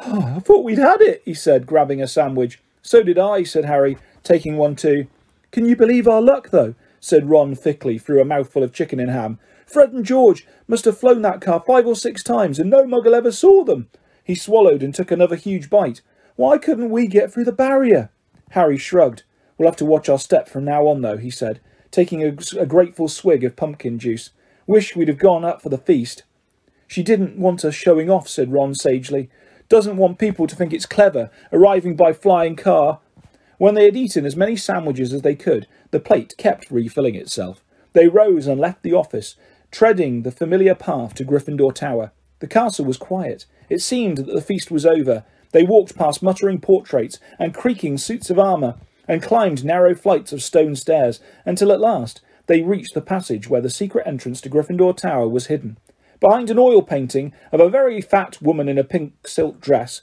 Oh, I thought we'd had it, he said, grabbing a sandwich. So did I, said Harry, taking one too. Can you believe our luck, though? said Ron thickly through a mouthful of chicken and ham. Fred and George must have flown that car five or six times, and no muggle ever saw them. He swallowed and took another huge bite. Why couldn't we get through the barrier? Harry shrugged. We'll have to watch our step from now on, though, he said, taking a, a grateful swig of pumpkin juice. Wish we'd have gone up for the feast. She didn't want us showing off, said Ron sagely. Doesn't want people to think it's clever, arriving by flying car. When they had eaten as many sandwiches as they could, the plate kept refilling itself. They rose and left the office, treading the familiar path to Gryffindor Tower. The castle was quiet. It seemed that the feast was over. They walked past muttering portraits and creaking suits of armour, and climbed narrow flights of stone stairs, until at last they reached the passage where the secret entrance to Gryffindor Tower was hidden. Behind an oil painting of a very fat woman in a pink silk dress.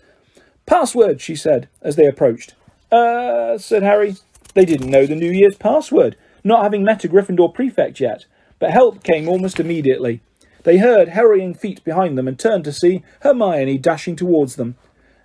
Password, she said, as they approached. Uh, said Harry. They didn't know the New Year's password, not having met a Gryffindor prefect yet, but help came almost immediately. They heard hurrying feet behind them and turned to see Hermione dashing towards them.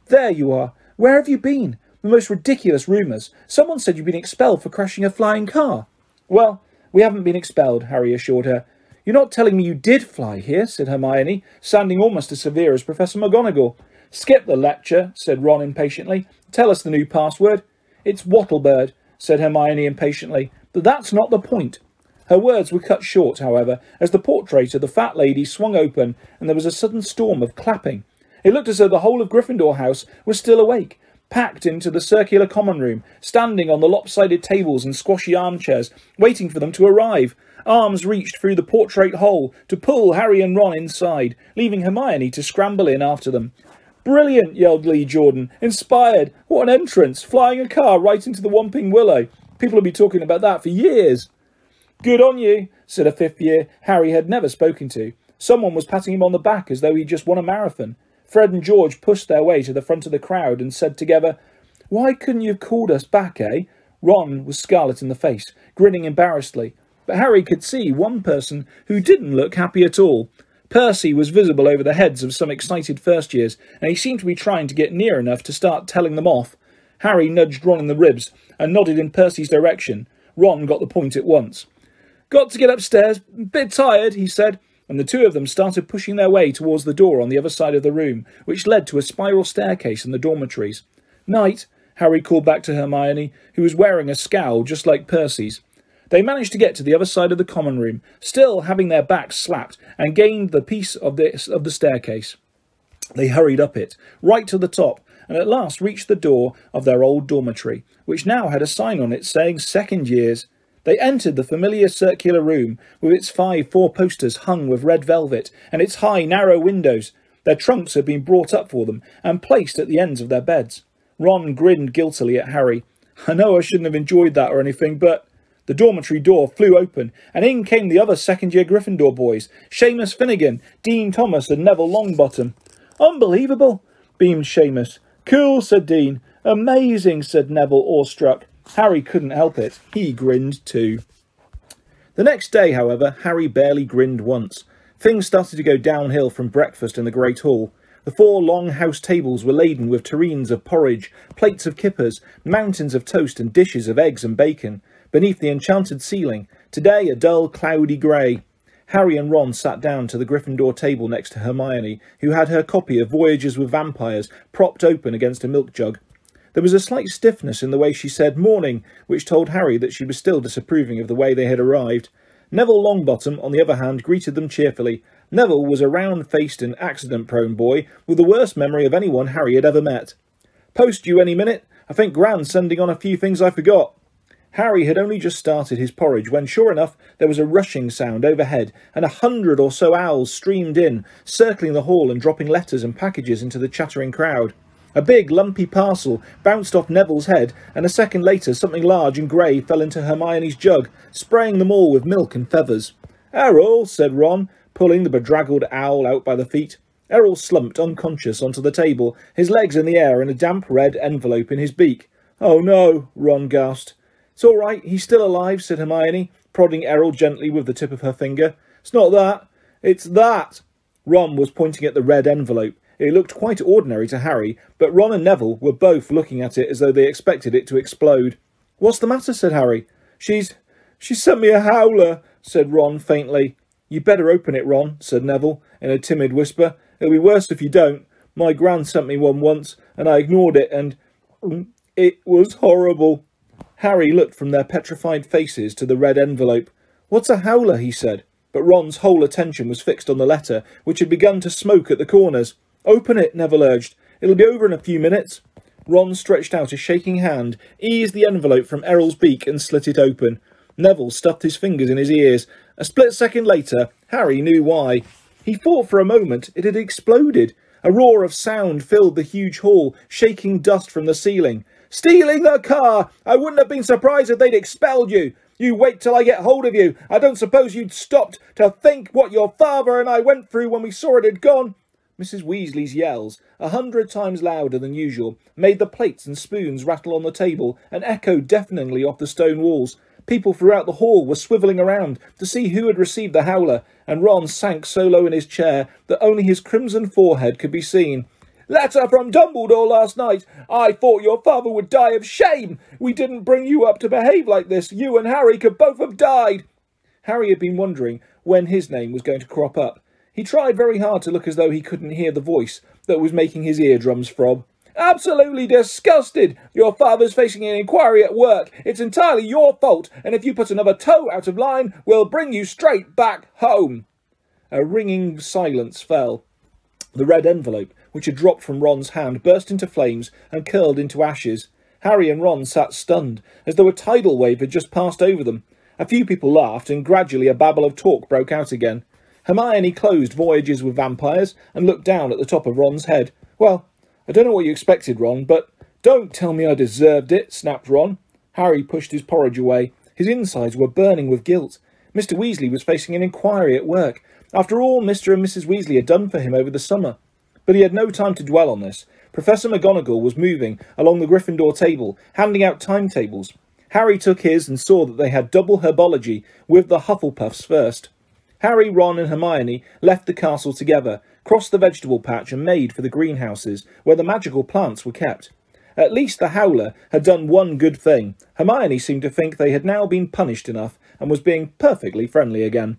There you are. Where have you been? The most ridiculous rumours. Someone said you'd been expelled for crashing a flying car. Well, we haven't been expelled, Harry assured her. You're not telling me you did fly here, said Hermione, sounding almost as severe as Professor McGonagall. Skip the lecture, said Ron impatiently. Tell us the new password. It's Wattlebird, said Hermione impatiently. But that's not the point. Her words were cut short, however, as the portrait of the fat lady swung open and there was a sudden storm of clapping. It looked as though the whole of Gryffindor House was still awake, packed into the circular common room, standing on the lopsided tables and squashy armchairs, waiting for them to arrive. Arms reached through the portrait hole to pull Harry and Ron inside, leaving Hermione to scramble in after them. Brilliant, yelled Lee Jordan. Inspired. What an entrance. Flying a car right into the Whomping Willow. People will be talking about that for years. Good on you, said a fifth year Harry had never spoken to. Someone was patting him on the back as though he'd just won a marathon. Fred and George pushed their way to the front of the crowd and said together, Why couldn't you have called us back, eh? Ron was scarlet in the face, grinning embarrassedly, but Harry could see one person who didn't look happy at all. Percy was visible over the heads of some excited first years, and he seemed to be trying to get near enough to start telling them off. Harry nudged Ron in the ribs and nodded in Percy's direction. Ron got the point at once. Got to get upstairs. Bit tired, he said, and the two of them started pushing their way towards the door on the other side of the room, which led to a spiral staircase in the dormitories. Night, Harry called back to Hermione, who was wearing a scowl just like Percy's. They managed to get to the other side of the common room, still having their backs slapped, and gained the piece of the, of the staircase. They hurried up it, right to the top, and at last reached the door of their old dormitory, which now had a sign on it saying second years. They entered the familiar circular room, with its five four posters hung with red velvet, and its high, narrow windows. Their trunks had been brought up for them, and placed at the ends of their beds. Ron grinned guiltily at Harry. I know I shouldn't have enjoyed that or anything, but the dormitory door flew open, and in came the other second-year Gryffindor boys, Seamus Finnegan, Dean Thomas, and Neville Longbottom. Unbelievable, beamed Seamus. Cool, said Dean. Amazing, said Neville, awestruck. Harry couldn't help it. He grinned too. The next day, however, Harry barely grinned once. Things started to go downhill from breakfast in the Great Hall. The four long house tables were laden with tureens of porridge, plates of kippers, mountains of toast, and dishes of eggs and bacon. beneath the enchanted ceiling, today a dull, cloudy grey. Harry and Ron sat down to the Gryffindor table next to Hermione, who had her copy of Voyages with Vampires propped open against a milk jug. There was a slight stiffness in the way she said morning, which told Harry that she was still disapproving of the way they had arrived. Neville Longbottom, on the other hand, greeted them cheerfully. Neville was a round-faced and accident-prone boy with the worst memory of anyone Harry had ever met. Post you any minute. I think Gran's sending on a few things I forgot. Harry had only just started his porridge when, sure enough, there was a rushing sound overhead, and a hundred or so owls streamed in, circling the hall and dropping letters and packages into the chattering crowd. A big, lumpy parcel bounced off Neville's head, and a second later something large and grey fell into Hermione's jug, spraying them all with milk and feathers. Errol, said Ron, pulling the bedraggled owl out by the feet. Errol slumped unconscious onto the table, his legs in the air and a damp red envelope in his beak. Oh no, Ron gasped. It's all right, he's still alive, said Hermione, prodding Errol gently with the tip of her finger. It's not that, it's that. Ron was pointing at the red envelope. It looked quite ordinary to Harry, but Ron and Neville were both looking at it as though they expected it to explode. What's the matter? said Harry. She's. she sent me a howler, said Ron faintly. You'd better open it, Ron, said Neville, in a timid whisper. It'll be worse if you don't. My gran sent me one once, and I ignored it, and. it was horrible. Harry looked from their petrified faces to the red envelope. What's a howler? he said. But Ron's whole attention was fixed on the letter, which had begun to smoke at the corners. Open it, Neville urged. It'll be over in a few minutes. Ron stretched out a shaking hand, eased the envelope from Errol's beak, and slit it open. Neville stuffed his fingers in his ears. A split second later, Harry knew why. He thought for a moment it had exploded. A roar of sound filled the huge hall, shaking dust from the ceiling. Stealing the car! I wouldn't have been surprised if they'd expelled you. You wait till I get hold of you. I don't suppose you'd stopped to think what your father and I went through when we saw it had gone. Mrs. Weasley's yells, a hundred times louder than usual, made the plates and spoons rattle on the table and echo deafeningly off the stone walls. People throughout the hall were swivelling around to see who had received the howler, and Ron sank so low in his chair that only his crimson forehead could be seen. Letter from Dumbledore last night. I thought your father would die of shame. We didn't bring you up to behave like this. You and Harry could both have died. Harry had been wondering when his name was going to crop up. He tried very hard to look as though he couldn't hear the voice that was making his eardrums throb. Absolutely disgusted! Your father's facing an inquiry at work. It's entirely your fault, and if you put another toe out of line, we'll bring you straight back home. A ringing silence fell. The red envelope which had dropped from Ron's hand, burst into flames and curled into ashes. Harry and Ron sat stunned, as though a tidal wave had just passed over them. A few people laughed, and gradually a babble of talk broke out again. Hermione closed Voyages with Vampires and looked down at the top of Ron's head. Well, I don't know what you expected, Ron, but don't tell me I deserved it, snapped Ron. Harry pushed his porridge away. His insides were burning with guilt. Mr. Weasley was facing an inquiry at work. After all Mr. and Mrs. Weasley had done for him over the summer. But he had no time to dwell on this. Professor McGonagall was moving along the Gryffindor table, handing out timetables. Harry took his and saw that they had double herbology with the Hufflepuffs first. Harry, Ron, and Hermione left the castle together, crossed the vegetable patch, and made for the greenhouses, where the magical plants were kept. At least the Howler had done one good thing. Hermione seemed to think they had now been punished enough and was being perfectly friendly again.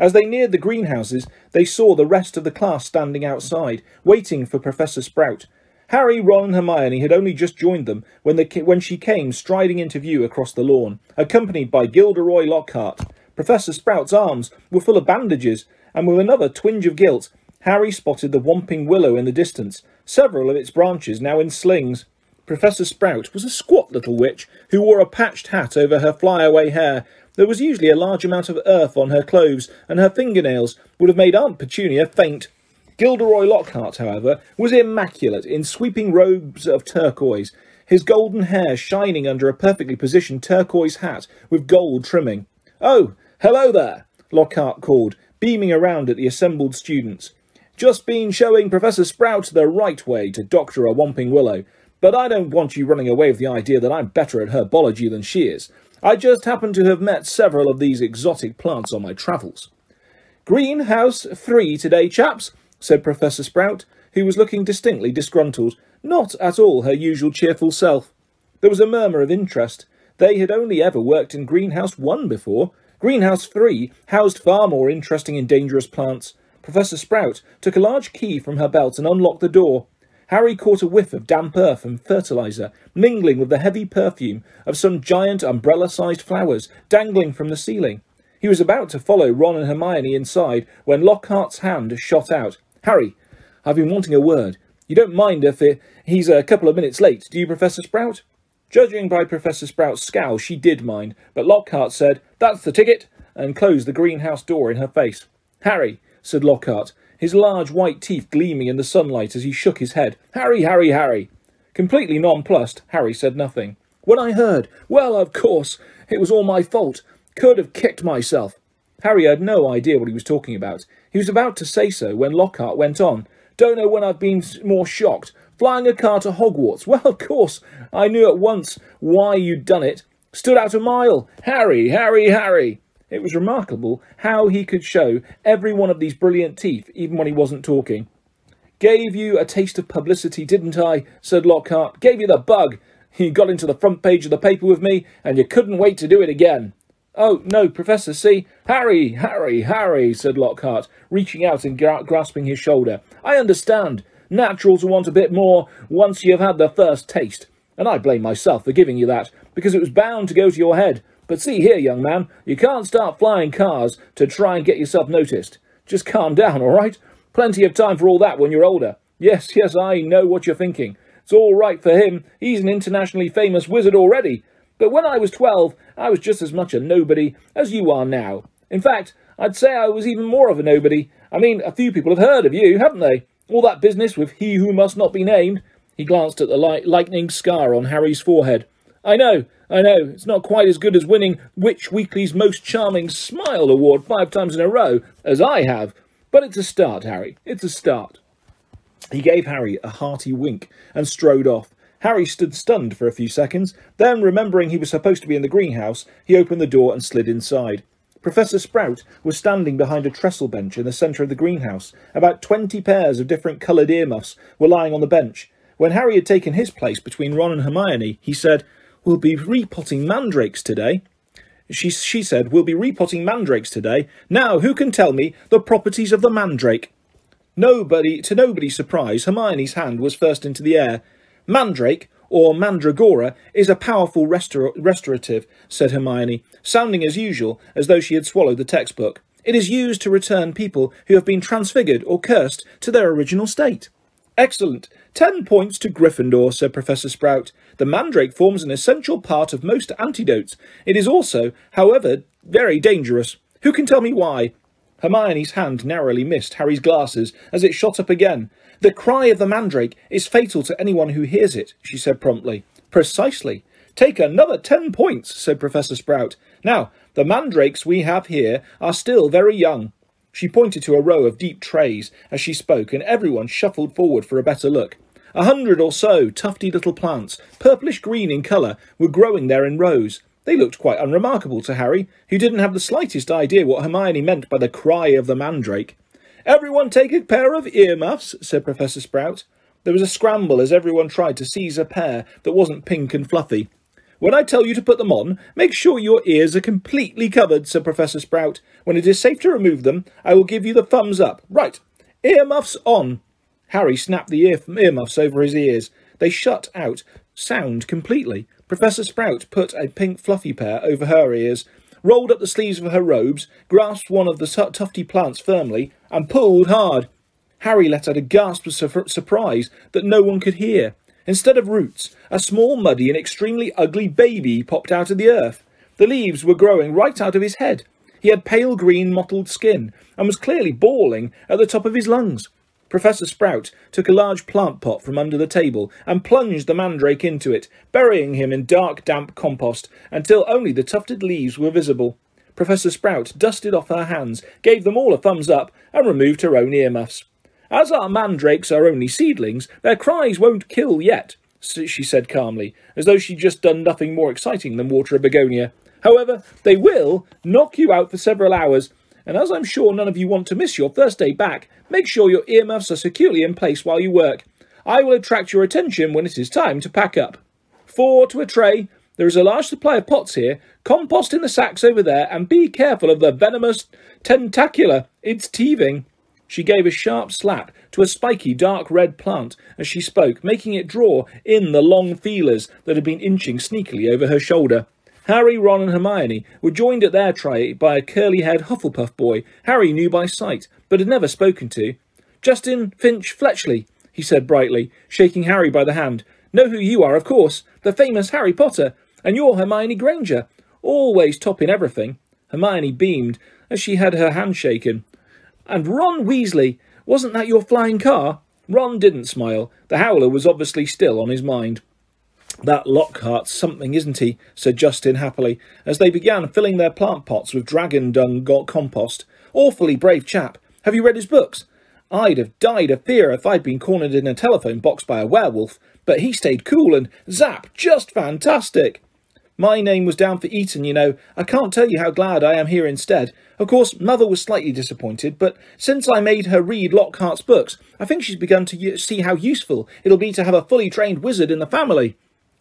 As they neared the greenhouses, they saw the rest of the class standing outside, waiting for Professor Sprout. Harry, Ron, and Hermione had only just joined them when, the, when she came striding into view across the lawn, accompanied by Gilderoy Lockhart. Professor Sprout's arms were full of bandages, and with another twinge of guilt, Harry spotted the Whomping Willow in the distance, several of its branches now in slings. Professor Sprout was a squat little witch who wore a patched hat over her flyaway hair there was usually a large amount of earth on her clothes, and her fingernails would have made Aunt Petunia faint. Gilderoy Lockhart, however, was immaculate in sweeping robes of turquoise, his golden hair shining under a perfectly positioned turquoise hat with gold trimming. Oh, hello there, Lockhart called, beaming around at the assembled students. Just been showing Professor Sprout the right way to doctor a Whomping Willow, but I don't want you running away with the idea that I'm better at herbology than she is. I just happen to have met several of these exotic plants on my travels. Greenhouse 3 today, chaps, said Professor Sprout, who was looking distinctly disgruntled, not at all her usual cheerful self. There was a murmur of interest. They had only ever worked in Greenhouse 1 before. Greenhouse 3 housed far more interesting and dangerous plants. Professor Sprout took a large key from her belt and unlocked the door. Harry caught a whiff of damp earth and fertilizer, mingling with the heavy perfume of some giant umbrella-sized flowers dangling from the ceiling. He was about to follow Ron and Hermione inside when Lockhart's hand shot out. Harry, I've been wanting a word. You don't mind if it, he's a couple of minutes late, do you, Professor Sprout? Judging by Professor Sprout's scowl, she did mind, but Lockhart said, That's the ticket, and closed the greenhouse door in her face. Harry, said Lockhart, his large white teeth gleaming in the sunlight as he shook his head. Harry, Harry, Harry. Completely nonplussed, Harry said nothing. When I heard, well, of course, it was all my fault. Could have kicked myself. Harry had no idea what he was talking about. He was about to say so when Lockhart went on. Don't know when I've been more shocked. Flying a car to Hogwarts. Well, of course, I knew at once why you'd done it. Stood out a mile. Harry, Harry, Harry. It was remarkable how he could show every one of these brilliant teeth, even when he wasn't talking. Gave you a taste of publicity, didn't I? said Lockhart. Gave you the bug. You got into the front page of the paper with me, and you couldn't wait to do it again. Oh, no, Professor, see? Harry, Harry, Harry, said Lockhart, reaching out and gra grasping his shoulder. I understand. Natural to want a bit more once you've had the first taste. And I blame myself for giving you that, because it was bound to go to your head. But see here, young man, you can't start flying cars to try and get yourself noticed. Just calm down, all right? Plenty of time for all that when you're older. Yes, yes, I know what you're thinking. It's all right for him. He's an internationally famous wizard already. But when I was twelve, I was just as much a nobody as you are now. In fact, I'd say I was even more of a nobody. I mean, a few people have heard of you, haven't they? All that business with he who must not be named. He glanced at the light lightning scar on Harry's forehead. I know, I know, it's not quite as good as winning Witch Weekly's Most Charming Smile award five times in a row, as I have. But it's a start, Harry. It's a start. He gave Harry a hearty wink and strode off, Harry stood stunned for a few seconds. Then, remembering he was supposed to be in the greenhouse, he opened the door and slid inside. Professor Sprout was standing behind a trestle bench in the centre of the greenhouse. About twenty pairs of different coloured earmuffs were lying on the bench. When Harry had taken his place between Ron and Hermione, he said, We'll be repotting mandrakes today. She, she said, We'll be repotting mandrakes today. Now, who can tell me the properties of the mandrake? Nobody, to nobody's surprise, Hermione's hand was first into the air. Mandrake, or mandragora, is a powerful restor restorative, said Hermione, sounding as usual, as though she had swallowed the textbook. It is used to return people who have been transfigured or cursed to their original state. Excellent. Ten points to Gryffindor, said Professor Sprout. The mandrake forms an essential part of most antidotes. It is also, however, very dangerous. Who can tell me why? Hermione's hand narrowly missed Harry's glasses as it shot up again. The cry of the mandrake is fatal to anyone who hears it, she said promptly. Precisely. Take another ten points, said Professor Sprout. Now, the mandrakes we have here are still very young. She pointed to a row of deep trays as she spoke, and everyone shuffled forward for a better look. A hundred or so tufty little plants, purplish green in colour, were growing there in rows. They looked quite unremarkable to Harry, who didn't have the slightest idea what Hermione meant by the cry of the mandrake. Everyone take a pair of earmuffs, said Professor Sprout. There was a scramble as everyone tried to seize a pair that wasn't pink and fluffy. When I tell you to put them on, make sure your ears are completely covered, said Professor Sprout. When it is safe to remove them, I will give you the thumbs up. Right, earmuffs on. Harry snapped the ear earmuffs over his ears. They shut out sound completely. Professor Sprout put a pink fluffy pair over her ears rolled up the sleeves of her robes, grasped one of the tufty plants firmly, and pulled hard. Harry let out a gasp of su surprise that no one could hear. Instead of roots, a small, muddy, and extremely ugly baby popped out of the earth. The leaves were growing right out of his head. He had pale green, mottled skin, and was clearly bawling at the top of his lungs. Professor Sprout took a large plant pot from under the table and plunged the mandrake into it, burying him in dark, damp compost until only the tufted leaves were visible. Professor Sprout dusted off her hands, gave them all a thumbs up, and removed her own earmuffs. As our mandrakes are only seedlings, their cries won't kill yet, she said calmly, as though she'd just done nothing more exciting than water a begonia. However, they will knock you out for several hours, and as I'm sure none of you want to miss your first day back, make sure your earmuffs are securely in place while you work. I will attract your attention when it is time to pack up. Four to a tray, There is a large supply of pots here. Compost in the sacks over there, and be careful of the venomous tentacula. It's teething. She gave a sharp slap to a spiky dark red plant as she spoke, making it draw in the long feelers that had been inching sneakily over her shoulder. Harry, Ron, and Hermione were joined at their tray by a curly haired Hufflepuff boy Harry knew by sight, but had never spoken to. Justin Finch Fletchley, he said brightly, shaking Harry by the hand. Know who you are, of course, the famous Harry Potter, and you're Hermione Granger, always topping everything. Hermione beamed as she had her hand shaken. And Ron Weasley, wasn't that your flying car? Ron didn't smile. The howler was obviously still on his mind. That Lockhart's something, isn't he? said Justin happily, as they began filling their plant pots with dragon dung compost. Awfully brave chap. Have you read his books? I'd have died of fear if I'd been cornered in a telephone box by a werewolf, but he stayed cool and zap, just fantastic. My name was down for Eton, you know. I can't tell you how glad I am here instead. Of course, Mother was slightly disappointed, but since I made her read Lockhart's books, I think she's begun to see how useful it'll be to have a fully trained wizard in the family.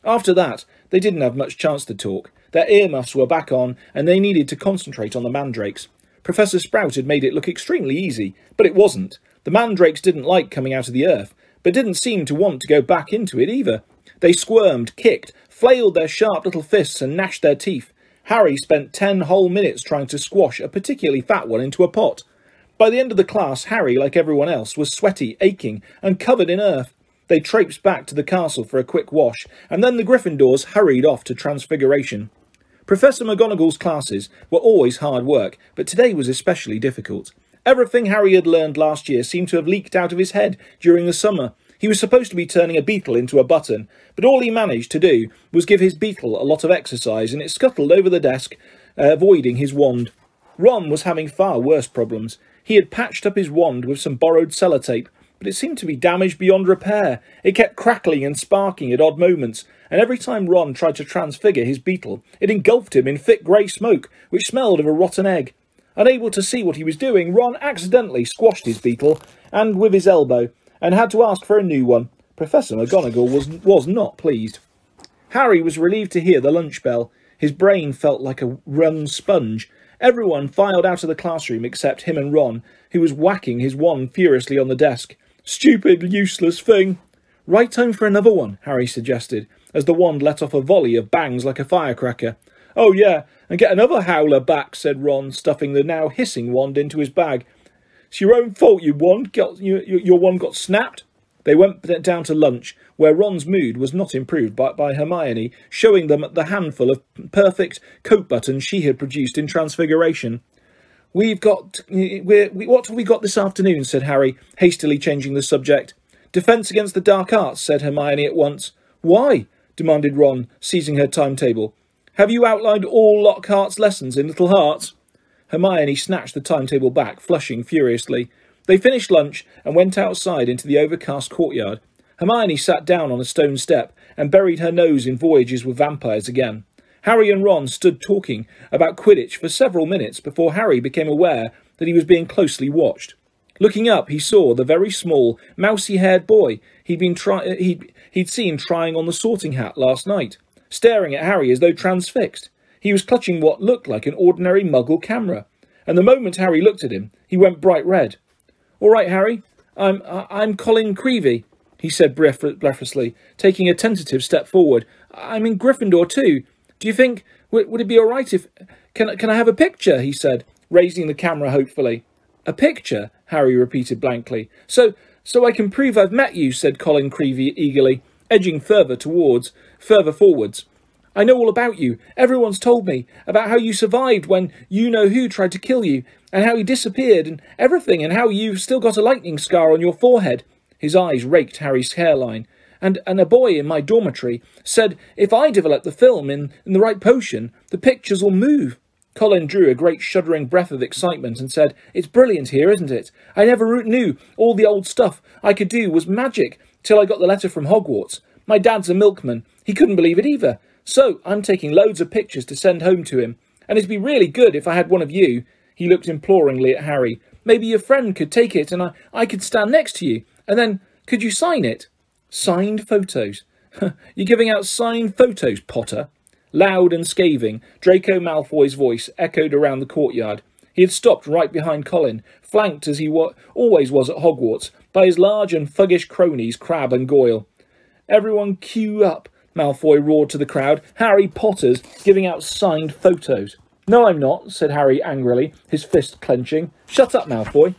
After that, they didn't have much chance to talk. Their earmuffs were back on, and they needed to concentrate on the mandrakes. Professor Sprout had made it look extremely easy, but it wasn't. The mandrakes didn't like coming out of the earth, but didn't seem to want to go back into it either. They squirmed, kicked, flailed their sharp little fists and gnashed their teeth. Harry spent ten whole minutes trying to squash a particularly fat one into a pot. By the end of the class, Harry, like everyone else, was sweaty, aching, and covered in earth. They traipsed back to the castle for a quick wash, and then the Gryffindors hurried off to Transfiguration. Professor McGonagall's classes were always hard work, but today was especially difficult. Everything Harry had learned last year seemed to have leaked out of his head during the summer, he was supposed to be turning a beetle into a button, but all he managed to do was give his beetle a lot of exercise, and it scuttled over the desk, uh, avoiding his wand. Ron was having far worse problems. He had patched up his wand with some borrowed sellotape, but it seemed to be damaged beyond repair. It kept crackling and sparking at odd moments, and every time Ron tried to transfigure his beetle, it engulfed him in thick grey smoke, which smelled of a rotten egg. Unable to see what he was doing, Ron accidentally squashed his beetle, and with his elbow, and had to ask for a new one. Professor McGonagall was, was not pleased. Harry was relieved to hear the lunch bell. His brain felt like a wrung sponge. Everyone filed out of the classroom except him and Ron, who was whacking his wand furiously on the desk. Stupid, useless thing. Right time for another one, Harry suggested, as the wand let off a volley of bangs like a firecracker. Oh, yeah, and get another howler back, said Ron, stuffing the now hissing wand into his bag. It's your own fault you won. Got, you, your wand got snapped. They went down to lunch, where Ron's mood was not improved by, by Hermione, showing them the handful of perfect coat buttons she had produced in Transfiguration. We've got... We're, we, what have we got this afternoon? said Harry, hastily changing the subject. Defence against the dark arts, said Hermione at once. Why? demanded Ron, seizing her timetable. Have you outlined all Lockhart's lessons in Little Hearts? Hermione snatched the timetable back, flushing furiously. They finished lunch and went outside into the overcast courtyard. Hermione sat down on a stone step and buried her nose in voyages with vampires again. Harry and Ron stood talking about Quidditch for several minutes before Harry became aware that he was being closely watched. Looking up, he saw the very small, mousy-haired boy he'd been try- he'd, he'd seen trying on the sorting hat last night, staring at Harry as though transfixed. He was clutching what looked like an ordinary muggle camera, and the moment Harry looked at him, he went bright red. All right, Harry, I'm I'm Colin Creevey, he said breathlessly, taking a tentative step forward. I'm in Gryffindor too. Do you think would it be all right if can can I have a picture? He said, raising the camera hopefully. A picture? Harry repeated blankly. So so I can prove I've met you, said Colin Creevey eagerly, edging further towards, further forwards. I know all about you. Everyone's told me about how you survived when you know who tried to kill you, and how he disappeared, and everything, and how you've still got a lightning scar on your forehead. His eyes raked Harry's hairline. And, and a boy in my dormitory said if I develop the film in, in the right potion, the pictures will move. Colin drew a great shuddering breath of excitement and said, It's brilliant here, isn't it? I never knew all the old stuff I could do was magic till I got the letter from Hogwarts. My dad's a milkman. He couldn't believe it either. So I'm taking loads of pictures to send home to him. And it'd be really good if I had one of you. He looked imploringly at Harry. Maybe your friend could take it and I, I could stand next to you. And then could you sign it? Signed photos. You're giving out signed photos, Potter? Loud and scathing, Draco Malfoy's voice echoed around the courtyard. He had stopped right behind Colin, flanked as he wa- always was at Hogwarts, by his large and thuggish cronies Crabbe and Goyle. Everyone queue up, Malfoy roared to the crowd. Harry Potter's giving out signed photos. No, I'm not, said Harry angrily, his fist clenching. Shut up, Malfoy.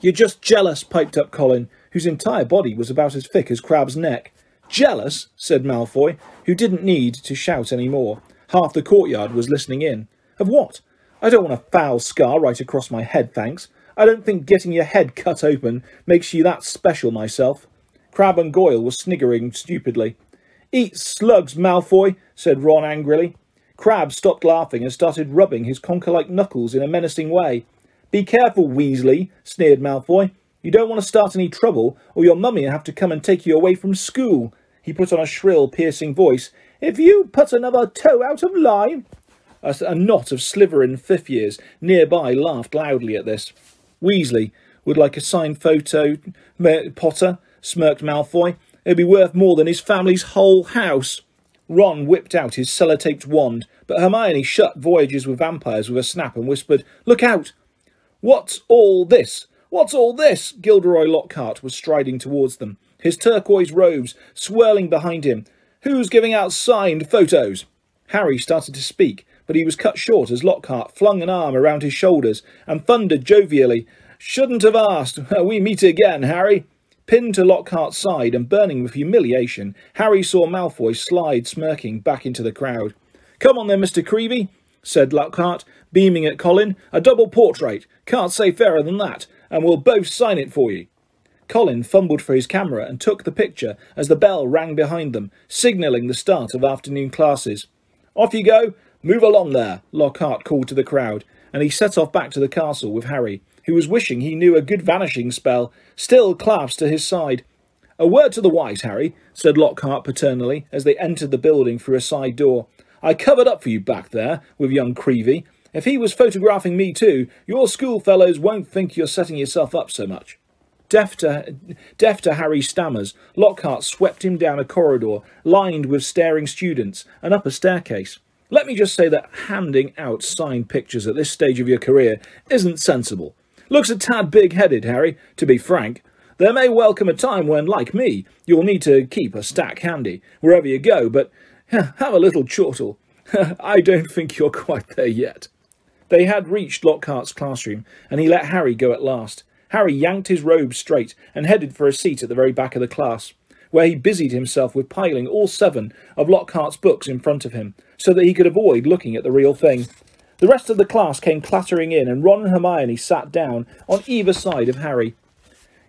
You're just jealous, piped up Colin, whose entire body was about as thick as Crabbe's neck. Jealous, said Malfoy, who didn't need to shout any more. Half the courtyard was listening in. Of what? I don't want a foul scar right across my head, thanks. I don't think getting your head cut open makes you that special myself. Crabbe and Goyle were sniggering stupidly. Eat slugs, Malfoy, said Ron angrily. Crabbe stopped laughing and started rubbing his conker-like knuckles in a menacing way. Be careful, Weasley, sneered Malfoy. You don't want to start any trouble, or your mummy will have to come and take you away from school. He put on a shrill, piercing voice. If you put another toe out of line, a, a knot of Slytherin fifth years nearby laughed loudly at this. Weasley would like a signed photo, Potter, smirked Malfoy. It'd be worth more than his family's whole house. Ron whipped out his sellotaped wand, but Hermione shut Voyages with Vampires with a snap and whispered, Look out! What's all this? What's all this? Gilderoy Lockhart was striding towards them, his turquoise robes swirling behind him. Who's giving out signed photos? Harry started to speak, but he was cut short as Lockhart flung an arm around his shoulders and thundered jovially, Shouldn't have asked. We meet again, Harry. Pinned to Lockhart's side and burning with humiliation, Harry saw Malfoy slide smirking back into the crowd. Come on then, Mr. Creevey, said Lockhart, beaming at Colin. A double portrait. Can't say fairer than that, and we'll both sign it for you. Colin fumbled for his camera and took the picture as the bell rang behind them, signalling the start of afternoon classes. Off you go, Move along there, Lockhart called to the crowd, and he set off back to the castle with Harry, who was wishing he knew a good vanishing spell, still clasped to his side. A word to the wise, Harry, said Lockhart paternally, as they entered the building through a side door. I covered up for you back there, with young Creevey. If he was photographing me too, your schoolfellows won't think you're setting yourself up so much. Deaf to, deaf to Harry's stammers, Lockhart swept him down a corridor lined with staring students and up a staircase. Let me just say that handing out signed pictures at this stage of your career isn't sensible. Looks a tad big-headed, Harry, to be frank. There may well come a time when, like me, you'll need to keep a stack handy wherever you go, but have a little chortle. I don't think you're quite there yet. They had reached Lockhart's classroom, and he let Harry go at last. Harry yanked his robe straight and headed for a seat at the very back of the class where he busied himself with piling all seven of Lockhart's books in front of him, so that he could avoid looking at the real thing. The rest of the class came clattering in, and Ron and Hermione sat down on either side of Harry.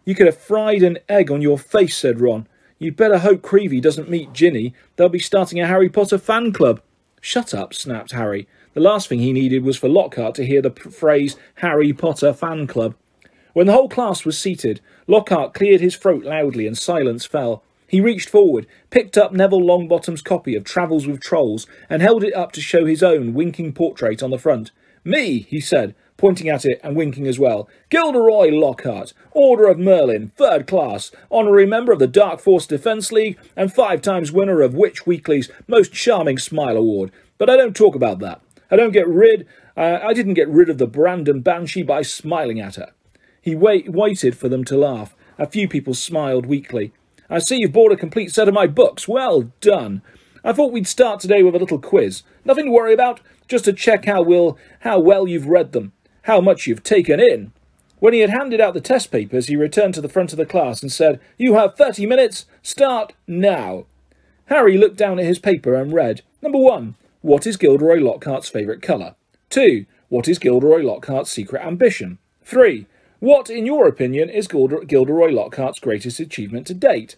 You could have fried an egg on your face, said Ron. You'd better hope Creevey doesn't meet Ginny. They'll be starting a Harry Potter fan club. Shut up, snapped Harry. The last thing he needed was for Lockhart to hear the phrase Harry Potter fan club. When the whole class was seated, Lockhart cleared his throat loudly and silence fell. He reached forward, picked up Neville Longbottom's copy of Travels with Trolls, and held it up to show his own winking portrait on the front. Me, he said, pointing at it and winking as well. Gilderoy Lockhart, Order of Merlin, third class, honorary member of the Dark Force Defence League, and five times winner of Witch Weekly's Most Charming Smile Award. But I don't talk about that. I don't get rid. Uh, I didn't get rid of the Bandon Banshee by smiling at her. He wait, waited for them to laugh. A few people smiled weakly. I see you've bought a complete set of my books. Well done. I thought we'd start today with a little quiz. Nothing to worry about, just to check how, will, how well you've read them, how much you've taken in. When he had handed out the test papers, he returned to the front of the class and said, You have 30 minutes. Start now. Harry looked down at his paper and read, Number one, what is Gilderoy Lockhart's favourite colour? Two, what is Gilderoy Lockhart's secret ambition? Three, what, in your opinion, is Gilderoy Lockhart's greatest achievement to date?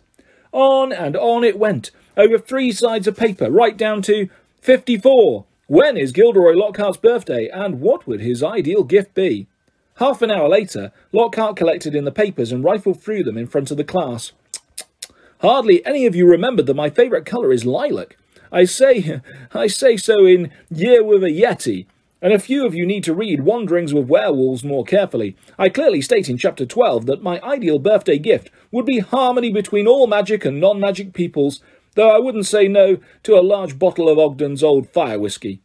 On and on it went, over three sides of paper, right down to 54. When is Gilderoy Lockhart's birthday, and what would his ideal gift be? Half an hour later, Lockhart collected in the papers and rifled through them in front of the class. Hardly any of you remembered that my favourite colour is lilac. I say, I say so in Year with a Yeti, and a few of you need to read Wanderings with Werewolves more carefully. I clearly state in Chapter 12 that my ideal birthday gift would be harmony between all magic and non-magic peoples. though I wouldn't say no to a large bottle of Ogden's old fire whisky.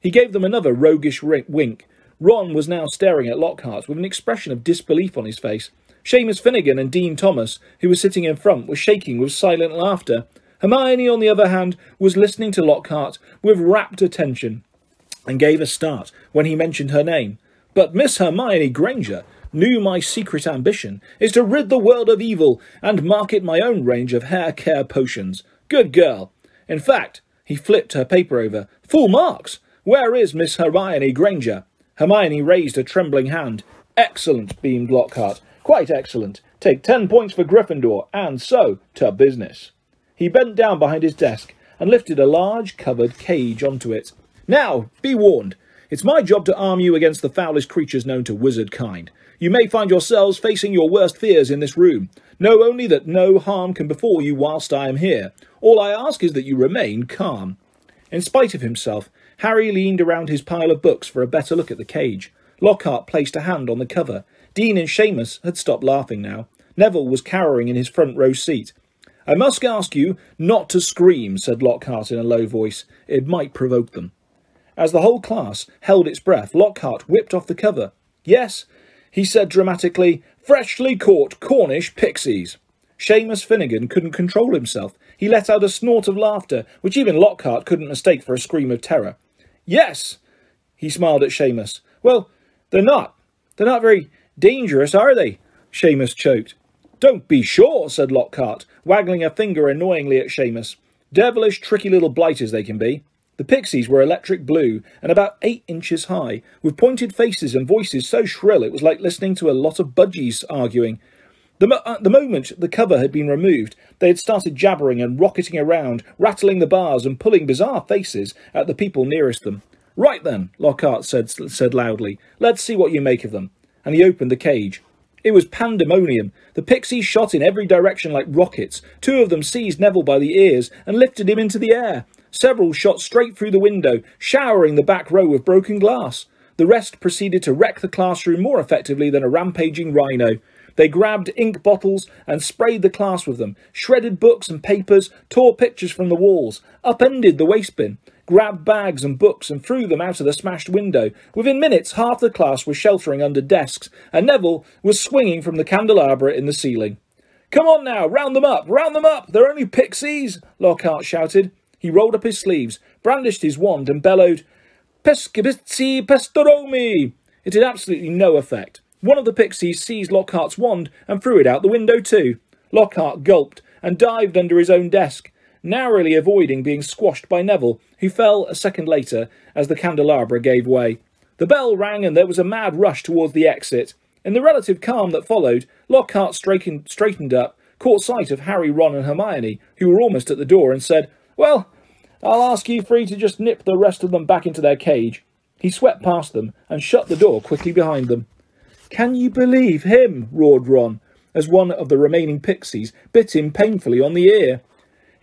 He gave them another roguish wink. Ron was now staring at Lockhart with an expression of disbelief on his face. Seamus Finnegan and Dean Thomas, who was sitting in front, were shaking with silent laughter. Hermione, on the other hand, was listening to Lockhart with rapt attention and gave a start when he mentioned her name. But Miss Hermione Granger knew my secret ambition is to rid the world of evil and market my own range of hair care potions. Good girl. In fact, he flipped her paper over. Full marks. Where is Miss Hermione Granger? Hermione raised a trembling hand. Excellent, beamed Lockhart. Quite excellent. Take ten points for Gryffindor, and so to business. He bent down behind his desk and lifted a large covered cage onto it. Now, be warned. It's my job to arm you against the foulest creatures known to wizard kind. You may find yourselves facing your worst fears in this room. Know only that no harm can befall you whilst I am here. All I ask is that you remain calm. In spite of himself, Harry leaned around his pile of books for a better look at the cage. Lockhart placed a hand on the cover. Dean and Seamus had stopped laughing now. Neville was cowering in his front row seat. I must ask you not to scream, said Lockhart in a low voice. It might provoke them. As the whole class held its breath, Lockhart whipped off the cover. Yes, he said dramatically, freshly caught Cornish pixies. Seamus Finnegan couldn't control himself. He let out a snort of laughter, which even Lockhart couldn't mistake for a scream of terror. Yes, he smiled at Seamus. Well, they're not. They're not very Dangerous, are they? Seamus choked. Don't be sure, said Lockhart, waggling a finger annoyingly at Seamus. Devilish, tricky little blighters they can be. The pixies were electric blue and about eight inches high, with pointed faces and voices so shrill it was like listening to a lot of budgies arguing. The, mo- uh, the moment the cover had been removed, they had started jabbering and rocketing around, rattling the bars and pulling bizarre faces at the people nearest them. Right then, Lockhart said, said loudly, let's see what you make of them and he opened the cage. It was pandemonium. The pixies shot in every direction like rockets. Two of them seized Neville by the ears and lifted him into the air. Several shot straight through the window, showering the back row with broken glass. The rest proceeded to wreck the classroom more effectively than a rampaging rhino. They grabbed ink bottles and sprayed the class with them, shredded books and papers, tore pictures from the walls, upended the waste bin, grabbed bags and books and threw them out of the smashed window. Within minutes, half the class was sheltering under desks, and Neville was swinging from the candelabra in the ceiling. Come on now, round them up, round them up! They're only pixies! Lockhart shouted. He rolled up his sleeves, brandished his wand, and bellowed, Peskipiksi Pesternomi! It had absolutely no effect. One of the pixies seized Lockhart's wand and threw it out the window too. Lockhart gulped and dived under his own desk narrowly avoiding being squashed by Neville, who fell a second later as the candelabra gave way. The bell rang and there was a mad rush towards the exit. In the relative calm that followed, Lockhart straightened, straightened up, caught sight of Harry, Ron, and Hermione, who were almost at the door, and said, Well, I'll ask you three to just nip the rest of them back into their cage. He swept past them and shut the door quickly behind them. Can you believe him? roared Ron, as one of the remaining pixies bit him painfully on the ear.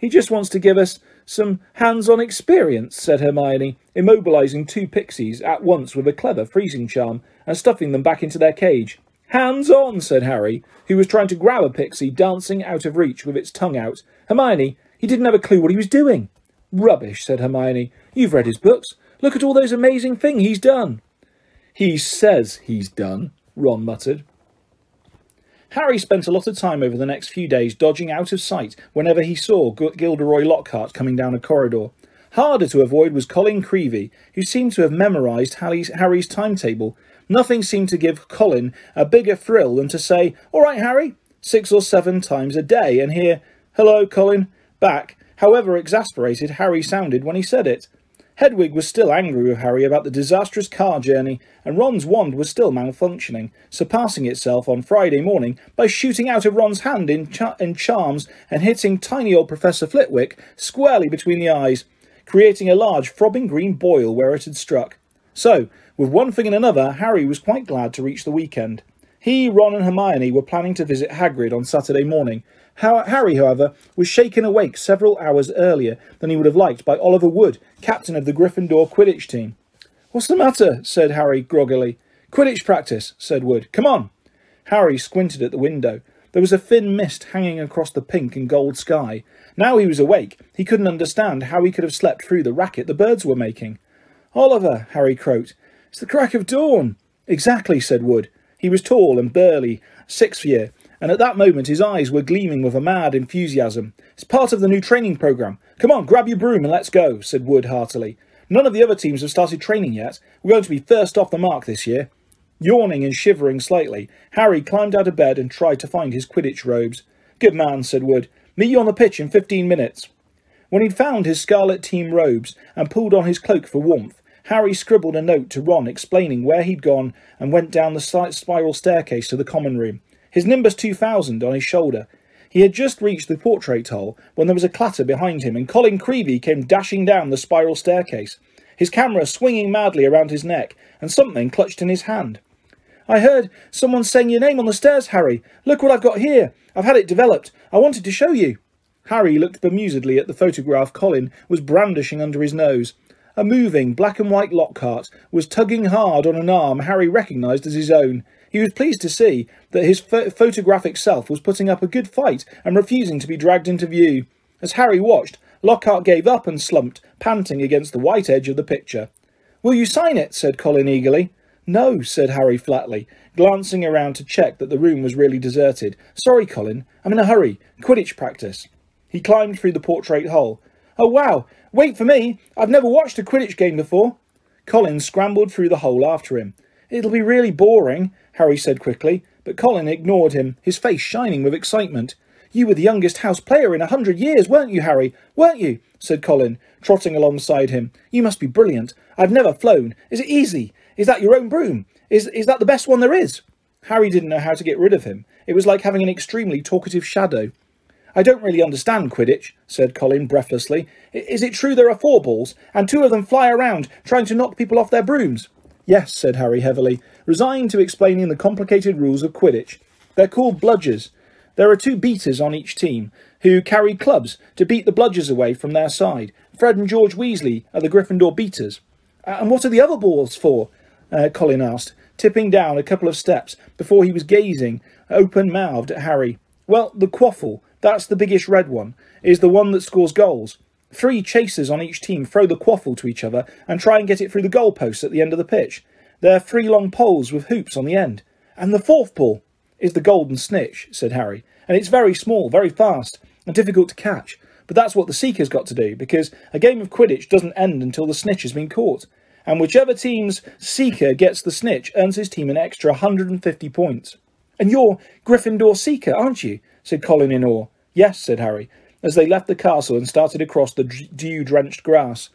He just wants to give us some hands-on experience, said Hermione, immobilizing two pixies at once with a clever freezing charm and stuffing them back into their cage. Hands-on, said Harry, who was trying to grab a pixie dancing out of reach with its tongue out. Hermione, he didn't have a clue what he was doing. Rubbish, said Hermione. You've read his books. Look at all those amazing things he's done. He says he's done, Ron muttered. Harry spent a lot of time over the next few days dodging out of sight whenever he saw Gilderoy Lockhart coming down a corridor. Harder to avoid was Colin Creevey, who seemed to have memorised Harry's timetable. Nothing seemed to give Colin a bigger thrill than to say, All right, Harry, six or seven times a day, and hear, Hello, Colin, back, however exasperated Harry sounded when he said it. Hedwig was still angry with Harry about the disastrous car journey, and Ron's wand was still malfunctioning, surpassing itself on Friday morning by shooting out of Ron's hand in, in charms and hitting tiny old Professor Flitwick squarely between the eyes, creating a large throbbing green boil where it had struck. So, with one thing and another, Harry was quite glad to reach the weekend. He, Ron, and Hermione were planning to visit Hagrid on Saturday morning, Harry, however, was shaken awake several hours earlier than he would have liked by Oliver Wood, captain of the Gryffindor Quidditch team. What's the matter? said Harry groggily. Quidditch practice, said Wood. Come on. Harry squinted at the window. There was a thin mist hanging across the pink and gold sky. Now he was awake. He couldn't understand how he could have slept through the racket the birds were making. Oliver, Harry croaked. It's the crack of dawn. Exactly, said Wood. He was tall and burly, sixth year, and at that moment his eyes were gleaming with a mad enthusiasm. It's part of the new training programme. Come on, grab your broom and let's go, said Wood heartily. None of the other teams have started training yet. We're going to be first off the mark this year. Yawning and shivering slightly, Harry climbed out of bed and tried to find his Quidditch robes. Good man, said Wood. Meet you on the pitch in fifteen minutes. When he'd found his scarlet team robes and pulled on his cloak for warmth, Harry scribbled a note to Ron explaining where he'd gone and went down the slight spiral staircase to the common room, his Nimbus 2000 on his shoulder. He had just reached the portrait hole when there was a clatter behind him and Colin Creevey came dashing down the spiral staircase, his camera swinging madly around his neck and something clutched in his hand. I heard someone saying your name on the stairs, Harry. Look what I've got here. I've had it developed. I wanted to show you. Harry looked bemusedly at the photograph Colin was brandishing under his nose. A moving black and white Lockhart was tugging hard on an arm Harry recognised as his own. He was pleased to see that his ph photographic self was putting up a good fight and refusing to be dragged into view. As Harry watched, Lockhart gave up and slumped, panting against the white edge of the picture. Will you sign it? said Colin eagerly. No, said Harry flatly, glancing around to check that the room was really deserted. Sorry, Colin. I'm in a hurry. Quidditch practice. He climbed through the portrait hole. Oh, wow. Wait for me. I've never watched a Quidditch game before. Colin scrambled through the hole after him. It'll be really boring, Harry said quickly, but Colin ignored him, his face shining with excitement. You were the youngest house player in a hundred years, weren't you, Harry? Weren't you? said Colin, trotting alongside him. You must be brilliant. I've never flown. Is it easy? Is that your own broom? Is, is that the best one there is? Harry didn't know how to get rid of him. It was like having an extremely talkative shadow. I don't really understand Quidditch, said Colin breathlessly. Is it true there are four balls, and two of them fly around, trying to knock people off their brooms? Yes, said Harry heavily, resigned to explaining the complicated rules of Quidditch. They're called bludgers. There are two beaters on each team, who carry clubs to beat the bludgers away from their side. Fred and George Weasley are the Gryffindor beaters. And what are the other balls for? uh, Colin asked, tipping down a couple of steps before he was gazing open-mouthed at Harry. Well, the quaffle, that's the biggest red one, is the one that scores goals. Three chasers on each team throw the quaffle to each other and try and get it through the goalposts at the end of the pitch. There are three long poles with hoops on the end. And the fourth ball is the golden snitch, said Harry, and it's very small, very fast, and difficult to catch. But that's what the seeker's got to do, because a game of Quidditch doesn't end until the snitch has been caught and whichever team's Seeker gets the snitch earns his team an extra 150 points. And you're Gryffindor Seeker, aren't you? said Colin in awe. Yes, said Harry, as they left the castle and started across the dew-drenched grass.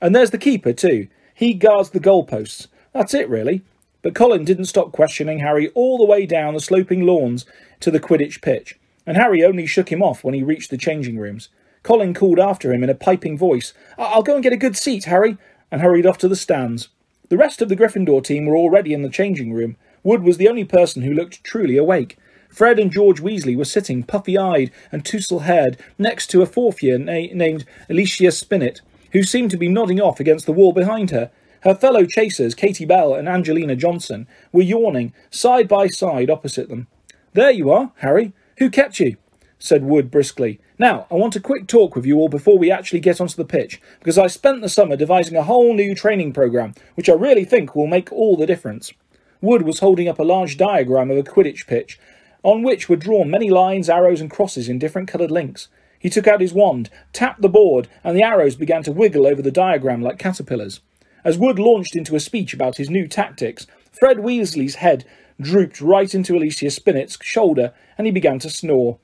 And there's the keeper, too. He guards the goalposts. That's it, really. But Colin didn't stop questioning Harry all the way down the sloping lawns to the Quidditch pitch, and Harry only shook him off when he reached the changing rooms. Colin called after him in a piping voice, I'll go and get a good seat, Harry and hurried off to the stands. The rest of the Gryffindor team were already in the changing room. Wood was the only person who looked truly awake. Fred and George Weasley were sitting, puffy-eyed and tousle-haired, next to a fourth-year na named Alicia Spinnet, who seemed to be nodding off against the wall behind her. Her fellow chasers, Katie Bell and Angelina Johnson, were yawning, side by side opposite them. There you are, Harry. Who kept you? said Wood briskly. Now, I want a quick talk with you all before we actually get onto the pitch, because I spent the summer devising a whole new training programme, which I really think will make all the difference. Wood was holding up a large diagram of a Quidditch pitch, on which were drawn many lines, arrows, and crosses in different coloured links. He took out his wand, tapped the board, and the arrows began to wiggle over the diagram like caterpillars. As Wood launched into a speech about his new tactics, Fred Weasley's head drooped right into Alicia Spinnet's shoulder, and he began to snore.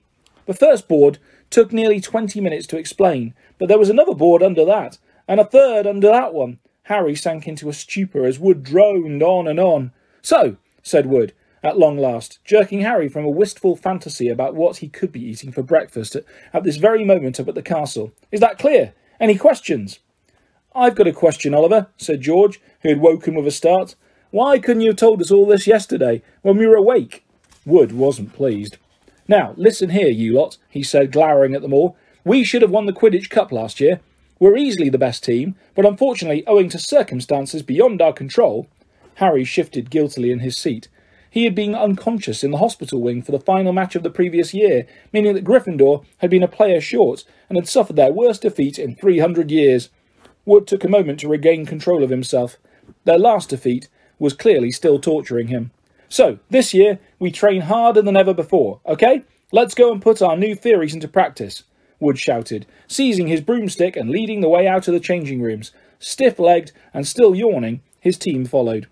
The first board took nearly 20 minutes to explain, but there was another board under that, and a third under that one. Harry sank into a stupor as Wood droned on and on. So, said Wood, at long last, jerking Harry from a wistful fantasy about what he could be eating for breakfast at, at this very moment up at the castle. Is that clear? Any questions? I've got a question, Oliver, said George, who had woken with a start. Why couldn't you have told us all this yesterday, when we were awake? Wood wasn't pleased. Now, listen here, you lot, he said, glowering at them all. We should have won the Quidditch Cup last year. We're easily the best team, but unfortunately, owing to circumstances beyond our control, Harry shifted guiltily in his seat. He had been unconscious in the hospital wing for the final match of the previous year, meaning that Gryffindor had been a player short and had suffered their worst defeat in 300 years. Wood took a moment to regain control of himself. Their last defeat was clearly still torturing him. So, this year, we train harder than ever before, okay? Let's go and put our new theories into practice, Wood shouted, seizing his broomstick and leading the way out of the changing rooms. Stiff legged and still yawning, his team followed.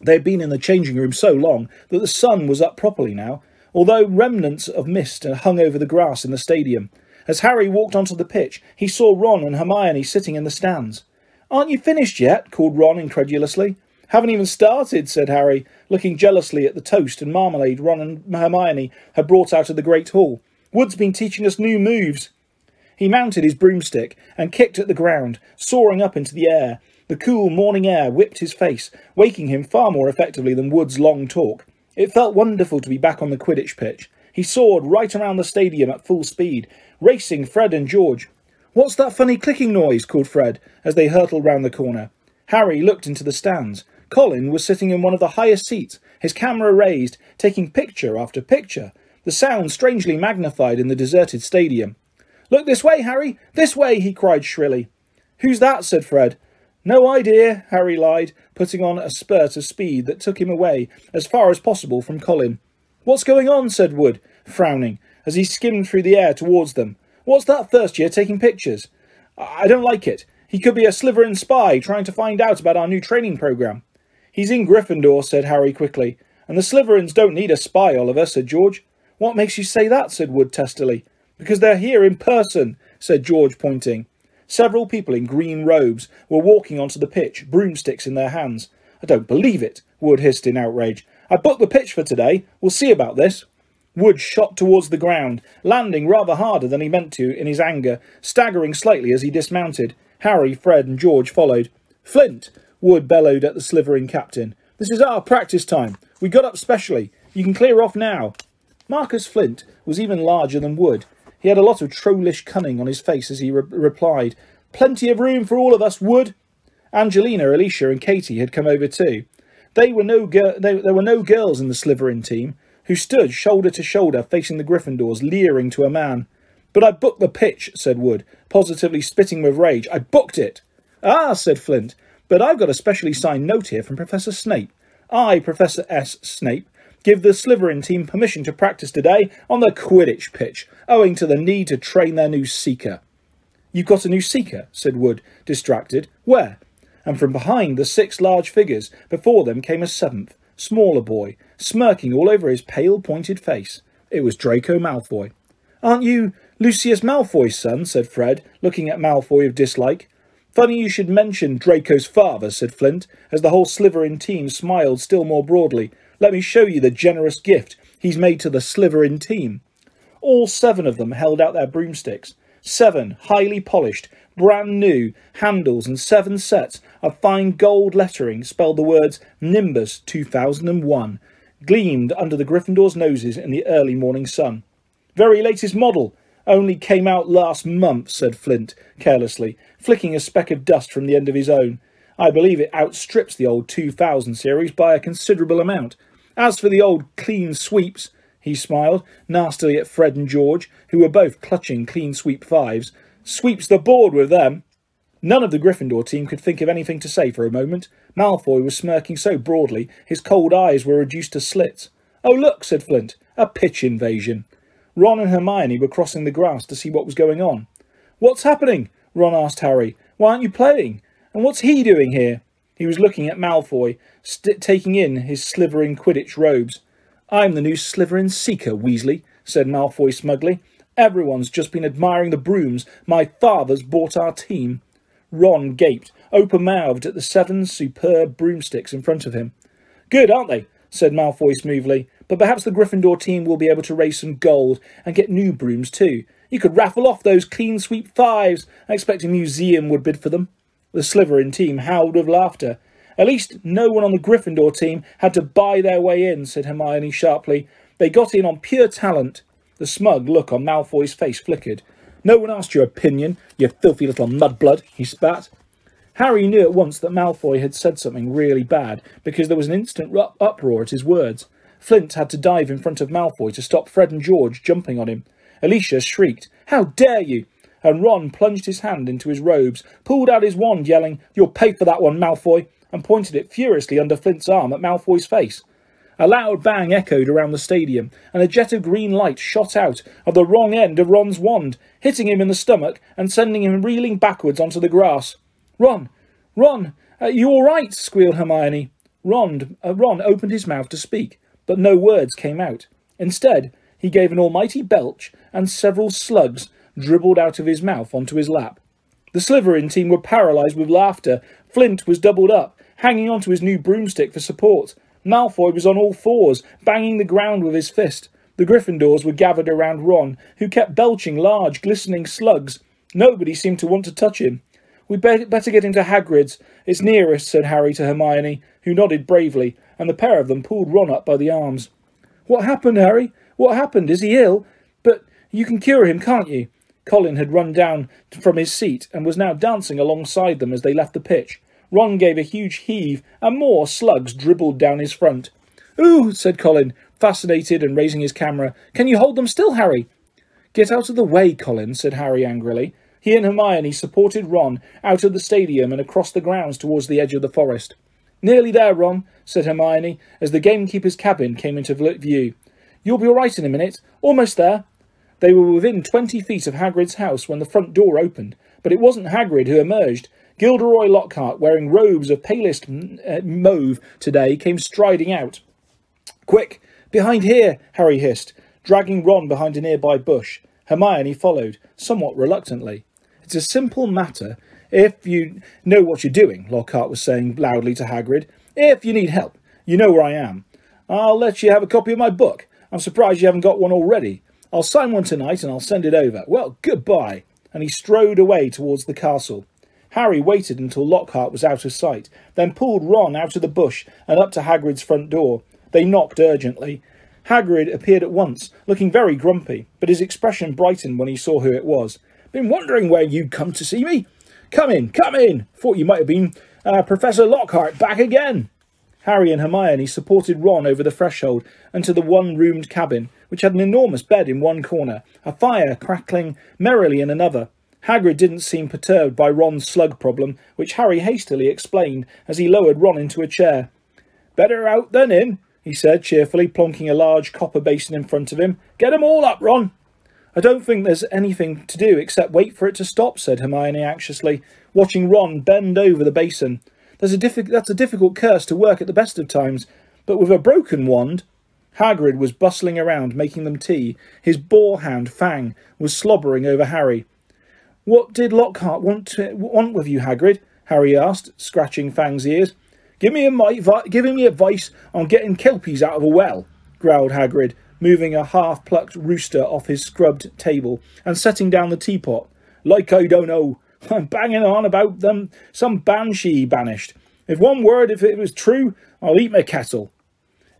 They had been in the changing room so long that the sun was up properly now, although remnants of mist hung over the grass in the stadium. As Harry walked onto the pitch, he saw Ron and Hermione sitting in the stands. Aren't you finished yet? called Ron incredulously. Haven't even started, said Harry, looking jealously at the toast and marmalade Ron and Hermione had brought out of the great hall. Wood's been teaching us new moves. He mounted his broomstick and kicked at the ground, soaring up into the air. The cool morning air whipped his face, waking him far more effectively than Wood's long talk. It felt wonderful to be back on the Quidditch pitch. He soared right around the stadium at full speed, racing Fred and George. What's that funny clicking noise? called Fred as they hurtled round the corner. Harry looked into the stands. Colin was sitting in one of the highest seats, his camera raised, taking picture after picture, the sound strangely magnified in the deserted stadium. Look this way, Harry! This way! he cried shrilly. Who's that? said Fred. No idea, Harry lied, putting on a spurt of speed that took him away as far as possible from Colin. What's going on? said Wood, frowning, as he skimmed through the air towards them. What's that first year taking pictures? I don't like it. He could be a Slytherin spy trying to find out about our new training programme. He's in Gryffindor, said Harry quickly. And the Slytherins don't need a spy, Oliver, said George. What makes you say that? said Wood testily. Because they're here in person, said George, pointing. Several people in green robes were walking onto the pitch, broomsticks in their hands. I don't believe it, Wood hissed in outrage. I booked the pitch for today. We'll see about this. Wood shot towards the ground, landing rather harder than he meant to in his anger, staggering slightly as he dismounted. Harry, Fred, and George followed. Flint, Wood bellowed at the Slytherin captain. This is our practice time. We got up specially. You can clear off now. Marcus Flint was even larger than Wood. He had a lot of trollish cunning on his face as he re replied, Plenty of room for all of us, Wood. Angelina, Alicia, and Katie had come over too. They were no they, there were no girls in the Slytherin team, who stood shoulder to shoulder facing the Gryffindors, leering to a man. But I booked the pitch, said Wood, positively spitting with rage. I booked it. Ah, said Flint. But I've got a specially signed note here from Professor Snape. I, Professor S. Snape, give the Slytherin team permission to practice today on the Quidditch pitch, owing to the need to train their new seeker. You've got a new seeker, said Wood, distracted. Where? And from behind the six large figures, before them came a seventh, smaller boy, smirking all over his pale, pointed face. It was Draco Malfoy. Aren't you Lucius Malfoy's son? said Fred, looking at Malfoy with dislike. Funny you should mention Draco's father, said Flint, as the whole Slytherin team smiled still more broadly. Let me show you the generous gift he's made to the Slytherin team. All seven of them held out their broomsticks. Seven highly polished, brand new handles and seven sets of fine gold lettering spelled the words Nimbus 2001, gleamed under the Gryffindors' noses in the early morning sun. Very latest model, only came out last month, said Flint carelessly, flicking a speck of dust from the end of his own. I believe it outstrips the old 2000 series by a considerable amount. As for the old Cleansweeps, he smiled nastily at Fred and George, who were both clutching Cleansweep fives, sweeps the board with them. None of the Gryffindor team could think of anything to say for a moment. Malfoy was smirking so broadly his cold eyes were reduced to slits. Oh, look, said Flint, a pitch invasion. Ron and Hermione were crossing the grass to see what was going on. What's happening? Ron asked Harry. Why aren't you playing? And what's he doing here? He was looking at Malfoy, taking in his Slytherin Quidditch robes. I'm the new Slytherin Seeker, Weasley, said Malfoy smugly. Everyone's just been admiring the brooms my father's bought our team. Ron gaped, open-mouthed at the seven superb broomsticks in front of him. Good, aren't they? said Malfoy smoothly. But perhaps the Gryffindor team will be able to raise some gold and get new brooms too. You could raffle off those Cleansweep fives. I expect a museum would bid for them. The Slytherin team howled with laughter. At least no one on the Gryffindor team had to buy their way in, said Hermione sharply. They got in on pure talent. The smug look on Malfoy's face flickered. No one asked your opinion, you filthy little mudblood, he spat. Harry knew at once that Malfoy had said something really bad, because there was an instant uproar at his words. Flint had to dive in front of Malfoy to stop Fred and George jumping on him. Alicia shrieked, How dare you! And Ron plunged his hand into his robes, pulled out his wand, yelling, You'll pay for that one, Malfoy, and pointed it furiously under Flint's arm at Malfoy's face. A loud bang echoed around the stadium, and a jet of green light shot out of the wrong end of Ron's wand, hitting him in the stomach and sending him reeling backwards onto the grass. Ron! Ron! Are you all right? squealed Hermione. Ron, uh, Ron opened his mouth to speak, but no words came out. Instead, he gave an almighty belch, and several slugs dribbled out of his mouth onto his lap. The Slytherin team were paralysed with laughter. Flint was doubled up, hanging onto his new broomstick for support. Malfoy was on all fours, banging the ground with his fist. The Gryffindors were gathered around Ron, who kept belching large, glistening slugs. Nobody seemed to want to touch him. We'd better get into Hagrid's. It's nearest, said Harry to Hermione, who nodded bravely, and the pair of them pulled Ron up by the arms. What happened, Harry? What happened? Is he ill? But you can cure him, can't you? Colin had run down from his seat and was now dancing alongside them as they left the pitch. Ron gave a huge heave, and more slugs dribbled down his front. Ooh, said Colin, fascinated and raising his camera. Can you hold them still, Harry? Get out of the way, Colin, said Harry angrily. He and Hermione supported Ron out of the stadium and across the grounds towards the edge of the forest. Nearly there, Ron, said Hermione, as the gamekeeper's cabin came into view. You'll be all right in a minute. Almost there. They were within twenty feet of Hagrid's house when the front door opened, but it wasn't Hagrid who emerged. Gilderoy Lockhart, wearing robes of palest uh, mauve today, came striding out. Quick! Behind here! Harry hissed, dragging Ron behind a nearby bush. Hermione followed, somewhat reluctantly. It's a simple matter if you know what you're doing, Lockhart was saying loudly to Hagrid. If you need help, you know where I am. I'll let you have a copy of my book. I'm surprised you haven't got one already. I'll sign one tonight and I'll send it over. Well, goodbye. And he strode away towards the castle. Harry waited until Lockhart was out of sight, then pulled Ron out of the bush and up to Hagrid's front door. They knocked urgently. Hagrid appeared at once, looking very grumpy, but his expression brightened when he saw who it was. Been wondering where you'd come to see me? Come in, come in. Thought you might have been uh, Professor Lockhart back again. Harry and Hermione supported Ron over the threshold and to the one-roomed cabin, which had an enormous bed in one corner, a fire crackling merrily in another. Hagrid didn't seem perturbed by Ron's slug problem, which Harry hastily explained as he lowered Ron into a chair. Better out than in, he said cheerfully, plonking a large copper basin in front of him. Get 'em all up, Ron. I don't think there's anything to do except wait for it to stop, said Hermione anxiously, watching Ron bend over the basin. There's a that's a difficult curse to work at the best of times, but with a broken wand... Hagrid was bustling around making them tea. His boar-hound, Fang, was slobbering over Harry. What did Lockhart want, to, want with you, Hagrid? Harry asked, scratching Fang's ears. Give me, a, giving me advice on getting kelpies out of a well, growled Hagrid, moving a half-plucked rooster off his scrubbed table and setting down the teapot. Like I don't know. I'm banging on about them some banshee banished. If one word, if it was true, I'll eat my kettle.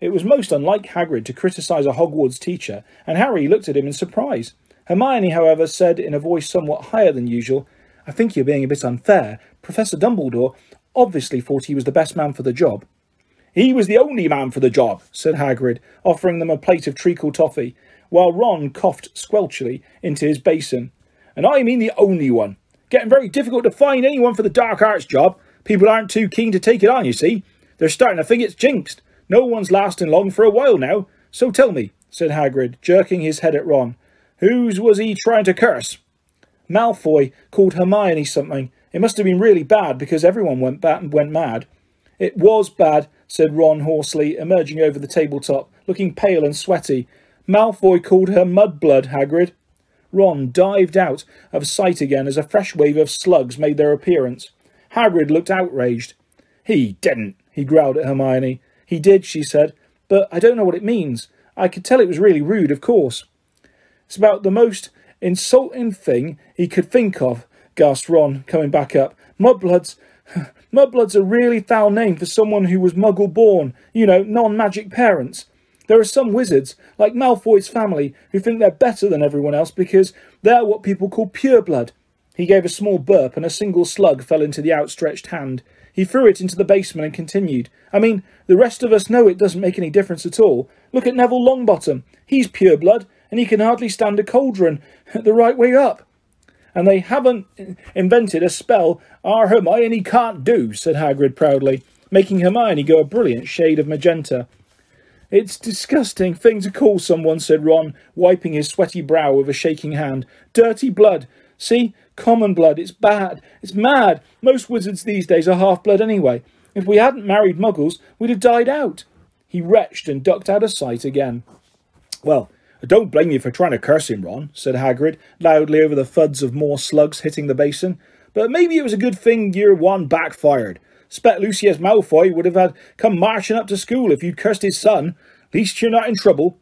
It was most unlike Hagrid to criticise a Hogwarts teacher, and Harry looked at him in surprise. Hermione, however, said in a voice somewhat higher than usual, I think you're being a bit unfair. Professor Dumbledore obviously thought he was the best man for the job. He was the only man for the job, said Hagrid, offering them a plate of treacle toffee, while Ron coughed squelchily into his basin. And I mean the only one. Getting very difficult to find anyone for the dark arts job. People aren't too keen to take it on, you see. They're starting to think it's jinxed. No one's lasting long for a while now. So tell me, said Hagrid, jerking his head at Ron, whose was he trying to curse? Malfoy called Hermione something. It must have been really bad because everyone went, bat- went mad. It was bad, said Ron hoarsely, emerging over the tabletop, looking pale and sweaty. Malfoy called her mudblood, Hagrid. Ron dived out of sight again as a fresh wave of slugs made their appearance. Hagrid looked outraged. He didn't, he growled at Hermione. He did, she said, but I don't know what it means. I could tell it was really rude, of course. It's about the most insulting thing he could think of, gasped Ron, coming back up. Mudbloods, Mudblood's a really foul name for someone who was muggle born, you know, non-magic parents. There are some wizards, like Malfoy's family, who think they're better than everyone else because they're what people call pureblood. He gave a small burp and a single slug fell into the outstretched hand. He threw it into the basement and continued. I mean, the rest of us know it doesn't make any difference at all. Look at Neville Longbottom. He's pure blood, and he can hardly stand a cauldron the right way up. And they haven't invented a spell our Hermione can't do, said Hagrid proudly, making Hermione go a brilliant shade of magenta. It's disgusting thing to call someone, said Ron, wiping his sweaty brow with a shaking hand. Dirty blood. See? Common blood. It's bad. It's mad. Most wizards these days are half-blood anyway. If we hadn't married muggles, we'd have died out. He retched and ducked out of sight again. Well, I don't blame you for trying to curse him, Ron, said Hagrid, loudly over the thuds of more slugs hitting the basin. But maybe it was a good thing year one backfired. Spet Lucius Malfoy would have had come marching up to school if you'd cursed his son. At Least you're not in trouble.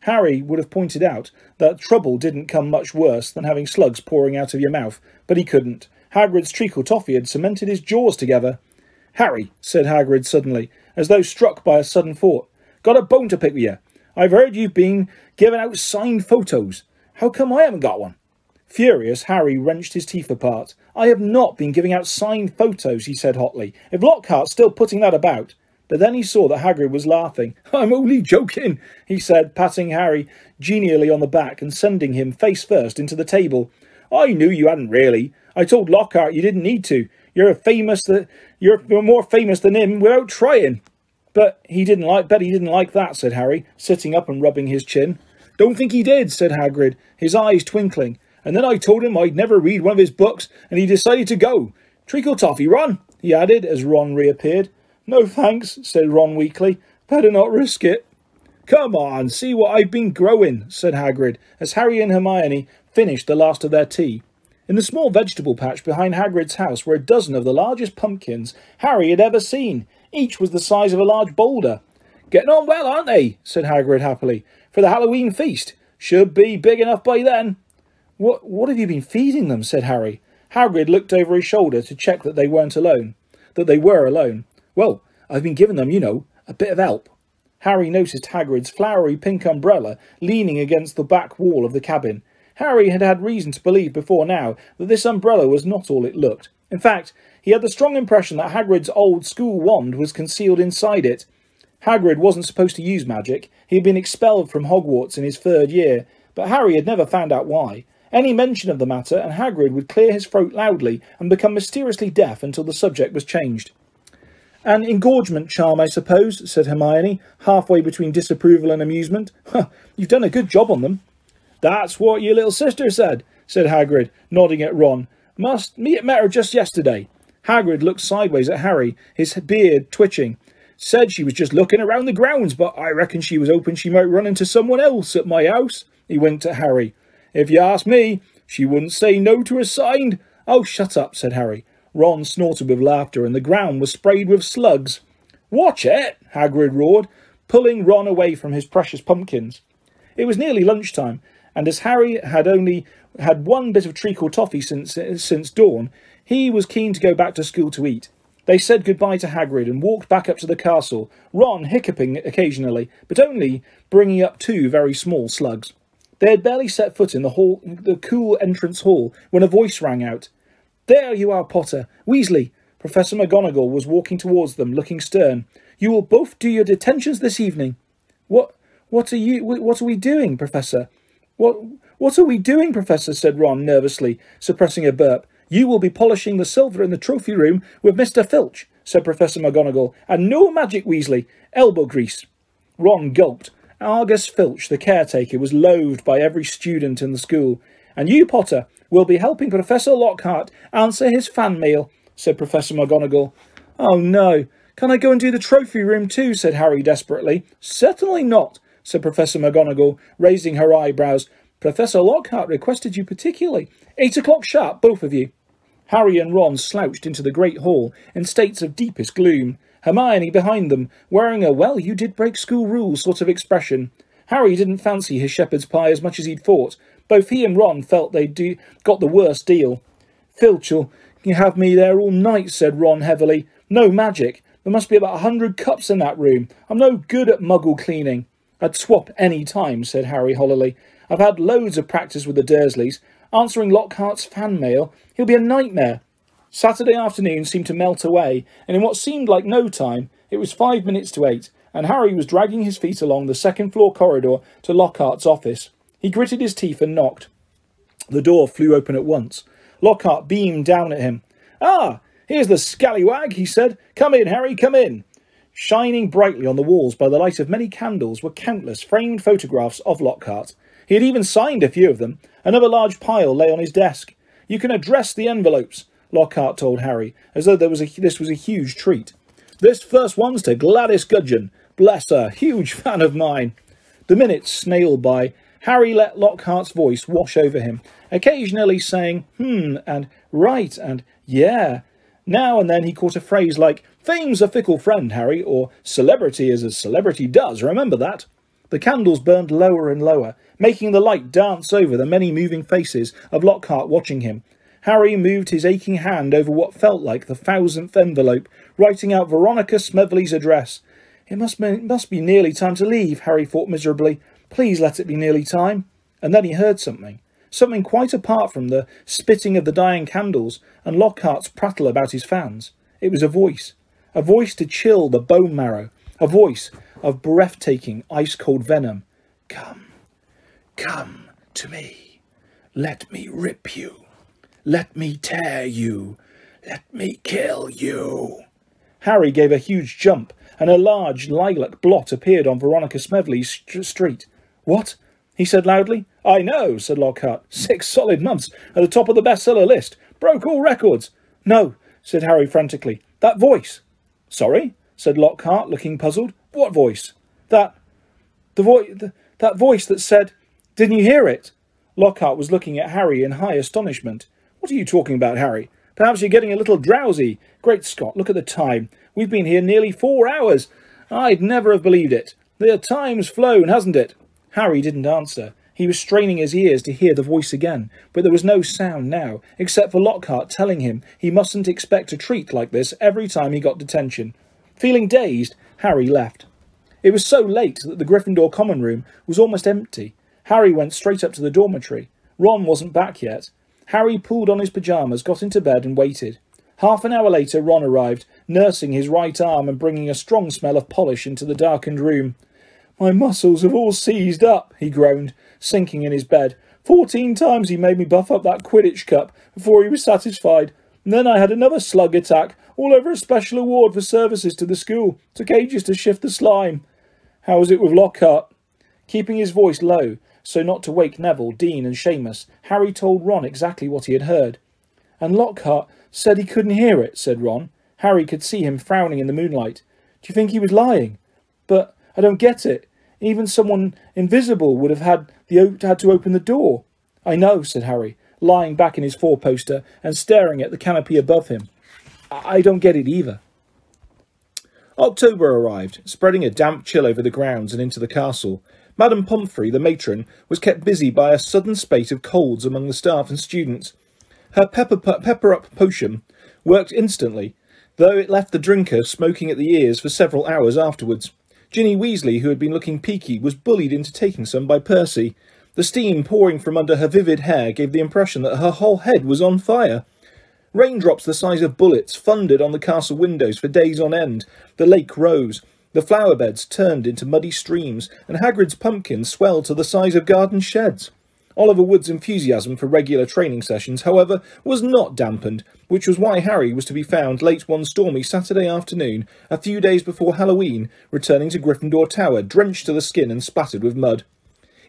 Harry would have pointed out that trouble didn't come much worse than having slugs pouring out of your mouth, but he couldn't. Hagrid's treacle toffee had cemented his jaws together. Harry, said Hagrid suddenly, as though struck by a sudden thought, got a bone to pick with you. I've heard you've been giving out signed photos. How come I haven't got one? Furious, Harry wrenched his teeth apart. I have not been giving out signed photos, he said hotly. If Lockhart's still putting that about. But then he saw that Hagrid was laughing. I'm only joking, he said, patting Harry genially on the back and sending him face first into the table. I knew you hadn't really. I told Lockhart you didn't need to. You're a famous that you're more famous than him without trying. But he didn't like bet he didn't like that, said Harry, sitting up and rubbing his chin. Don't think he did, said Hagrid, his eyes twinkling and then I told him I'd never read one of his books, and he decided to go. Treacle toffee, Ron, he added as Ron reappeared. No thanks, said Ron weakly. Better not risk it. Come on, see what I've been growing, said Hagrid, as Harry and Hermione finished the last of their tea. In the small vegetable patch behind Hagrid's house were a dozen of the largest pumpkins Harry had ever seen. Each was the size of a large boulder. Getting on well, aren't they? said Hagrid happily. For the Halloween feast. Should be big enough by then. What, what have you been feeding them? said Harry. Hagrid looked over his shoulder to check that they weren't alone. That they were alone. Well, I've been giving them, you know, a bit of help. Harry noticed Hagrid's flowery pink umbrella leaning against the back wall of the cabin. Harry had had reason to believe before now that this umbrella was not all it looked. In fact, he had the strong impression that Hagrid's old school wand was concealed inside it. Hagrid wasn't supposed to use magic. He had been expelled from Hogwarts in his third year, but Harry had never found out why. Any mention of the matter, and Hagrid would clear his throat loudly and become mysteriously deaf until the subject was changed. An engorgement charm, I suppose, said Hermione, halfway between disapproval and amusement. Huh, you've done a good job on them. That's what your little sister said, said Hagrid, nodding at Ron. Must meet met her just yesterday. Hagrid looked sideways at Harry, his beard twitching. Said she was just looking around the grounds, but I reckon she was hoping she might run into someone else at my house. He winked at Harry. If you ask me, she wouldn't say no to a sign. Oh, shut up, said Harry. Ron snorted with laughter, and the ground was sprayed with slugs. Watch it, Hagrid roared, pulling Ron away from his precious pumpkins. It was nearly lunchtime, and as Harry had only had one bit of treacle toffee since, since dawn, he was keen to go back to school to eat. They said goodbye to Hagrid and walked back up to the castle, Ron hiccuping occasionally, but only bringing up two very small slugs. They had barely set foot in the hall, the cool entrance hall, when a voice rang out. There you are, Potter. Weasley. Professor McGonagall was walking towards them, looking stern. You will both do your detentions this evening. What? What are you? What are we doing, Professor? What? What are we doing, Professor? said Ron nervously, suppressing a burp. You will be polishing the silver in the trophy room with Mr. Filch, said Professor McGonagall, and no magic, Weasley. Elbow grease. Ron gulped. Argus Filch, the caretaker, was loathed by every student in the school. And you, Potter, will be helping Professor Lockhart answer his fan mail, said Professor McGonagall. Oh no, can I go and do the trophy room too? said Harry desperately. Certainly not, said Professor McGonagall, raising her eyebrows. Professor Lockhart requested you particularly. Eight o'clock sharp, both of you. Harry and Ron slouched into the great hall in states of deepest gloom. Hermione behind them, wearing a well, you did break school rules sort of expression. Harry didn't fancy his shepherd's pie as much as he'd thought. Both he and Ron felt they'd got the worst deal. Filch'll you have me there all night, said Ron heavily. No magic. There must be about a hundred cups in that room. I'm no good at muggle cleaning. I'd swap any time, said Harry hollowly. I've had loads of practice with the Dursleys. Answering Lockhart's fan mail, he'll be a nightmare. Saturday afternoon seemed to melt away, and in what seemed like no time, it was five minutes to eight, and Harry was dragging his feet along the second floor corridor to Lockhart's office. He gritted his teeth and knocked. The door flew open at once. Lockhart beamed down at him. Ah, here's the scallywag, he said. Come in, Harry, come in. Shining brightly on the walls by the light of many candles were countless framed photographs of Lockhart. He had even signed a few of them. Another large pile lay on his desk. You can address the envelopes, Lockhart told Harry, as though was a, this was a huge treat. This first one's to Gladys Gudgeon. Bless her, huge fan of mine. The minutes snailed by. Harry let Lockhart's voice wash over him, occasionally saying, hmm, and right, and yeah. Now and then he caught a phrase like, Fame's a fickle friend, Harry, or celebrity is as celebrity does, remember that? The candles burned lower and lower, making the light dance over the many moving faces of Lockhart watching him. Harry moved his aching hand over what felt like the thousandth envelope, writing out Veronica Smedley's address. It must be, it must be nearly time to leave, Harry thought miserably. Please let it be nearly time. And then he heard something. Something quite apart from the spitting of the dying candles and Lockhart's prattle about his fans. It was a voice. A voice to chill the bone marrow. A voice of breathtaking, ice cold venom. Come, come to me. Let me rip you. Let me tear you. Let me kill you. Harry gave a huge jump, and a large lilac blot appeared on Veronica Smedley's st- street. What? he said loudly. I know, said Lockhart. Six solid months at the top of the bestseller list. Broke all records. No, said Harry frantically. That voice. Sorry, said Lockhart, looking puzzled. What voice? That. The voice. That voice that said. Didn't you hear it? Lockhart was looking at Harry in high astonishment. What are you talking about, Harry? Perhaps you're getting a little drowsy. Great Scott, look at the time. We've been here nearly four hours. I'd never have believed it. The time's flown, hasn't it? Harry didn't answer. He was straining his ears to hear the voice again, but there was no sound now, except for Lockhart telling him he mustn't expect a treat like this every time he got detention. Feeling dazed, Harry left. It was so late that the Gryffindor common room was almost empty. Harry went straight up to the dormitory. Ron wasn't back yet. Harry pulled on his pyjamas, got into bed, and waited. Half an hour later, Ron arrived, nursing his right arm and bringing a strong smell of polish into the darkened room. My muscles have all seized up, he groaned, sinking in his bed. Fourteen times he made me buff up that Quidditch cup before he was satisfied. And then I had another slug attack, all over a special award for services to the school. Took ages to shift the slime. How was it with Lockhart? Keeping his voice low, so not to wake Neville, Dean, and Seamus, Harry told Ron exactly what he had heard. And Lockhart said he couldn't hear it, said Ron. Harry could see him frowning in the moonlight. Do you think he was lying? But I don't get it. Even someone invisible would have had, the, had to open the door. I know, said Harry, lying back in his four poster and staring at the canopy above him. I don't get it either. October arrived, spreading a damp chill over the grounds and into the castle. Madame Pomfrey, the matron, was kept busy by a sudden spate of colds among the staff and students. Her pepper, pepper up potion worked instantly, though it left the drinker smoking at the ears for several hours afterwards. Ginny Weasley, who had been looking peaky, was bullied into taking some by Percy. The steam pouring from under her vivid hair gave the impression that her whole head was on fire. Raindrops the size of bullets thundered on the castle windows for days on end. The lake rose. The flower beds turned into muddy streams, and Hagrid's pumpkins swelled to the size of garden sheds. Oliver Wood's enthusiasm for regular training sessions, however, was not dampened, which was why Harry was to be found late one stormy Saturday afternoon, a few days before Halloween, returning to Gryffindor Tower, drenched to the skin and spattered with mud.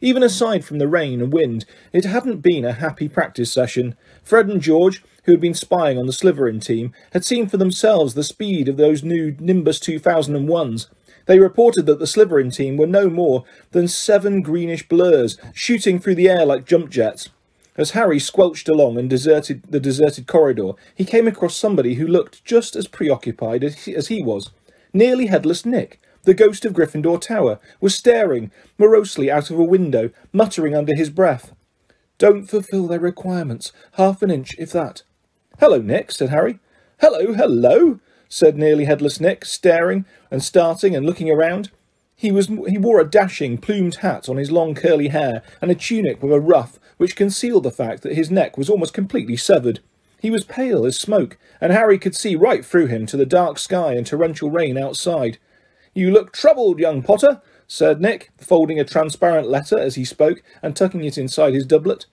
Even aside from the rain and wind, it hadn't been a happy practice session. Fred and George, who had been spying on the Slytherin team, had seen for themselves the speed of those new Nimbus 2001s, they reported that the Slytherin team were no more than seven greenish blurs shooting through the air like jump jets. As Harry squelched along and deserted the deserted corridor, he came across somebody who looked just as preoccupied as he, as he was. Nearly headless Nick, the ghost of Gryffindor Tower, was staring morosely out of a window, muttering under his breath. Don't fulfil their requirements. Half an inch, if that. Hello, Nick, said Harry. Hello, hello, said nearly headless Nick, staring and starting and looking around. He was he wore a dashing plumed hat on his long curly hair and a tunic with a ruff which concealed the fact that his neck was almost completely severed. He was pale as smoke, and Harry could see right through him to the dark sky and torrential rain outside. You look troubled, young Potter, said Nick, folding a transparent letter as he spoke and tucking it inside his doublet.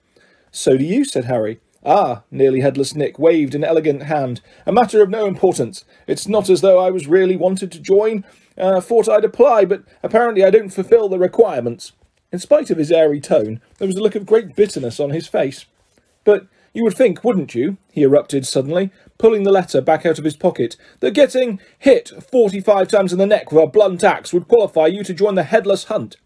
So do you, said Harry. Ah, nearly headless Nick waved an elegant hand. A matter of no importance. It's not as though I was really wanted to join. Uh, thought I'd apply, but apparently I don't fulfil the requirements. In spite of his airy tone, there was a look of great bitterness on his face. But you would think, wouldn't you, he erupted suddenly, pulling the letter back out of his pocket, that getting hit forty-five times in the neck with a blunt axe would qualify you to join the headless hunt?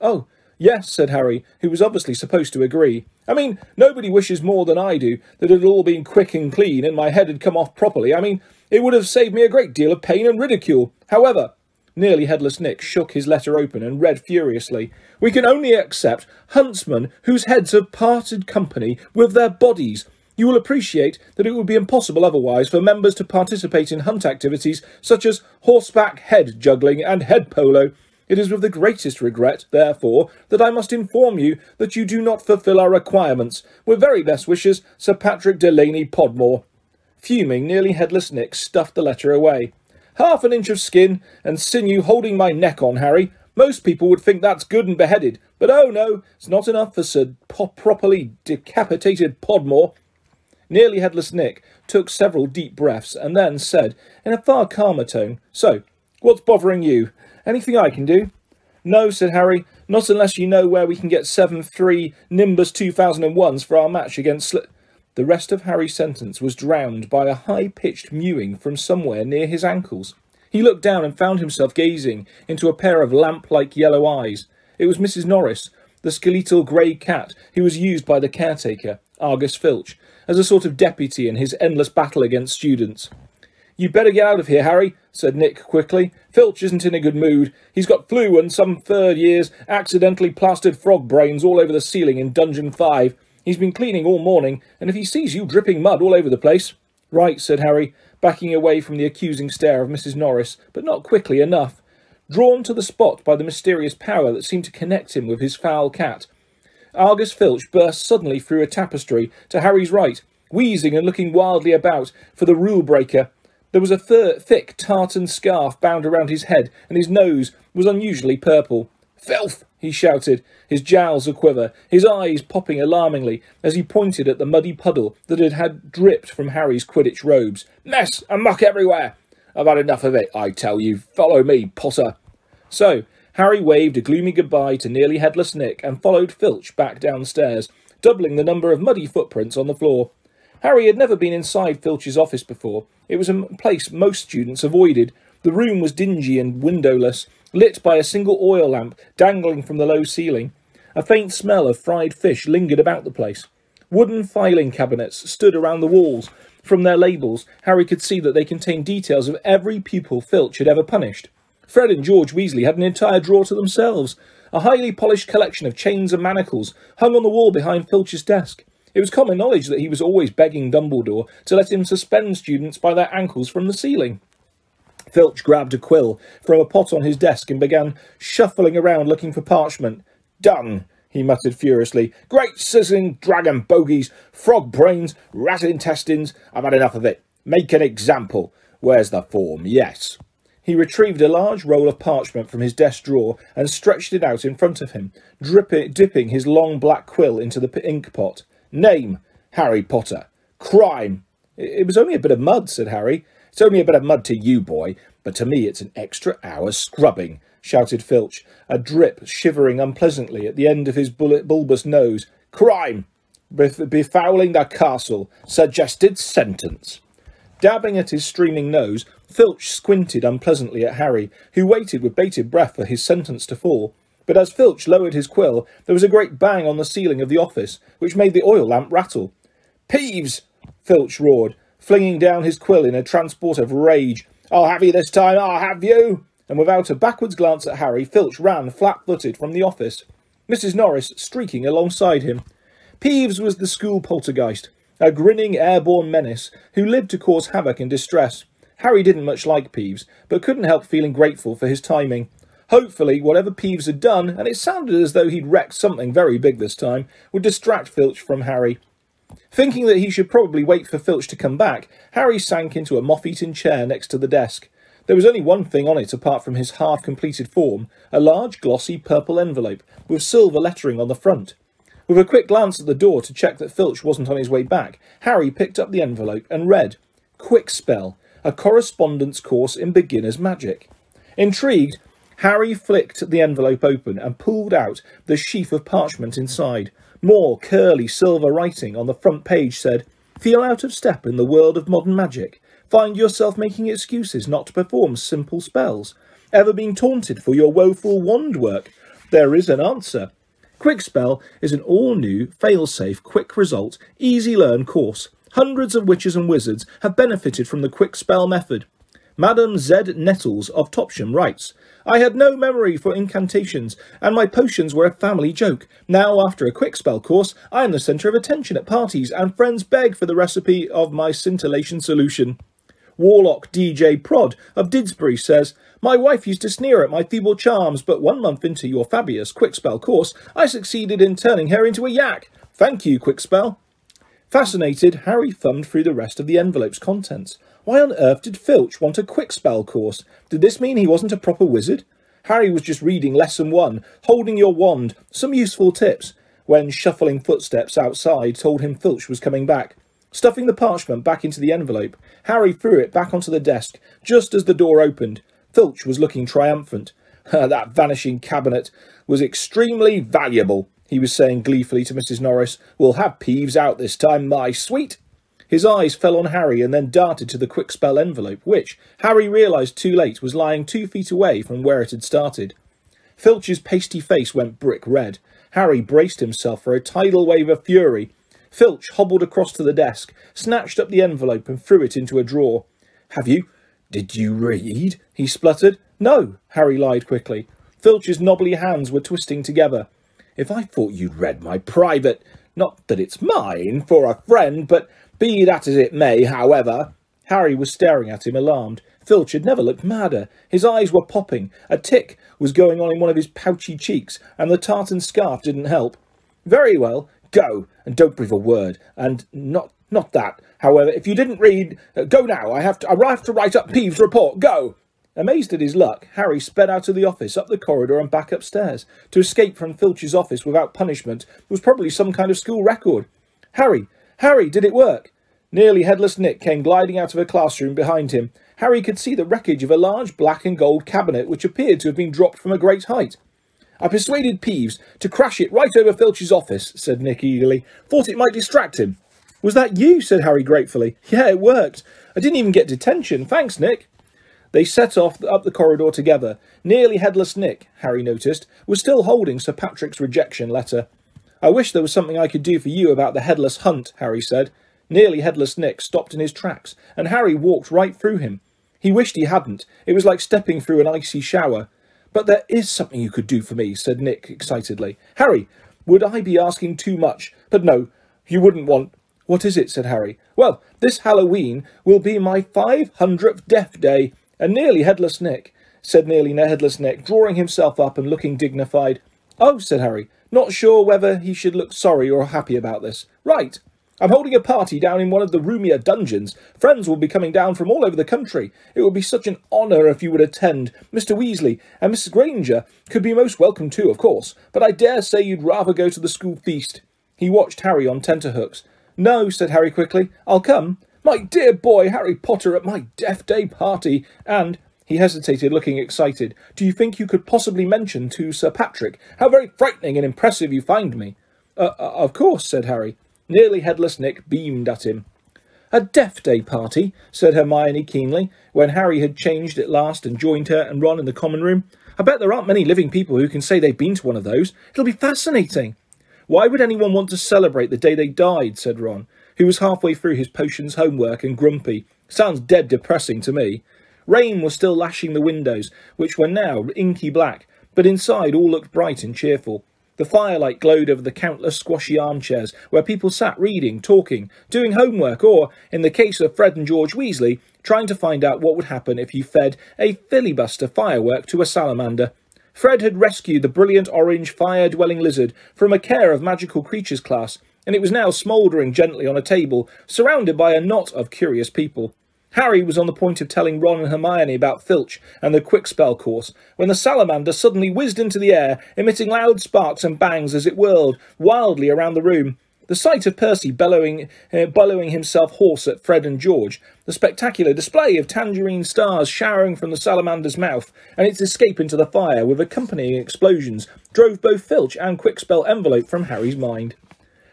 Oh, Yes, said Harry, who was obviously supposed to agree. I mean, nobody wishes more than I do that it had all been quick and clean and my head had come off properly. I mean, it would have saved me a great deal of pain and ridicule. However, nearly headless Nick shook his letter open and read furiously. We can only accept huntsmen whose heads have parted company with their bodies. You will appreciate that it would be impossible otherwise for members to participate in hunt activities such as horseback head juggling and head polo it is with the greatest regret, therefore, that I must inform you that you do not fulfil our requirements. With very best wishes, Sir Patrick Delaney Podmore. Fuming, nearly headless Nick stuffed the letter away. Half an inch of skin and sinew holding my neck on, Harry. Most people would think that's good and beheaded, but oh no, it's not enough for Sir properly decapitated Podmore. Nearly headless Nick took several deep breaths and then said, in a far calmer tone, So, what's bothering you? Anything I can do? No, said Harry, not unless you know where we can get 7-3 Nimbus 2001s for our match against Sli The rest of Harry's sentence was drowned by a high-pitched mewing from somewhere near his ankles. He looked down and found himself gazing into a pair of lamp-like yellow eyes. It was Mrs. Norris, the skeletal grey cat who was used by the caretaker, Argus Filch, as a sort of deputy in his endless battle against students. You'd better get out of here, Harry, said Nick quickly. Filch isn't in a good mood. He's got flu and some third years accidentally plastered frog brains all over the ceiling in Dungeon 5. He's been cleaning all morning, and if he sees you dripping mud all over the place... Right, said Harry, backing away from the accusing stare of Mrs. Norris, but not quickly enough. Drawn to the spot by the mysterious power that seemed to connect him with his foul cat, Argus Filch burst suddenly through a tapestry to Harry's right, wheezing and looking wildly about for the rule breaker there was a th thick tartan scarf bound around his head, and his nose was unusually purple. Filth! he shouted, his jowls a-quiver, his eyes popping alarmingly as he pointed at the muddy puddle that had, had dripped from Harry's Quidditch robes. Mess and muck everywhere! I've had enough of it, I tell you. Follow me, Potter. So, Harry waved a gloomy goodbye to nearly headless Nick and followed Filch back downstairs, doubling the number of muddy footprints on the floor. Harry had never been inside Filch's office before. It was a place most students avoided. The room was dingy and windowless, lit by a single oil lamp dangling from the low ceiling. A faint smell of fried fish lingered about the place. Wooden filing cabinets stood around the walls. From their labels, Harry could see that they contained details of every pupil Filch had ever punished. Fred and George Weasley had an entire drawer to themselves. A highly polished collection of chains and manacles hung on the wall behind Filch's desk. It was common knowledge that he was always begging Dumbledore to let him suspend students by their ankles from the ceiling. Filch grabbed a quill from a pot on his desk and began shuffling around looking for parchment. Done, he muttered furiously. Great sizzling dragon bogies, frog brains, rat intestines. I've had enough of it. Make an example. Where's the form? Yes. He retrieved a large roll of parchment from his desk drawer and stretched it out in front of him, dripping, dipping his long black quill into the ink pot. Name, Harry Potter. Crime. It was only a bit of mud, said Harry. It's only a bit of mud to you, boy, but to me it's an extra hour's scrubbing, shouted Filch, a drip shivering unpleasantly at the end of his bulbous nose. Crime. Befouling the castle. Suggested sentence. Dabbing at his streaming nose, Filch squinted unpleasantly at Harry, who waited with bated breath for his sentence to fall. But as Filch lowered his quill, there was a great bang on the ceiling of the office, which made the oil lamp rattle. Peeves! Filch roared, flinging down his quill in a transport of rage. I'll have you this time, I'll have you! And without a backwards glance at Harry, Filch ran flat-footed from the office, Mrs. Norris streaking alongside him. Peeves was the school poltergeist, a grinning airborne menace who lived to cause havoc and distress. Harry didn't much like Peeves, but couldn't help feeling grateful for his timing. Hopefully, whatever Peeves had done, and it sounded as though he'd wrecked something very big this time, would distract Filch from Harry. Thinking that he should probably wait for Filch to come back, Harry sank into a moth-eaten chair next to the desk. There was only one thing on it apart from his half-completed form, a large, glossy purple envelope with silver lettering on the front. With a quick glance at the door to check that Filch wasn't on his way back, Harry picked up the envelope and read, Kwikspell, a correspondence course in beginner's magic. Intrigued, Harry flicked the envelope open and pulled out the sheaf of parchment inside. More curly silver writing on the front page said, Feel out of step in the world of modern magic? Find yourself making excuses not to perform simple spells? Ever been taunted for your woeful wand work? There is an answer. Kwikspell is an all-new, fail-safe, quick result, easy learn course. Hundreds of witches and wizards have benefited from the Kwikspell method. Madam Z. Nettles of Topsham writes, I had no memory for incantations, and my potions were a family joke. Now, after a Kwikspell course, I am the centre of attention at parties, and friends beg for the recipe of my scintillation solution. Warlock DJ Prod of Didsbury says, My wife used to sneer at my feeble charms, but one month into your fabulous Kwikspell course, I succeeded in turning her into a yak. Thank you, Kwikspell. Fascinated, Harry thumbed through the rest of the envelope's contents. Why on earth did Filch want a Kwikspell course? Did this mean he wasn't a proper wizard? Harry was just reading lesson one, holding your wand, some useful tips, when shuffling footsteps outside told him Filch was coming back. Stuffing the parchment back into the envelope, Harry threw it back onto the desk just as the door opened. Filch was looking triumphant. that vanishing cabinet was extremely valuable, he was saying gleefully to Mrs. Norris. We'll have Peeves out this time, my sweet. His eyes fell on Harry and then darted to the Kwikspell envelope, which, Harry realised too late, was lying two feet away from where it had started. Filch's pasty face went brick red. Harry braced himself for a tidal wave of fury. Filch hobbled across to the desk, snatched up the envelope and threw it into a drawer. Have you? Did you read? he spluttered. No, Harry lied quickly. Filch's knobbly hands were twisting together. If I thought you'd read my private... Not that it's mine, for a friend, but be that as it may, however, Harry was staring at him, alarmed. Filch had never looked madder. His eyes were popping. A tick was going on in one of his pouchy cheeks, and the tartan scarf didn't help. Very well, go, and don't breathe a word. And not not that. However, if you didn't read, uh, go now. I have to. I have to write up Peeves' report. Go. Amazed at his luck, Harry sped out of the office, up the corridor, and back upstairs. To escape from Filch's office without punishment was probably some kind of school record. Harry, Harry, did it work? Nearly headless Nick came gliding out of a classroom behind him. Harry could see the wreckage of a large black and gold cabinet which appeared to have been dropped from a great height. I persuaded Peeves to crash it right over Filch's office, said Nick eagerly. Thought it might distract him. Was that you? said Harry gratefully. Yeah, it worked. I didn't even get detention. Thanks, Nick. They set off up the corridor together. Nearly headless Nick, Harry noticed, was still holding Sir Patrick's rejection letter. I wish there was something I could do for you about the headless hunt, Harry said. Nearly headless Nick stopped in his tracks, and Harry walked right through him. He wished he hadn't. It was like stepping through an icy shower. But there is something you could do for me, said Nick excitedly. Harry, would I be asking too much? But no, you wouldn't want... What is it? said Harry. Well, this Halloween will be my five hundredth death day, and nearly headless Nick, said nearly headless Nick, drawing himself up and looking dignified. Oh, said Harry, not sure whether he should look sorry or happy about this. Right. I'm holding a party down in one of the roomier dungeons. Friends will be coming down from all over the country. It would be such an honour if you would attend. Mr. Weasley and Mrs. Granger could be most welcome too, of course, but I dare say you'd rather go to the school feast. He watched Harry on tenterhooks. No, said Harry quickly. I'll come. My dear boy, Harry Potter at my death day party, and he hesitated, looking excited. Do you think you could possibly mention to Sir Patrick how very frightening and impressive you find me? Uh, uh, of course, said Harry. Nearly headless Nick beamed at him. A death day party, said Hermione keenly, when Harry had changed at last and joined her and Ron in the common room. I bet there aren't many living people who can say they've been to one of those. It'll be fascinating. Why would anyone want to celebrate the day they died? said Ron, who was halfway through his potions homework and grumpy. Sounds dead depressing to me. Rain was still lashing the windows, which were now inky black, but inside all looked bright and cheerful. The firelight glowed over the countless squashy armchairs where people sat reading, talking, doing homework, or, in the case of Fred and George Weasley, trying to find out what would happen if you fed a filibuster firework to a salamander. Fred had rescued the brilliant orange fire-dwelling lizard from a care of magical creatures class, and it was now smouldering gently on a table, surrounded by a knot of curious people. Harry was on the point of telling Ron and Hermione about Filch and the Kwikspell course, when the salamander suddenly whizzed into the air, emitting loud sparks and bangs as it whirled wildly around the room. The sight of Percy bellowing, uh, bellowing himself hoarse at Fred and George, the spectacular display of tangerine stars showering from the salamander's mouth, and its escape into the fire with accompanying explosions, drove both Filch and Kwikspell envelope from Harry's mind.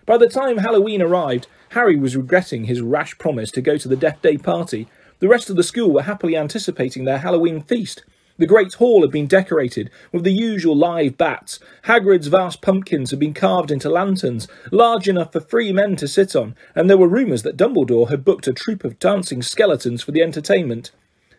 By the time Halloween arrived, Harry was regretting his rash promise to go to the Death Day party. The rest of the school were happily anticipating their Halloween feast. The great hall had been decorated with the usual live bats. Hagrid's vast pumpkins had been carved into lanterns, large enough for three men to sit on, and there were rumours that Dumbledore had booked a troupe of dancing skeletons for the entertainment.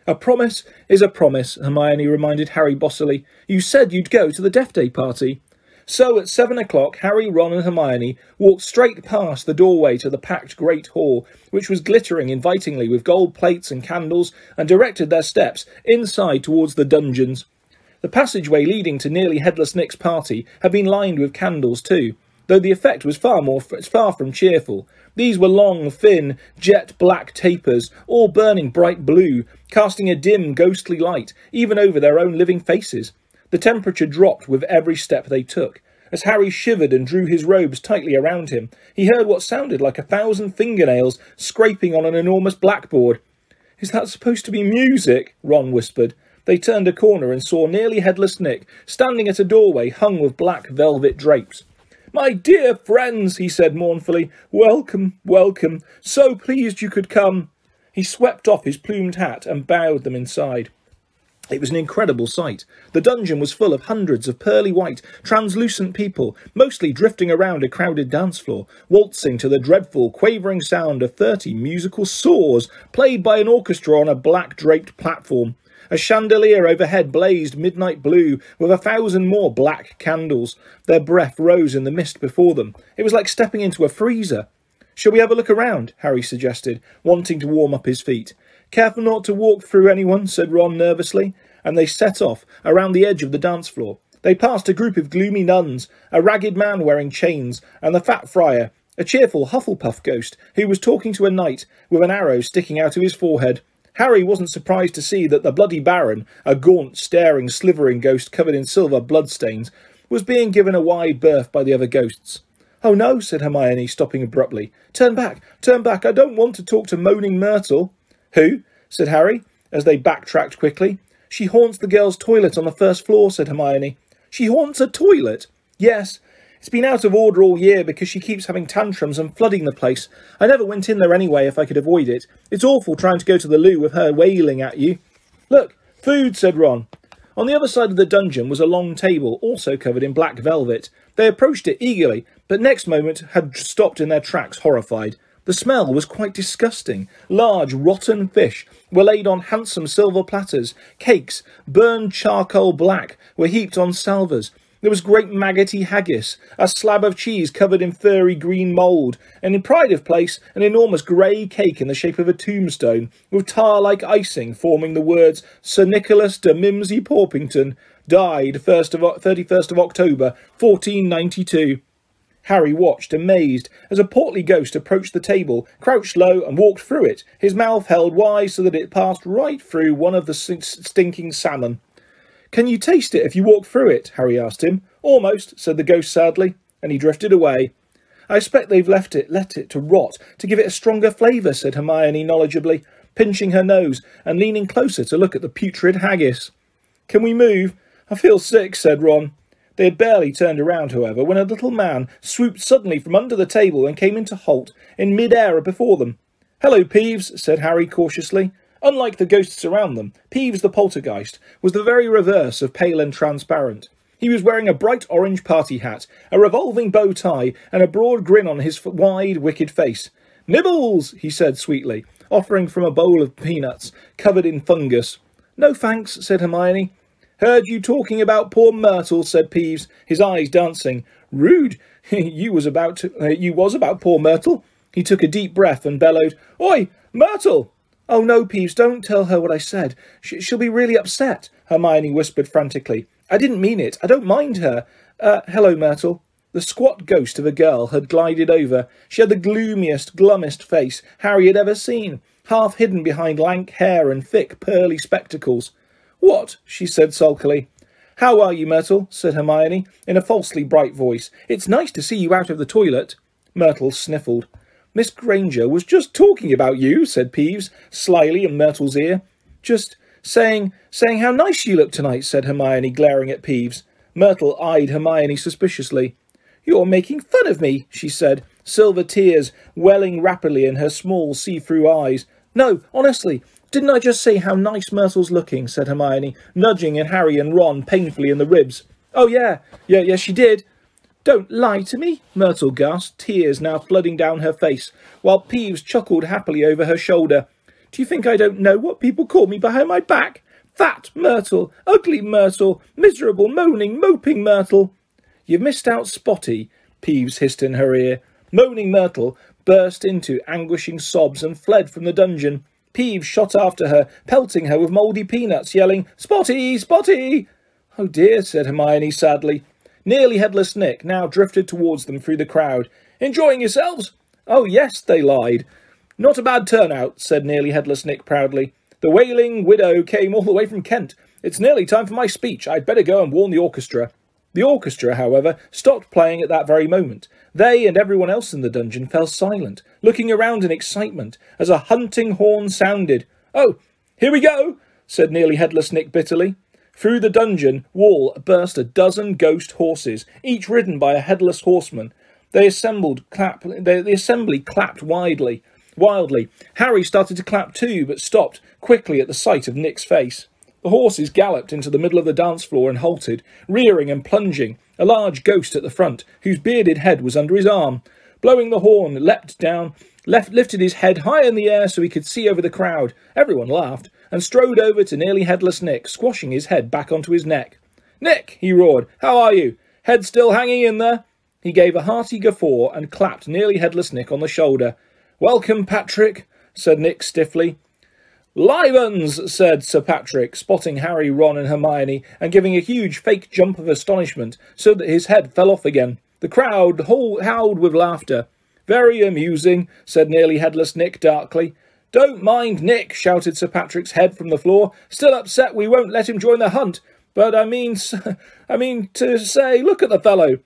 A promise is a promise, Hermione reminded Harry bossily. You said you'd go to the Death Day party. So at seven o'clock, Harry, Ron, and Hermione walked straight past the doorway to the packed great hall, which was glittering invitingly with gold plates and candles, and directed their steps inside towards the dungeons. The passageway leading to nearly Headless Nick's party had been lined with candles too, though the effect was far more far from cheerful. These were long, thin, jet black tapers, all burning bright blue, casting a dim, ghostly light even over their own living faces. The temperature dropped with every step they took. As Harry shivered and drew his robes tightly around him, he heard what sounded like a thousand fingernails scraping on an enormous blackboard. Is that supposed to be music? Ron whispered. They turned a corner and saw nearly headless Nick standing at a doorway hung with black velvet drapes. My dear friends, he said mournfully, welcome, welcome. So pleased you could come. He swept off his plumed hat and bowed them inside. It was an incredible sight. The dungeon was full of hundreds of pearly white, translucent people, mostly drifting around a crowded dance floor, waltzing to the dreadful, quavering sound of thirty musical saws played by an orchestra on a black draped platform. A chandelier overhead blazed midnight blue with a thousand more black candles. Their breath rose in the mist before them. It was like stepping into a freezer. Shall we have a look around? Harry suggested, wanting to warm up his feet. Careful not to walk through anyone, said Ron nervously, and they set off around the edge of the dance floor. They passed a group of gloomy nuns, a ragged man wearing chains, and the fat friar, a cheerful Hufflepuff ghost who was talking to a knight with an arrow sticking out of his forehead. Harry wasn't surprised to see that the bloody Baron, a gaunt, staring, slivering ghost covered in silver bloodstains, was being given a wide berth by the other ghosts. Oh no, said Hermione, stopping abruptly. Turn back, turn back, I don't want to talk to Moaning Myrtle. Who? said Harry, as they backtracked quickly. She haunts the girls' toilet on the first floor, said Hermione. She haunts a toilet? Yes. It's been out of order all year because she keeps having tantrums and flooding the place. I never went in there anyway if I could avoid it. It's awful trying to go to the loo with her wailing at you. Look, food, said Ron. On the other side of the dungeon was a long table, also covered in black velvet. They approached it eagerly, but next moment had stopped in their tracks, horrified. The smell was quite disgusting. Large, rotten fish were laid on handsome silver platters. Cakes, burned charcoal black, were heaped on salvers. There was great maggoty haggis, a slab of cheese covered in furry green mould, and in pride of place, an enormous grey cake in the shape of a tombstone, with tar-like icing forming the words Sir Nicholas de Mimsy Porpington, died 1st of, 31st of October, 1492. Harry watched, amazed, as a portly ghost approached the table, crouched low, and walked through it, his mouth held wide so that it passed right through one of the stinking salmon. Can you taste it if you walk through it? Harry asked him. Almost, said the ghost sadly, and he drifted away. I expect they've left it, let it to rot, to give it a stronger flavour, said Hermione knowledgeably, pinching her nose and leaning closer to look at the putrid haggis. Can we move? I feel sick, said Ron. They had barely turned around, however, when a little man swooped suddenly from under the table and came into halt in mid-air before them. Hello, Peeves, said Harry cautiously. Unlike the ghosts around them, Peeves the poltergeist was the very reverse of pale and transparent. He was wearing a bright orange party hat, a revolving bow tie, and a broad grin on his wide, wicked face. Nibbles, he said sweetly, offering from a bowl of peanuts covered in fungus. No thanks, said Hermione. Heard you talking about poor Myrtle, said Peeves, his eyes dancing. Rude. you was about to, uh, you was about poor Myrtle. He took a deep breath and bellowed, Oi, Myrtle! Oh no, Peeves, don't tell her what I said. Sh- she'll be really upset, Hermione whispered frantically. I didn't mean it. I don't mind her. Uh, hello, Myrtle. The squat ghost of a girl had glided over. She had the gloomiest, glummest face Harry had ever seen, half hidden behind lank hair and thick, pearly spectacles. What? she said sulkily. How are you, Myrtle? said Hermione, in a falsely bright voice. It's nice to see you out of the toilet. Myrtle sniffled. Miss Granger was just talking about you, said Peeves, slyly in Myrtle's ear. Just saying, saying how nice you look tonight, said Hermione, glaring at Peeves. Myrtle eyed Hermione suspiciously. You're making fun of me, she said, silver tears welling rapidly in her small see-through eyes. No, honestly, didn't I just say how nice Myrtle's looking? said Hermione, nudging at Harry and Ron painfully in the ribs. Oh, yeah, yeah, yeah, she did. Don't lie to me, Myrtle gasped, tears now flooding down her face, while Peeves chuckled happily over her shoulder. Do you think I don't know what people call me behind my back? Fat Myrtle, ugly Myrtle, miserable, moaning, moping Myrtle. You've missed out Spotty, Peeves hissed in her ear. Moaning Myrtle burst into anguishing sobs and fled from the dungeon. Peeves shot after her, pelting her with mouldy peanuts, yelling, Spotty! Spotty! Oh dear, said Hermione sadly. Nearly headless Nick now drifted towards them through the crowd. Enjoying yourselves? Oh, yes, they lied. Not a bad turnout, said Nearly Headless Nick proudly. The wailing widow came all the way from Kent. It's nearly time for my speech. I'd better go and warn the orchestra. The orchestra, however, stopped playing at that very moment. They and everyone else in the dungeon fell silent, looking around in excitement as a hunting horn sounded. Oh, here we go, said Nearly Headless Nick bitterly. Through the dungeon wall burst a dozen ghost horses, each ridden by a headless horseman. They assembled, clap, the assembly clapped widely, wildly. Harry started to clap too, but stopped quickly at the sight of Nick's face. The horses galloped into the middle of the dance floor and halted, rearing and plunging, a large ghost at the front, whose bearded head was under his arm. Blowing the horn, leapt down, left, lifted his head high in the air so he could see over the crowd. Everyone laughed and strode over to nearly headless Nick, squashing his head back onto his neck. Nick, he roared, how are you? Head still hanging in there? He gave a hearty guffaw and clapped nearly headless Nick on the shoulder. Welcome, Patrick, said Nick stiffly. Livens, said Sir Patrick, spotting Harry, Ron, and Hermione, and giving a huge fake jump of astonishment, so that his head fell off again. The crowd howled with laughter. Very amusing, said nearly headless Nick darkly. Don't mind Nick, shouted Sir Patrick's head from the floor. Still upset we won't let him join the hunt. But I mean, I mean to say, look at the fellow.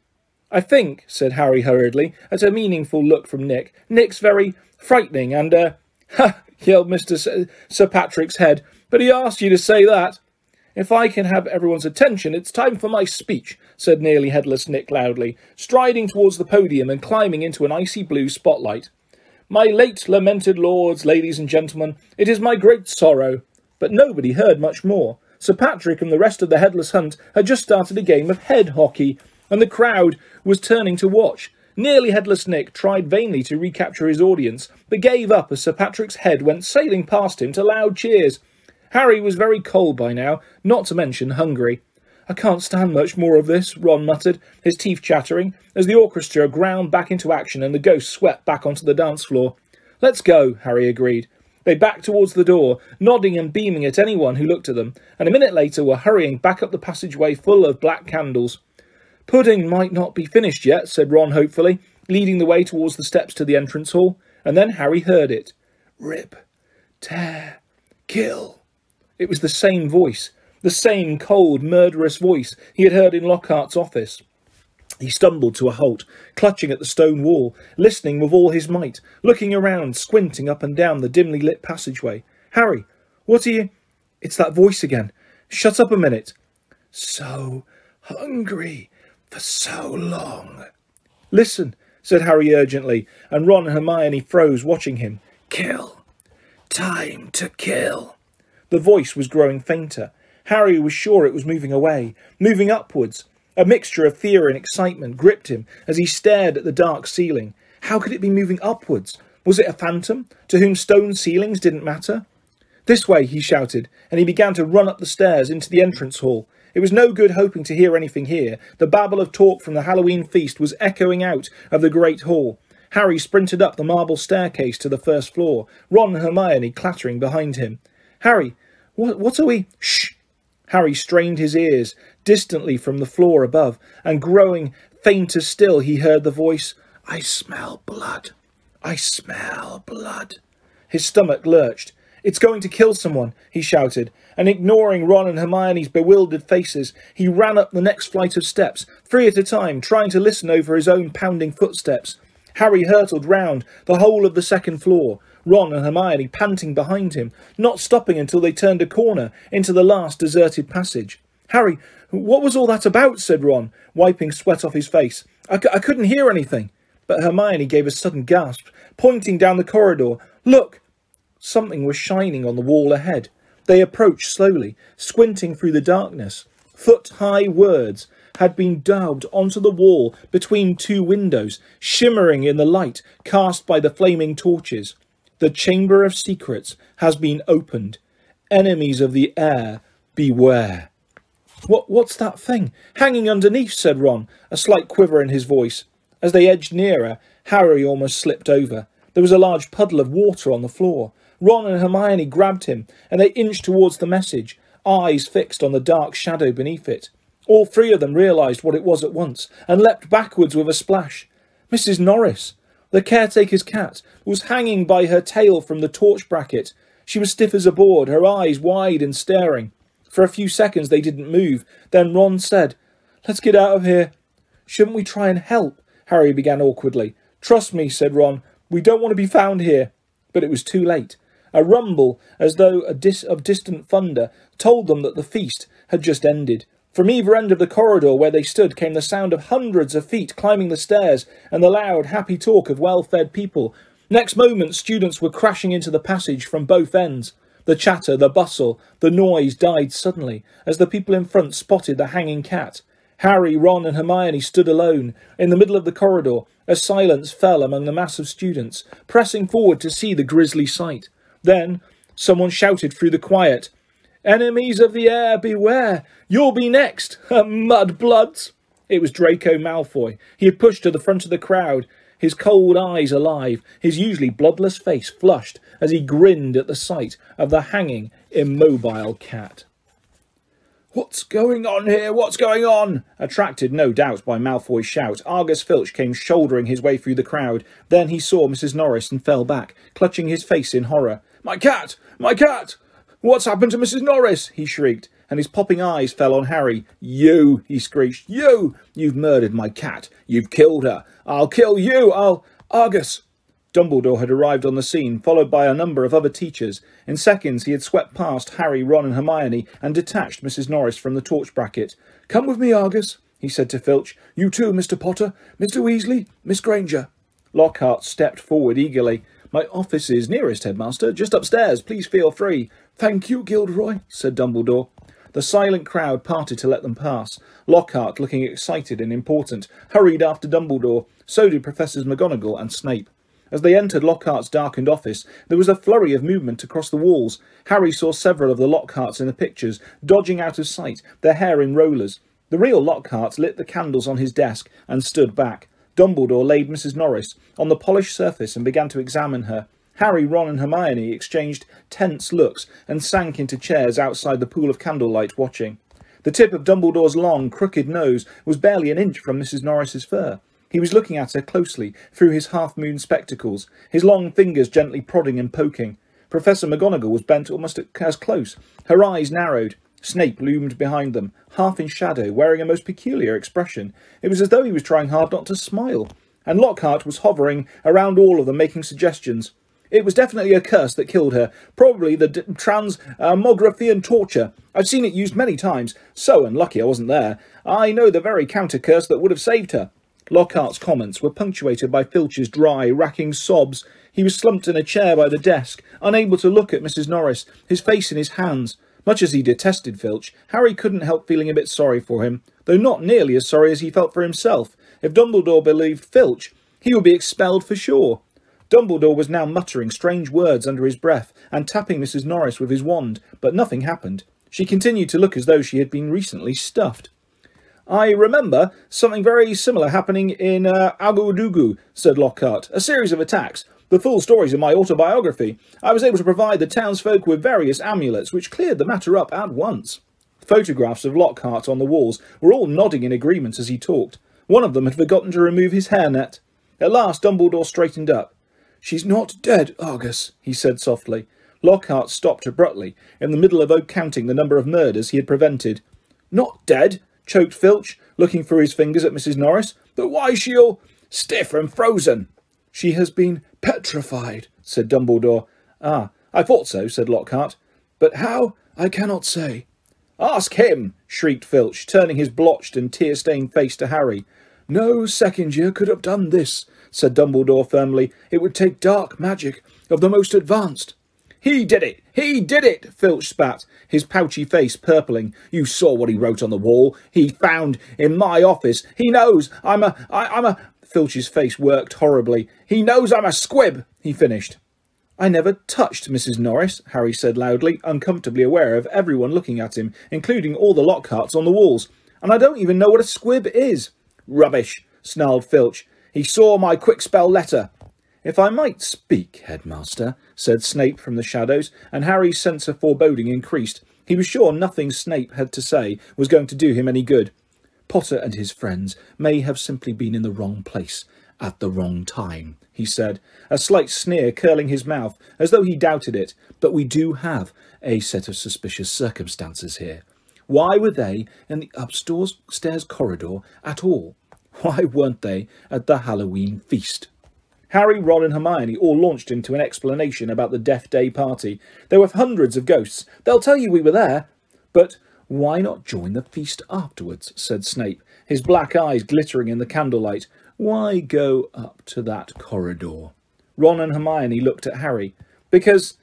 I think, said Harry hurriedly, at a meaningful look from Nick. Nick's very frightening and, uh, ha, yelled Mr. Sir Patrick's head. But he asked you to say that. If I can have everyone's attention, it's time for my speech, said nearly headless Nick loudly, striding towards the podium and climbing into an icy blue spotlight. My late lamented lords, ladies and gentlemen, it is my great sorrow. But nobody heard much more. Sir Patrick and the rest of the headless hunt had just started a game of head hockey, and the crowd was turning to watch. Nearly headless Nick tried vainly to recapture his audience, but gave up as Sir Patrick's head went sailing past him to loud cheers. Harry was very cold by now, not to mention hungry. I can't stand much more of this, Ron muttered, his teeth chattering, as the orchestra ground back into action and the ghosts swept back onto the dance floor. Let's go, Harry agreed. They backed towards the door, nodding and beaming at anyone who looked at them, and a minute later were hurrying back up the passageway full of black candles. Pudding might not be finished yet, said Ron hopefully, leading the way towards the steps to the entrance hall, and then Harry heard it. Rip, tear, kill. It was the same voice, the same cold, murderous voice he had heard in Lockhart's office. He stumbled to a halt, clutching at the stone wall, listening with all his might, looking around, squinting up and down the dimly lit passageway. Harry, what are you? It's that voice again. Shut up a minute. So hungry for so long. Listen, said Harry urgently, and Ron and Hermione froze, watching him. Kill. Time to kill. The voice was growing fainter. Harry was sure it was moving away, moving upwards. A mixture of fear and excitement gripped him as he stared at the dark ceiling. How could it be moving upwards? Was it a phantom, to whom stone ceilings didn't matter? This way, he shouted, and he began to run up the stairs into the entrance hall. It was no good hoping to hear anything here. The babble of talk from the Halloween feast was echoing out of the great hall. Harry sprinted up the marble staircase to the first floor, Ron and Hermione clattering behind him. Harry, what, what are we? Shh! Harry strained his ears distantly from the floor above, and growing fainter still, he heard the voice, I smell blood. I smell blood. His stomach lurched. It's going to kill someone, he shouted, and ignoring Ron and Hermione's bewildered faces, he ran up the next flight of steps, three at a time, trying to listen over his own pounding footsteps. Harry hurtled round the whole of the second floor, Ron and Hermione panting behind him, not stopping until they turned a corner into the last deserted passage. Harry, what was all that about? said Ron, wiping sweat off his face. I c- I couldn't hear anything. But Hermione gave a sudden gasp, pointing down the corridor. Look! Something was shining on the wall ahead. They approached slowly, squinting through the darkness. Foot high words had been daubed onto the wall between two windows, shimmering in the light cast by the flaming torches. The Chamber of Secrets has been opened. Enemies of the heir, beware. What, what's that thing? Hanging underneath, said Ron, a slight quiver in his voice. As they edged nearer, Harry almost slipped over. There was a large puddle of water on the floor. Ron and Hermione grabbed him, and they inched towards the message, eyes fixed on the dark shadow beneath it. All three of them realised what it was at once, and leapt backwards with a splash. Mrs. Norris, the caretaker's cat, was hanging by her tail from the torch bracket. She was stiff as a board, her eyes wide and staring. For a few seconds they didn't move. Then Ron said, Let's get out of here. Shouldn't we try and help? Harry began awkwardly. Trust me, said Ron. We don't want to be found here. But it was too late. A rumble, as though a dis- of distant thunder, told them that the feast had just ended. From either end of the corridor where they stood came the sound of hundreds of feet climbing the stairs and the loud, happy talk of well fed people. Next moment, students were crashing into the passage from both ends. The chatter, the bustle, the noise died suddenly as the people in front spotted the hanging cat. Harry, Ron, and Hermione stood alone in the middle of the corridor as silence fell among the mass of students, pressing forward to see the grisly sight. Then someone shouted through the quiet, Enemies of the heir, beware! You'll be next, mudbloods! It was Draco Malfoy. He had pushed to the front of the crowd, his cold eyes alive, his usually bloodless face flushed as he grinned at the sight of the hanging, immobile cat. What's going on here? What's going on? Attracted, no doubt, by Malfoy's shout, Argus Filch came shouldering his way through the crowd. Then he saw Mrs. Norris and fell back, clutching his face in horror. My cat! My cat! What's happened to Mrs. Norris? he shrieked, and his popping eyes fell on Harry. You! he screeched. You! You've murdered my cat. You've killed her. I'll kill you. I'll. Argus! Dumbledore had arrived on the scene, followed by a number of other teachers. In seconds he had swept past Harry, Ron, and Hermione and detached Mrs. Norris from the torch bracket. Come with me, Argus, he said to Filch. You too, Mr. Potter, Mr. Weasley, Miss Granger. Lockhart stepped forward eagerly. My office is nearest, Headmaster, just upstairs. Please feel free. Thank you, Gilderoy, said Dumbledore. The silent crowd parted to let them pass. Lockhart, looking excited and important, hurried after Dumbledore. So did Professors McGonagall and Snape. As they entered Lockhart's darkened office, there was a flurry of movement across the walls. Harry saw several of the Lockharts in the pictures, dodging out of sight, their hair in rollers. The real Lockhart lit the candles on his desk and stood back. Dumbledore laid Mrs. Norris on the polished surface and began to examine her. Harry, Ron, and Hermione exchanged tense looks and sank into chairs outside the pool of candlelight, watching. The tip of Dumbledore's long, crooked nose was barely an inch from Mrs. Norris's fur. He was looking at her closely through his half-moon spectacles, his long fingers gently prodding and poking. Professor McGonagall was bent almost as close. Her eyes narrowed. Snape loomed behind them, half in shadow, wearing a most peculiar expression. It was as though he was trying hard not to smile. And Lockhart was hovering around all of them, making suggestions. It was definitely a curse that killed her, probably the d- transmogrifian uh, torture. I've seen it used many times. So unlucky I wasn't there. I know the very counter curse that would have saved her. Lockhart's comments were punctuated by Filch's dry, racking sobs. He was slumped in a chair by the desk, unable to look at Mrs. Norris, his face in his hands. Much as he detested Filch, Harry couldn't help feeling a bit sorry for him, though not nearly as sorry as he felt for himself. If Dumbledore believed Filch, he would be expelled for sure. Dumbledore was now muttering strange words under his breath and tapping Mrs. Norris with his wand, but nothing happened. She continued to look as though she had been recently stuffed. I remember something very similar happening in uh, Ouagadogou, said Lockhart. A series of attacks. The full story's in my autobiography. I was able to provide the townsfolk with various amulets, which cleared the matter up at once. photographs of Lockhart on the walls were all nodding in agreement as he talked. One of them had forgotten to remove his hairnet. At last Dumbledore straightened up. She's not dead, Argus, he said softly. Lockhart stopped abruptly, in the middle of counting the number of murders he had prevented. Not dead, choked Filch, looking through his fingers at Mrs. Norris. But why is she all stiff and frozen? She has been petrified, said Dumbledore. Ah, I thought so, said Lockhart. But how, I cannot say. Ask him, shrieked Filch, turning his blotched and tear-stained face to Harry. No second year could have done this, said Dumbledore firmly. It would take dark magic of the most advanced. He did it! He did it! Filch spat, his pouchy face purpling. You saw what he wrote on the wall. He found in my office. He knows I'm a. I, I'm a. Filch's face worked horribly. He knows I'm a squib, he finished. I never touched Mrs. Norris, Harry said loudly, uncomfortably aware of everyone looking at him, including all the Lockharts on the walls. And I don't even know what a squib is. Rubbish, snarled Filch. He saw my Kwikspell letter. If I might speak, headmaster, said Snape from the shadows, and Harry's sense of foreboding increased. He was sure nothing Snape had to say was going to do him any good. Potter and his friends may have simply been in the wrong place at the wrong time, he said, a slight sneer curling his mouth, as though he doubted it. But we do have a set of suspicious circumstances here. Why were they in the upstairs stairs corridor at all? Why weren't they at the Halloween feast? Harry, Ron, and Hermione all launched into an explanation about the Death Day party. There were hundreds of ghosts. They'll tell you we were there. But why not join the feast afterwards? said Snape, his black eyes glittering in the candlelight. Why go up to that corridor? Ron and Hermione looked at Harry. Because,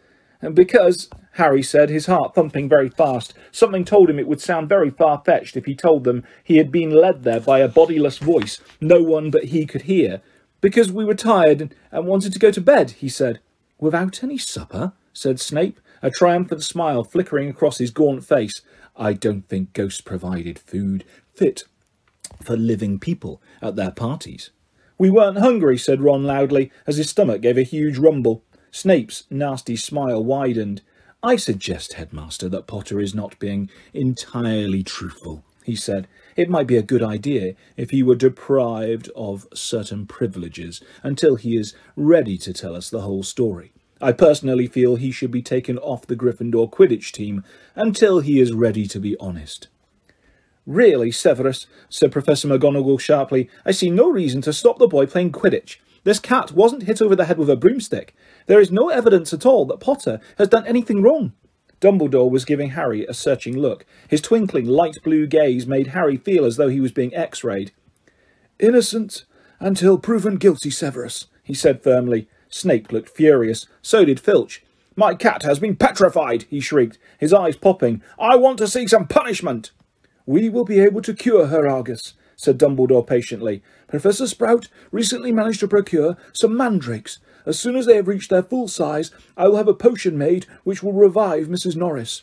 because, Harry said, his heart thumping very fast. Something told him it would sound very far-fetched if he told them he had been led there by a bodiless voice no one but he could hear. Because we were tired and wanted to go to bed, he said. Without any supper? said Snape, a triumphant smile flickering across his gaunt face. I don't think ghosts provided food fit for living people at their parties. We weren't hungry, said Ron loudly, as his stomach gave a huge rumble. Snape's nasty smile widened. I suggest, Headmaster, that Potter is not being entirely truthful, he said. It might be a good idea if he were deprived of certain privileges until he is ready to tell us the whole story. I personally feel he should be taken off the Gryffindor Quidditch team until he is ready to be honest. Really, Severus, said Professor McGonagall sharply, I see no reason to stop the boy playing Quidditch. This cat wasn't hit over the head with a broomstick. There is no evidence at all that Potter has done anything wrong. Dumbledore was giving Harry a searching look. His twinkling, light blue gaze made Harry feel as though he was being x-rayed. Innocent until proven guilty, Severus, he said firmly. Snape looked furious. So did Filch. My cat has been petrified, he shrieked, his eyes popping. I want to see some punishment. We will be able to cure her, Argus, said Dumbledore patiently. Professor Sprout recently managed to procure some mandrakes. As soon as they have reached their full size, I will have a potion made which will revive Mrs. Norris.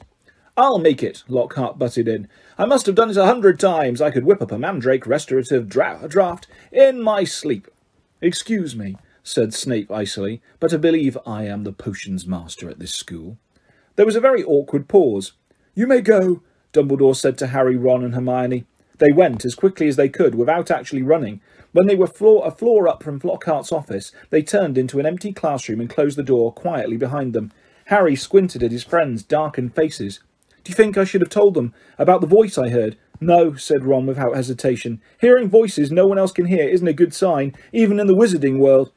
I'll make it, Lockhart butted in. I must have done it a hundred times. I could whip up a mandrake restorative dra draught in my sleep. Excuse me, said Snape icily, but I believe I am the potions master at this school. There was a very awkward pause. You may go, Dumbledore said to Harry, Ron and Hermione. They went as quickly as they could without actually running. When they were floor, a floor up from Lockhart's office, they turned into an empty classroom and closed the door quietly behind them. Harry squinted at his friends' darkened faces. Do you think I should have told them about the voice I heard? No, said Ron without hesitation. Hearing voices no one else can hear isn't a good sign, even in the wizarding world.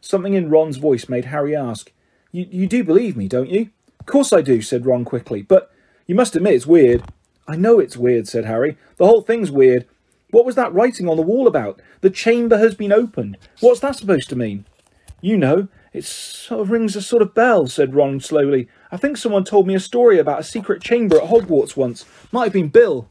Something in Ron's voice made Harry ask, you, you do believe me, don't you? Of course I do, said Ron quickly, but you must admit it's weird. I know it's weird, said Harry. The whole thing's weird. What was that writing on the wall about? The chamber has been opened. What's that supposed to mean? You know, it sort of rings a sort of bell, said Ron slowly. I think someone told me a story about a secret chamber at Hogwarts once. Might have been Bill.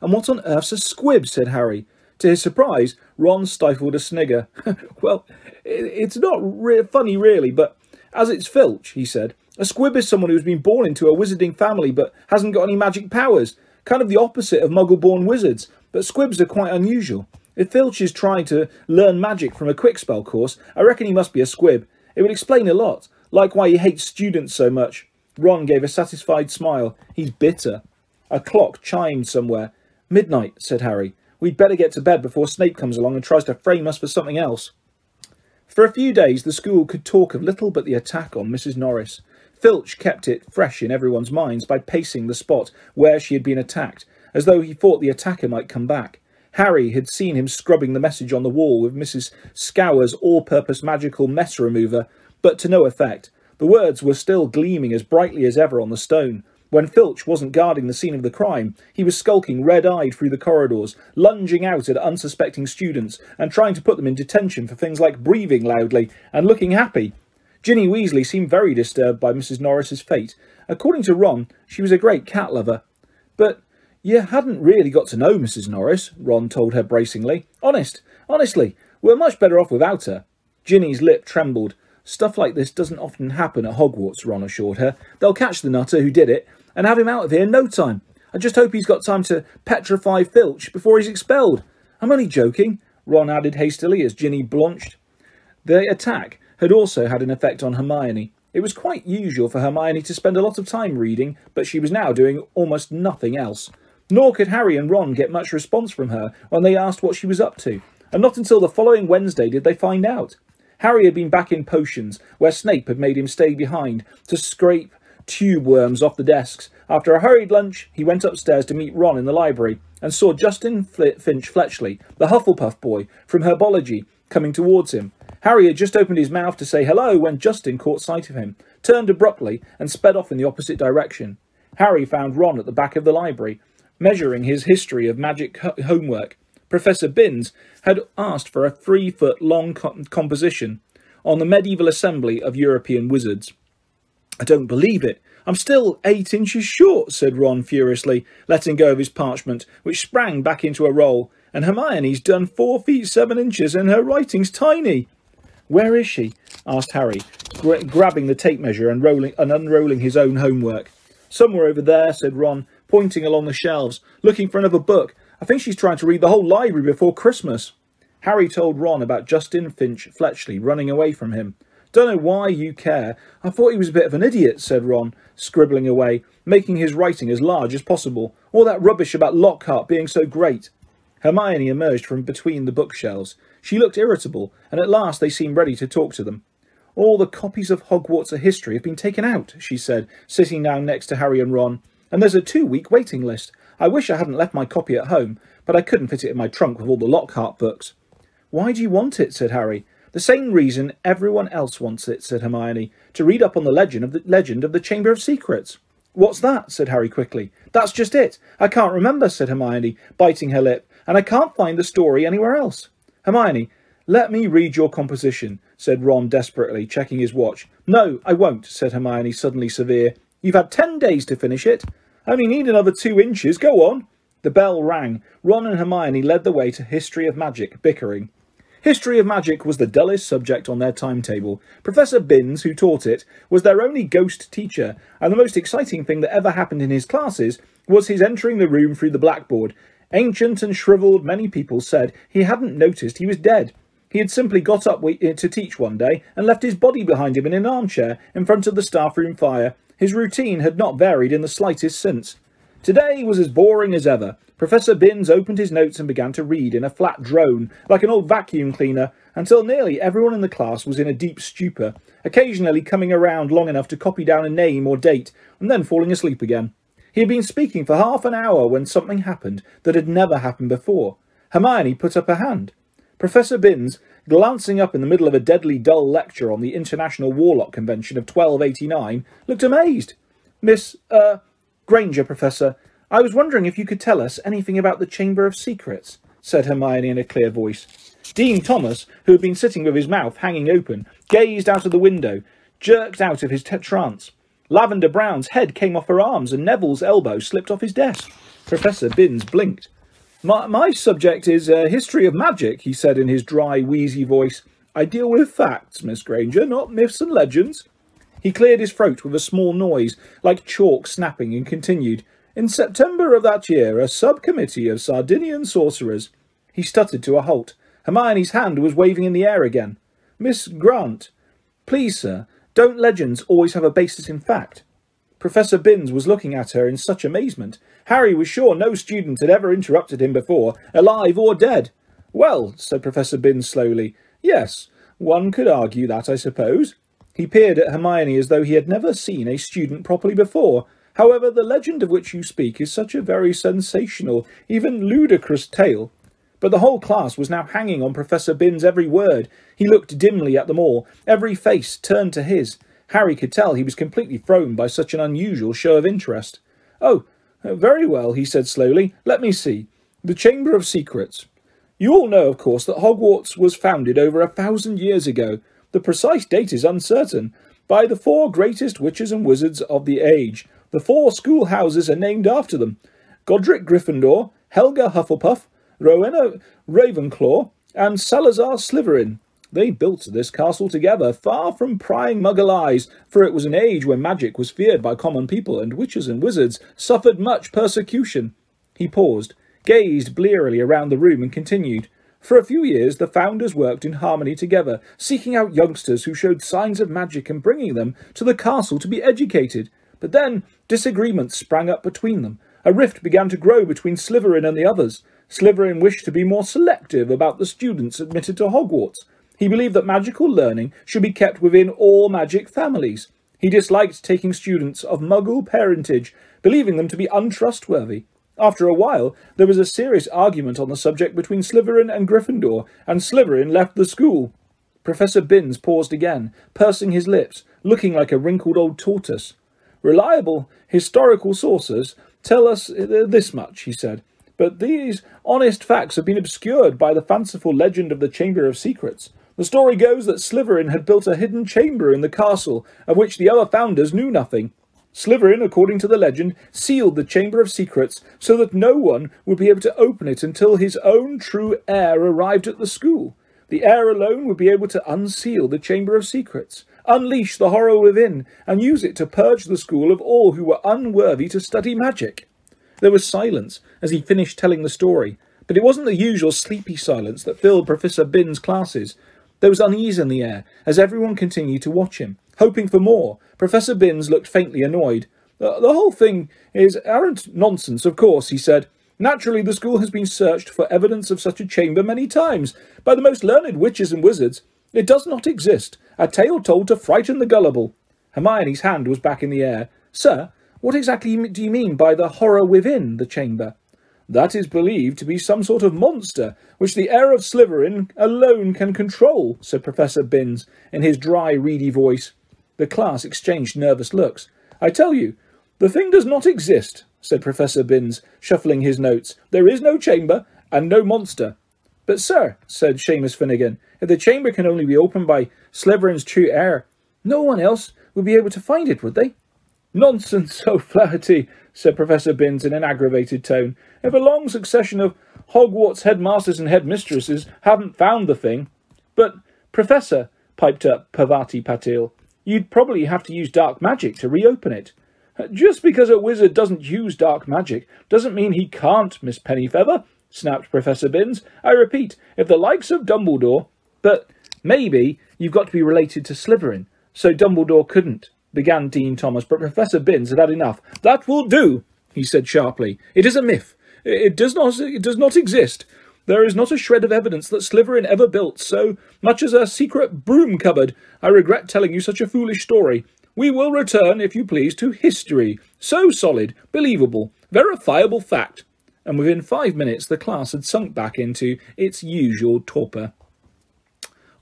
And what on earth's a squib? said Harry. To his surprise, Ron stifled a snigger. well, it's not re funny really, but as it's Filch, he said. A squib is someone who's been born into a wizarding family but hasn't got any magic powers. Kind of the opposite of muggle-born wizards, but squibs are quite unusual. If Filch is trying to learn magic from a Kwikspell course, I reckon he must be a squib. It would explain a lot, like why he hates students so much. Ron gave a satisfied smile. He's bitter. A clock chimed somewhere. Midnight, said Harry. We'd better get to bed before Snape comes along and tries to frame us for something else. For a few days, the school could talk of little but the attack on Mrs. Norris. Filch kept it fresh in everyone's minds by pacing the spot where she had been attacked, as though he thought the attacker might come back. Harry had seen him scrubbing the message on the wall with Mrs. Skower's all-purpose magical mess remover, but to no effect. The words were still gleaming as brightly as ever on the stone. When Filch wasn't guarding the scene of the crime, he was skulking red-eyed through the corridors, lunging out at unsuspecting students and trying to put them in detention for things like breathing loudly and looking happy. Ginny Weasley seemed very disturbed by Mrs. Norris's fate. According to Ron, she was a great cat lover. But you hadn't really got to know Mrs. Norris, Ron told her bracingly. Honest, honestly, we're much better off without her. Ginny's lip trembled. Stuff like this doesn't often happen at Hogwarts, Ron assured her. They'll catch the nutter who did it and have him out of here in no time. I just hope he's got time to petrify Filch before he's expelled. I'm only joking, Ron added hastily as Ginny blanched. The attack had also had an effect on Hermione. It was quite usual for Hermione to spend a lot of time reading, but she was now doing almost nothing else. Nor could Harry and Ron get much response from her when they asked what she was up to, and not until the following Wednesday did they find out. Harry had been back in potions, where Snape had made him stay behind to scrape tube worms off the desks. After a hurried lunch, he went upstairs to meet Ron in the library and saw Justin Finch Fletchley, the Hufflepuff boy from Herbology, coming towards him. Harry had just opened his mouth to say hello when Justin caught sight of him, turned abruptly, and sped off in the opposite direction. Harry found Ron at the back of the library, measuring his history of magic homework. Professor Binns had asked for a three foot long composition on the medieval assembly of European wizards. I don't believe it. I'm still eight inches short, said Ron furiously, letting go of his parchment, which sprang back into a roll. And Hermione's done four feet seven inches, and her writing's tiny. Where is she? asked Harry, gra grabbing the tape measure and, rolling, and unrolling his own homework. Somewhere over there, said Ron, pointing along the shelves, looking for another book. I think she's trying to read the whole library before Christmas. Harry told Ron about Justin Finch Fletchley running away from him. Don't know why you care. I thought he was a bit of an idiot, said Ron, scribbling away, making his writing as large as possible. All that rubbish about Lockhart being so great. Hermione emerged from between the bookshelves. She looked irritable, and at last they seemed ready to talk to them. All the copies of Hogwarts history have been taken out, she said, sitting down next to Harry and Ron, and there's a two-week waiting list. I wish I hadn't left my copy at home, but I couldn't fit it in my trunk with all the Lockhart books. Why do you want it? said Harry. The same reason everyone else wants it, said Hermione, to read up on the legend of the legend of the Chamber of Secrets. What's that? said Harry quickly. That's just it. I can't remember, said Hermione, biting her lip, and I can't find the story anywhere else. Hermione, let me read your composition, said Ron desperately, checking his watch. No, I won't, said Hermione, suddenly severe. You've had ten days to finish it. I only need another two inches. Go on. The bell rang. Ron and Hermione led the way to History of Magic, bickering. History of Magic was the dullest subject on their timetable. Professor Binns, who taught it, was their only ghost teacher, and the most exciting thing that ever happened in his classes was his entering the room through the blackboard. Ancient and shrivelled, many people said he hadn't noticed he was dead. He had simply got up eh, to teach one day and left his body behind him in an armchair in front of the staff room fire. His routine had not varied in the slightest since. Today was as boring as ever. Professor Binns opened his notes and began to read in a flat drone, like an old vacuum cleaner, until nearly everyone in the class was in a deep stupor, occasionally coming around long enough to copy down a name or date, and then falling asleep again. He had been speaking for half an hour when something happened that had never happened before. Hermione put up her hand. Professor Binns, glancing up in the middle of a deadly dull lecture on the International Warlock Convention of 1289, looked amazed. Miss, uh, Granger, Professor, I was wondering if you could tell us anything about the Chamber of Secrets, said Hermione in a clear voice. Dean Thomas, who had been sitting with his mouth hanging open, gazed out of the window, jerked out of his trance. Lavender Brown's head came off her arms, and Neville's elbow slipped off his desk. Professor Binns blinked. My, my subject is uh, history of magic, he said in his dry, wheezy voice. I deal with facts, Miss Granger, not myths and legends. He cleared his throat with a small noise, like chalk snapping, and continued, In September of that year, a subcommittee of Sardinian sorcerers... He stuttered to a halt. Hermione's hand was waving in the air again. Miss Grant, please, sir, don't legends always have a basis in fact? Professor Binns was looking at her in such amazement. Harry was sure no student had ever interrupted him before, alive or dead. Well, said Professor Binns slowly, yes, one could argue that, I suppose. He peered at Hermione as though he had never seen a student properly before. However, the legend of which you speak is such a very sensational, even ludicrous tale. But the whole class was now hanging on Professor Binns' every word. He looked dimly at them all, every face turned to his. Harry could tell he was completely thrown by such an unusual show of interest. Oh, very well, he said slowly. Let me see. The Chamber of Secrets. You all know, of course, that Hogwarts was founded over a thousand years ago. The precise date is uncertain. By the four greatest witches and wizards of the age. The four schoolhouses are named after them. Godric Gryffindor, Helga Hufflepuff, Rowena Ravenclaw, and Salazar Slytherin. They built this castle together, far from prying muggle eyes, for it was an age when magic was feared by common people, and witches and wizards suffered much persecution. He paused, gazed blearily around the room, and continued. For a few years, the founders worked in harmony together, seeking out youngsters who showed signs of magic and bringing them to the castle to be educated. But then disagreements sprang up between them. A rift began to grow between Slytherin and the others. Slytherin wished to be more selective about the students admitted to Hogwarts. He believed that magical learning should be kept within all magic families. He disliked taking students of muggle parentage, believing them to be untrustworthy. After a while, there was a serious argument on the subject between Slytherin and Gryffindor, and Slytherin left the school. Professor Binns paused again, pursing his lips, looking like a wrinkled old tortoise. Reliable historical sources tell us uh, this much, he said. But these honest facts have been obscured by the fanciful legend of the Chamber of Secrets. The story goes that Slytherin had built a hidden chamber in the castle, of which the other founders knew nothing. Slytherin, according to the legend, sealed the Chamber of Secrets so that no one would be able to open it until his own true heir arrived at the school. The heir alone would be able to unseal the Chamber of Secrets, unleash the horror within, and use it to purge the school of all who were unworthy to study magic. There was silence as he finished telling the story, but it wasn't the usual sleepy silence that filled Professor Binns' classes. There was unease in the air as everyone continued to watch him, hoping for more. Professor Binns looked faintly annoyed. The, the whole thing is arrant nonsense, of course, he said. Naturally, the school has been searched for evidence of such a chamber many times by the most learned witches and wizards. It does not exist. A tale told to frighten the gullible. Hermione's hand was back in the air. Sir, what exactly do you mean by the horror within the chamber? That is believed to be some sort of monster, which the heir of Slytherin alone can control, said Professor Binns, in his dry, reedy voice. The class exchanged nervous looks. I tell you, the thing does not exist, said Professor Binns, shuffling his notes. There is no chamber, and no monster. But, sir, said Seamus Finnegan, if the chamber can only be opened by Slytherin's true heir, no one else would be able to find it, would they? Nonsense, oh, O'Flaherty, said Professor Binns in an aggravated tone. If a long succession of Hogwarts headmasters and headmistresses haven't found the thing. But, Professor, piped up Parvati Patil, you'd probably have to use dark magic to reopen it. Just because a wizard doesn't use dark magic doesn't mean he can't, Miss Pennyfeather, snapped Professor Binns. I repeat, if the likes of Dumbledore... But maybe you've got to be related to Slytherin, so Dumbledore couldn't began Dean Thomas, but Professor Binns had had enough. That will do, he said sharply. It is a myth. It does not, it does not exist. There is not a shred of evidence that Slytherin ever built so much as a secret broom cupboard. I regret telling you such a foolish story. We will return, if you please, to history. So solid, believable, verifiable fact. And within five minutes the class had sunk back into its usual torpor.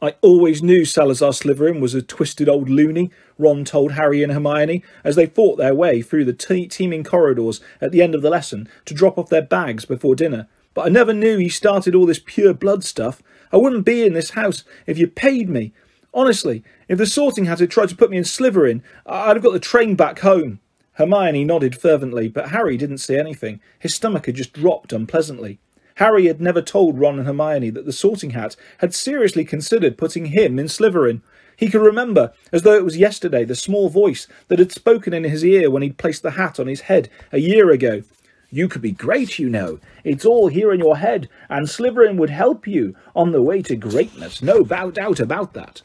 I always knew Salazar Slytherin was a twisted old loony, Ron told Harry and Hermione as they fought their way through the te teeming corridors at the end of the lesson to drop off their bags before dinner. But I never knew he started all this pure blood stuff. I wouldn't be in this house if you paid me. Honestly, if the sorting hat had tried to put me in Slytherin, I'd have got the train back home. Hermione nodded fervently, but Harry didn't see anything. His stomach had just dropped unpleasantly. Harry had never told Ron and Hermione that the Sorting Hat had seriously considered putting him in Slytherin. He could remember, as though it was yesterday, the small voice that had spoken in his ear when he'd placed the hat on his head a year ago. You could be great, you know. It's all here in your head, and Slytherin would help you on the way to greatness. No doubt about that.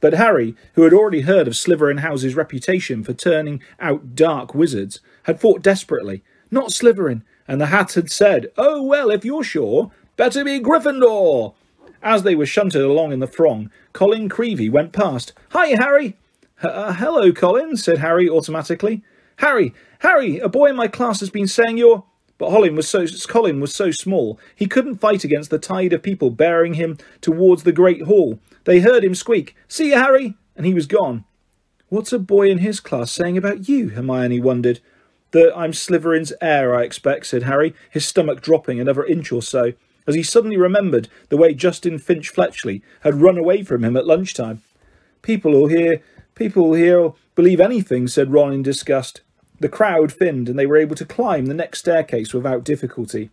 But Harry, who had already heard of Slytherin House's reputation for turning out dark wizards, had fought desperately. Not Slytherin, and the hat had said, Oh, well, if you're sure, better be Gryffindor. As they were shunted along in the throng, Colin Creevey went past. Hi, Harry. Uh, hello, Colin, said Harry automatically. Harry, Harry, a boy in my class has been saying you're... But Colin was so Colin was so small he couldn't fight against the tide of people bearing him towards the great hall. They heard him squeak, "See you, Harry," and he was gone. What's a boy in his class saying about you? Hermione wondered. That I'm Slytherin's heir, I expect, said Harry, his stomach dropping another inch or so, as he suddenly remembered the way Justin Finch Fletchley had run away from him at lunchtime. People will hear, people will believe anything, said Ron in disgust. The crowd thinned, and they were able to climb the next staircase without difficulty.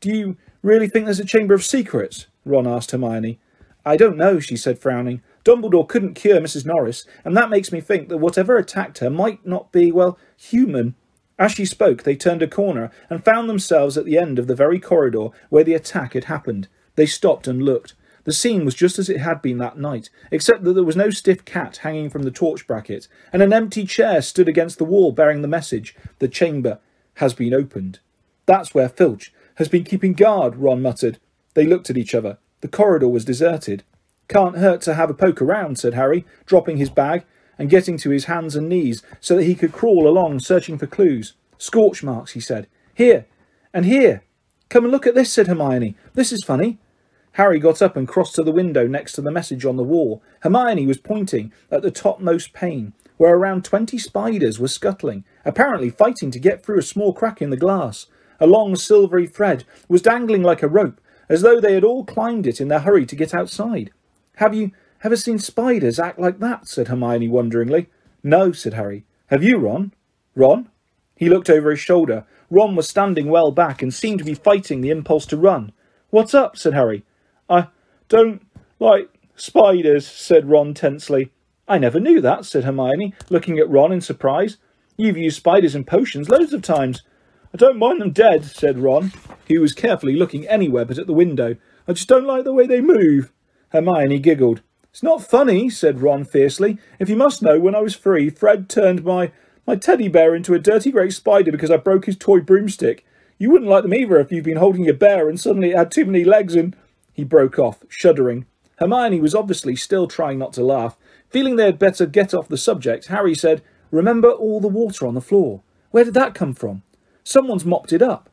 Do you really think there's a Chamber of Secrets? Ron asked Hermione. I don't know, she said, frowning. Dumbledore couldn't cure Mrs. Norris, and that makes me think that whatever attacked her might not be, well, human. As she spoke, they turned a corner and found themselves at the end of the very corridor where the attack had happened. They stopped and looked. The scene was just as it had been that night, except that there was no stiff cat hanging from the torch bracket, and an empty chair stood against the wall bearing the message, The chamber has been opened. That's where Filch has been keeping guard, Ron muttered. They looked at each other. The corridor was deserted. Can't hurt to have a poke around, said Harry, dropping his bag and getting to his hands and knees so that he could crawl along searching for clues. Scorch marks, he said. Here, and here. Come and look at this, said Hermione. This is funny. Harry got up and crossed to the window next to the message on the wall. Hermione was pointing at the topmost pane, where around twenty spiders were scuttling, apparently fighting to get through a small crack in the glass. A long silvery thread was dangling like a rope, as though they had all climbed it in their hurry to get outside. Have you ever seen spiders act like that? said Hermione wonderingly. No, said Harry. Have you, Ron? Ron? He looked over his shoulder. Ron was standing well back and seemed to be fighting the impulse to run. What's up? said Harry. I don't like spiders, said Ron tensely. I never knew that, said Hermione, looking at Ron in surprise. You've used spiders in potions loads of times. I don't mind them dead, said Ron. He was carefully looking anywhere but at the window. I just don't like the way they move. Hermione giggled. It's not funny, said Ron fiercely. If you must know, when I was three, Fred turned my, my teddy bear into a dirty great spider because I broke his toy broomstick. You wouldn't like them either if you've been holding your bear and suddenly it had too many legs and he broke off, shuddering. Hermione was obviously still trying not to laugh. Feeling they had better get off the subject, Harry said, Remember all the water on the floor? Where did that come from? Someone's mopped it up.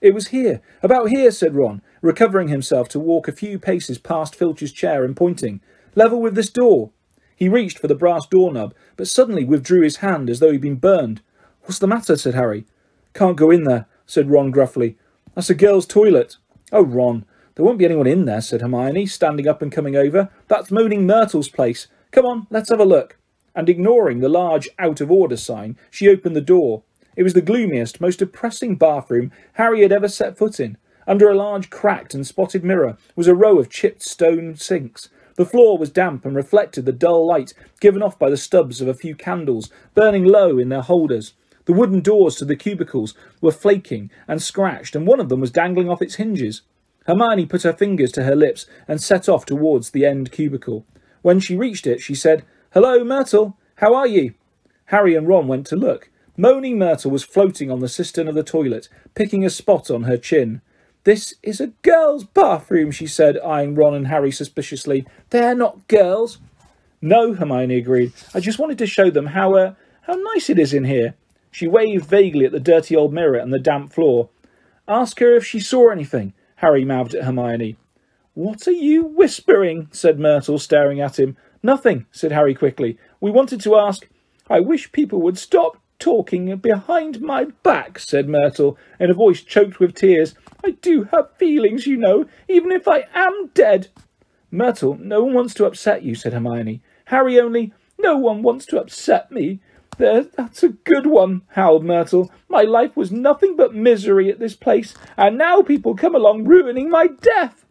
It was here, about here, said Ron, recovering himself to walk a few paces past Filch's chair and pointing. Level with this door. He reached for the brass doorknob, but suddenly withdrew his hand as though he'd been burned. What's the matter? said Harry. Can't go in there, said Ron gruffly. That's a girl's toilet. Oh, Ron, there won't be anyone in there, said Hermione, standing up and coming over. That's Moaning Myrtle's place. Come on, let's have a look. And ignoring the large out of order sign, she opened the door. It was the gloomiest, most depressing bathroom Harry had ever set foot in. Under a large cracked and spotted mirror was a row of chipped stone sinks. The floor was damp and reflected the dull light given off by the stubs of a few candles burning low in their holders. The wooden doors to the cubicles were flaking and scratched, and one of them was dangling off its hinges. Hermione put her fingers to her lips and set off towards the end cubicle. When she reached it, she said, Hello, Myrtle. How are you? Harry and Ron went to look. Moaning Myrtle was floating on the cistern of the toilet, picking a spot on her chin. This is a girl's bathroom, she said, eyeing Ron and Harry suspiciously. They're not girls. No, Hermione agreed. I just wanted to show them how, uh, how nice it is in here. She waved vaguely at the dirty old mirror and the damp floor. Ask her if she saw anything. Harry mouthed at Hermione. What are you whispering? said Myrtle, staring at him. Nothing, said Harry quickly. We wanted to ask. I wish people would stop talking behind my back, said Myrtle, in a voice choked with tears. I do have feelings, you know, even if I am dead. Myrtle, no one wants to upset you, said Hermione. Harry only, no one wants to upset me. There, that's a good one, howled Myrtle. My life was nothing but misery at this place, and now people come along ruining my death.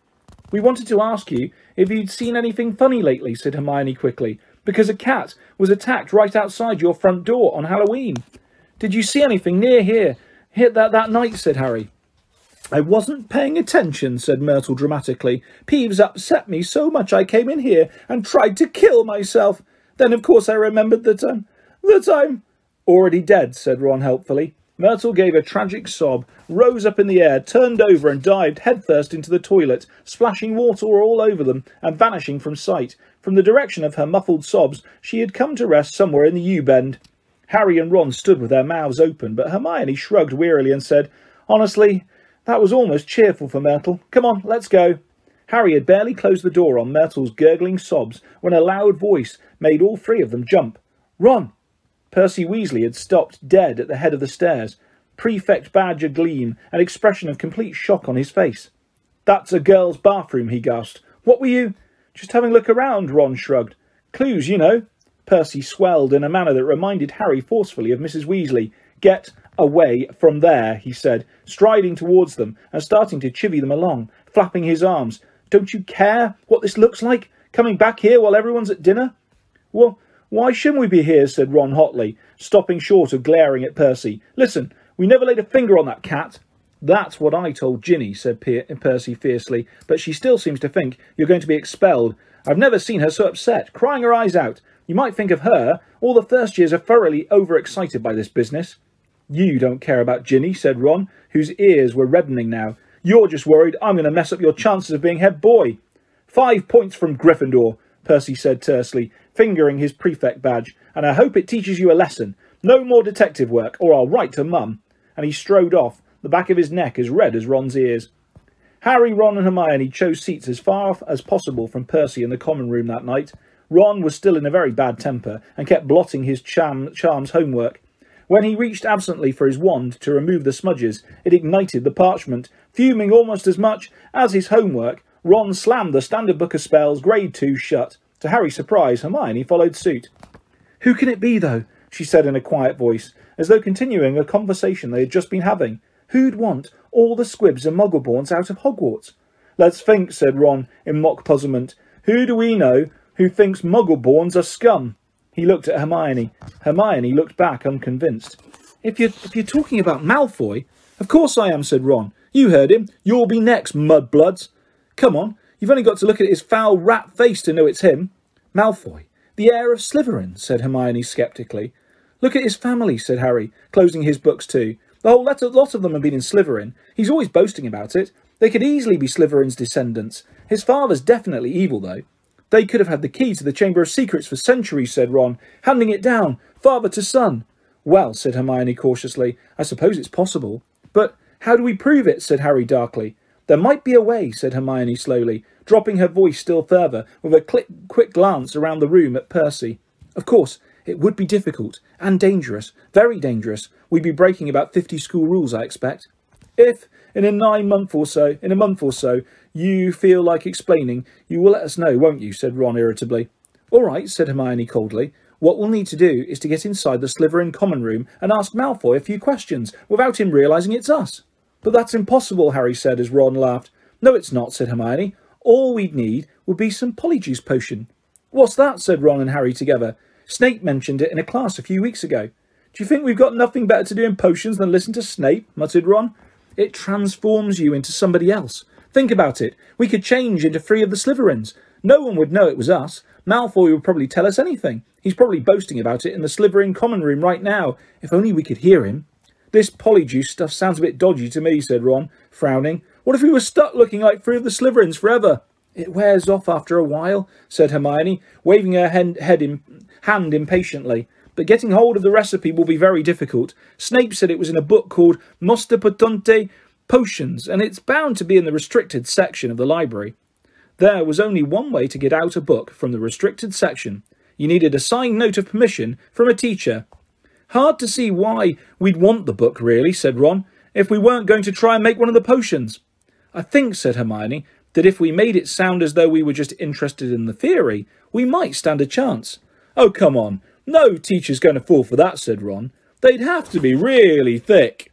We wanted to ask you if you'd seen anything funny lately, said Hermione quickly, because a cat was attacked right outside your front door on Halloween. Did you see anything near here, hit that, that night, said Harry. I wasn't paying attention, said Myrtle dramatically. Peeves upset me so much I came in here and tried to kill myself. Then, of course, I remembered that I'm. that I'm. Already dead, said Ron helpfully. Myrtle gave a tragic sob, rose up in the air, turned over, and dived headfirst into the toilet, splashing water all over them and vanishing from sight. From the direction of her muffled sobs, she had come to rest somewhere in the U bend. Harry and Ron stood with their mouths open, but Hermione shrugged wearily and said, Honestly, that was almost cheerful for Myrtle. Come on, let's go. Harry had barely closed the door on Myrtle's gurgling sobs when a loud voice made all three of them jump. Ron! Percy Weasley had stopped dead at the head of the stairs, prefect badge agleam, an expression of complete shock on his face. That's a girl's bathroom, he gasped. What were you? Just having a look around, Ron shrugged. Clues, you know. Percy swelled in a manner that reminded Harry forcefully of Mrs. Weasley. Get away from there, he said, striding towards them and starting to chivvy them along, flapping his arms. Don't you care what this looks like? Coming back here while everyone's at dinner? Well, why shouldn't we be here? said Ron hotly, stopping short of glaring at Percy. Listen, we never laid a finger on that cat. That's what I told Ginny, said Percy fiercely, but she still seems to think you're going to be expelled. I've never seen her so upset, crying her eyes out. You might think of her. All the first years are thoroughly overexcited by this business. You don't care about Ginny, said Ron, whose ears were reddening now. You're just worried I'm going to mess up your chances of being head boy. Five points from Gryffindor, Percy said tersely, fingering his prefect badge, and I hope it teaches you a lesson. No more detective work, or I'll write to Mum. And he strode off, the back of his neck as red as Ron's ears. Harry, Ron, and Hermione chose seats as far as possible from Percy in the common room that night. Ron was still in a very bad temper and kept blotting his charm, charm's homework. When he reached absently for his wand to remove the smudges, it ignited the parchment. Fuming almost as much as his homework, Ron slammed the Standard Book of Spells Grade 2 shut. To Harry's surprise, Hermione followed suit. Who can it be, though? she said in a quiet voice, as though continuing a conversation they had just been having. Who'd want all the squibs and muggleborns out of Hogwarts? Let's think, said Ron in mock puzzlement. Who do we know who thinks muggleborns are scum? He looked at Hermione. Hermione looked back unconvinced. If you're, if you're talking about Malfoy, of course I am, said Ron. You heard him. You'll be next, mudbloods. Come on, you've only got to look at his foul rat face to know it's him. Malfoy, the heir of Slytherin, said Hermione sceptically. Look at his family, said Harry, closing his books too. The whole lot of them have been in Slytherin. He's always boasting about it. They could easily be Slytherin's descendants. His father's definitely evil, though. They could have had the key to the Chamber of Secrets for centuries, said Ron, handing it down, father to son. Well, said Hermione cautiously, I suppose it's possible. But how do we prove it? said Harry darkly. There might be a way, said Hermione slowly, dropping her voice still further, with a quick glance around the room at Percy. Of course, it would be difficult, and dangerous, very dangerous. We'd be breaking about fifty school rules, I expect. If, in a nine month or so, in a month or so, you feel like explaining, you will let us know, won't you? said Ron irritably. All right, said Hermione coldly. What we'll need to do is to get inside the Slytherin common room and ask Malfoy a few questions without him realising it's us. But that's impossible, Harry said as Ron laughed. No, it's not, said Hermione. All we'd need would be some polyjuice potion. What's that? said Ron and Harry together. Snape mentioned it in a class a few weeks ago. Do you think we've got nothing better to do in potions than listen to Snape? muttered Ron. It transforms you into somebody else. Think about it. We could change into three of the Slytherins. No one would know it was us. Malfoy would probably tell us anything. He's probably boasting about it in the Slytherin common room right now. If only we could hear him. This polyjuice stuff sounds a bit dodgy to me, said Ron, frowning. What if we were stuck looking like three of the Slytherins forever? It wears off after a while, said Hermione, waving her head in, hand impatiently. But getting hold of the recipe will be very difficult. Snape said it was in a book called Moste Potente potions, and it's bound to be in the restricted section of the library. There was only one way to get out a book from the restricted section. You needed a signed note of permission from a teacher. Hard to see why we'd want the book, really, said Ron, if we weren't going to try and make one of the potions. I think, said Hermione, that if we made it sound as though we were just interested in the theory, we might stand a chance. Oh, come on. No teacher's going to fall for that, said Ron. They'd have to be really thick.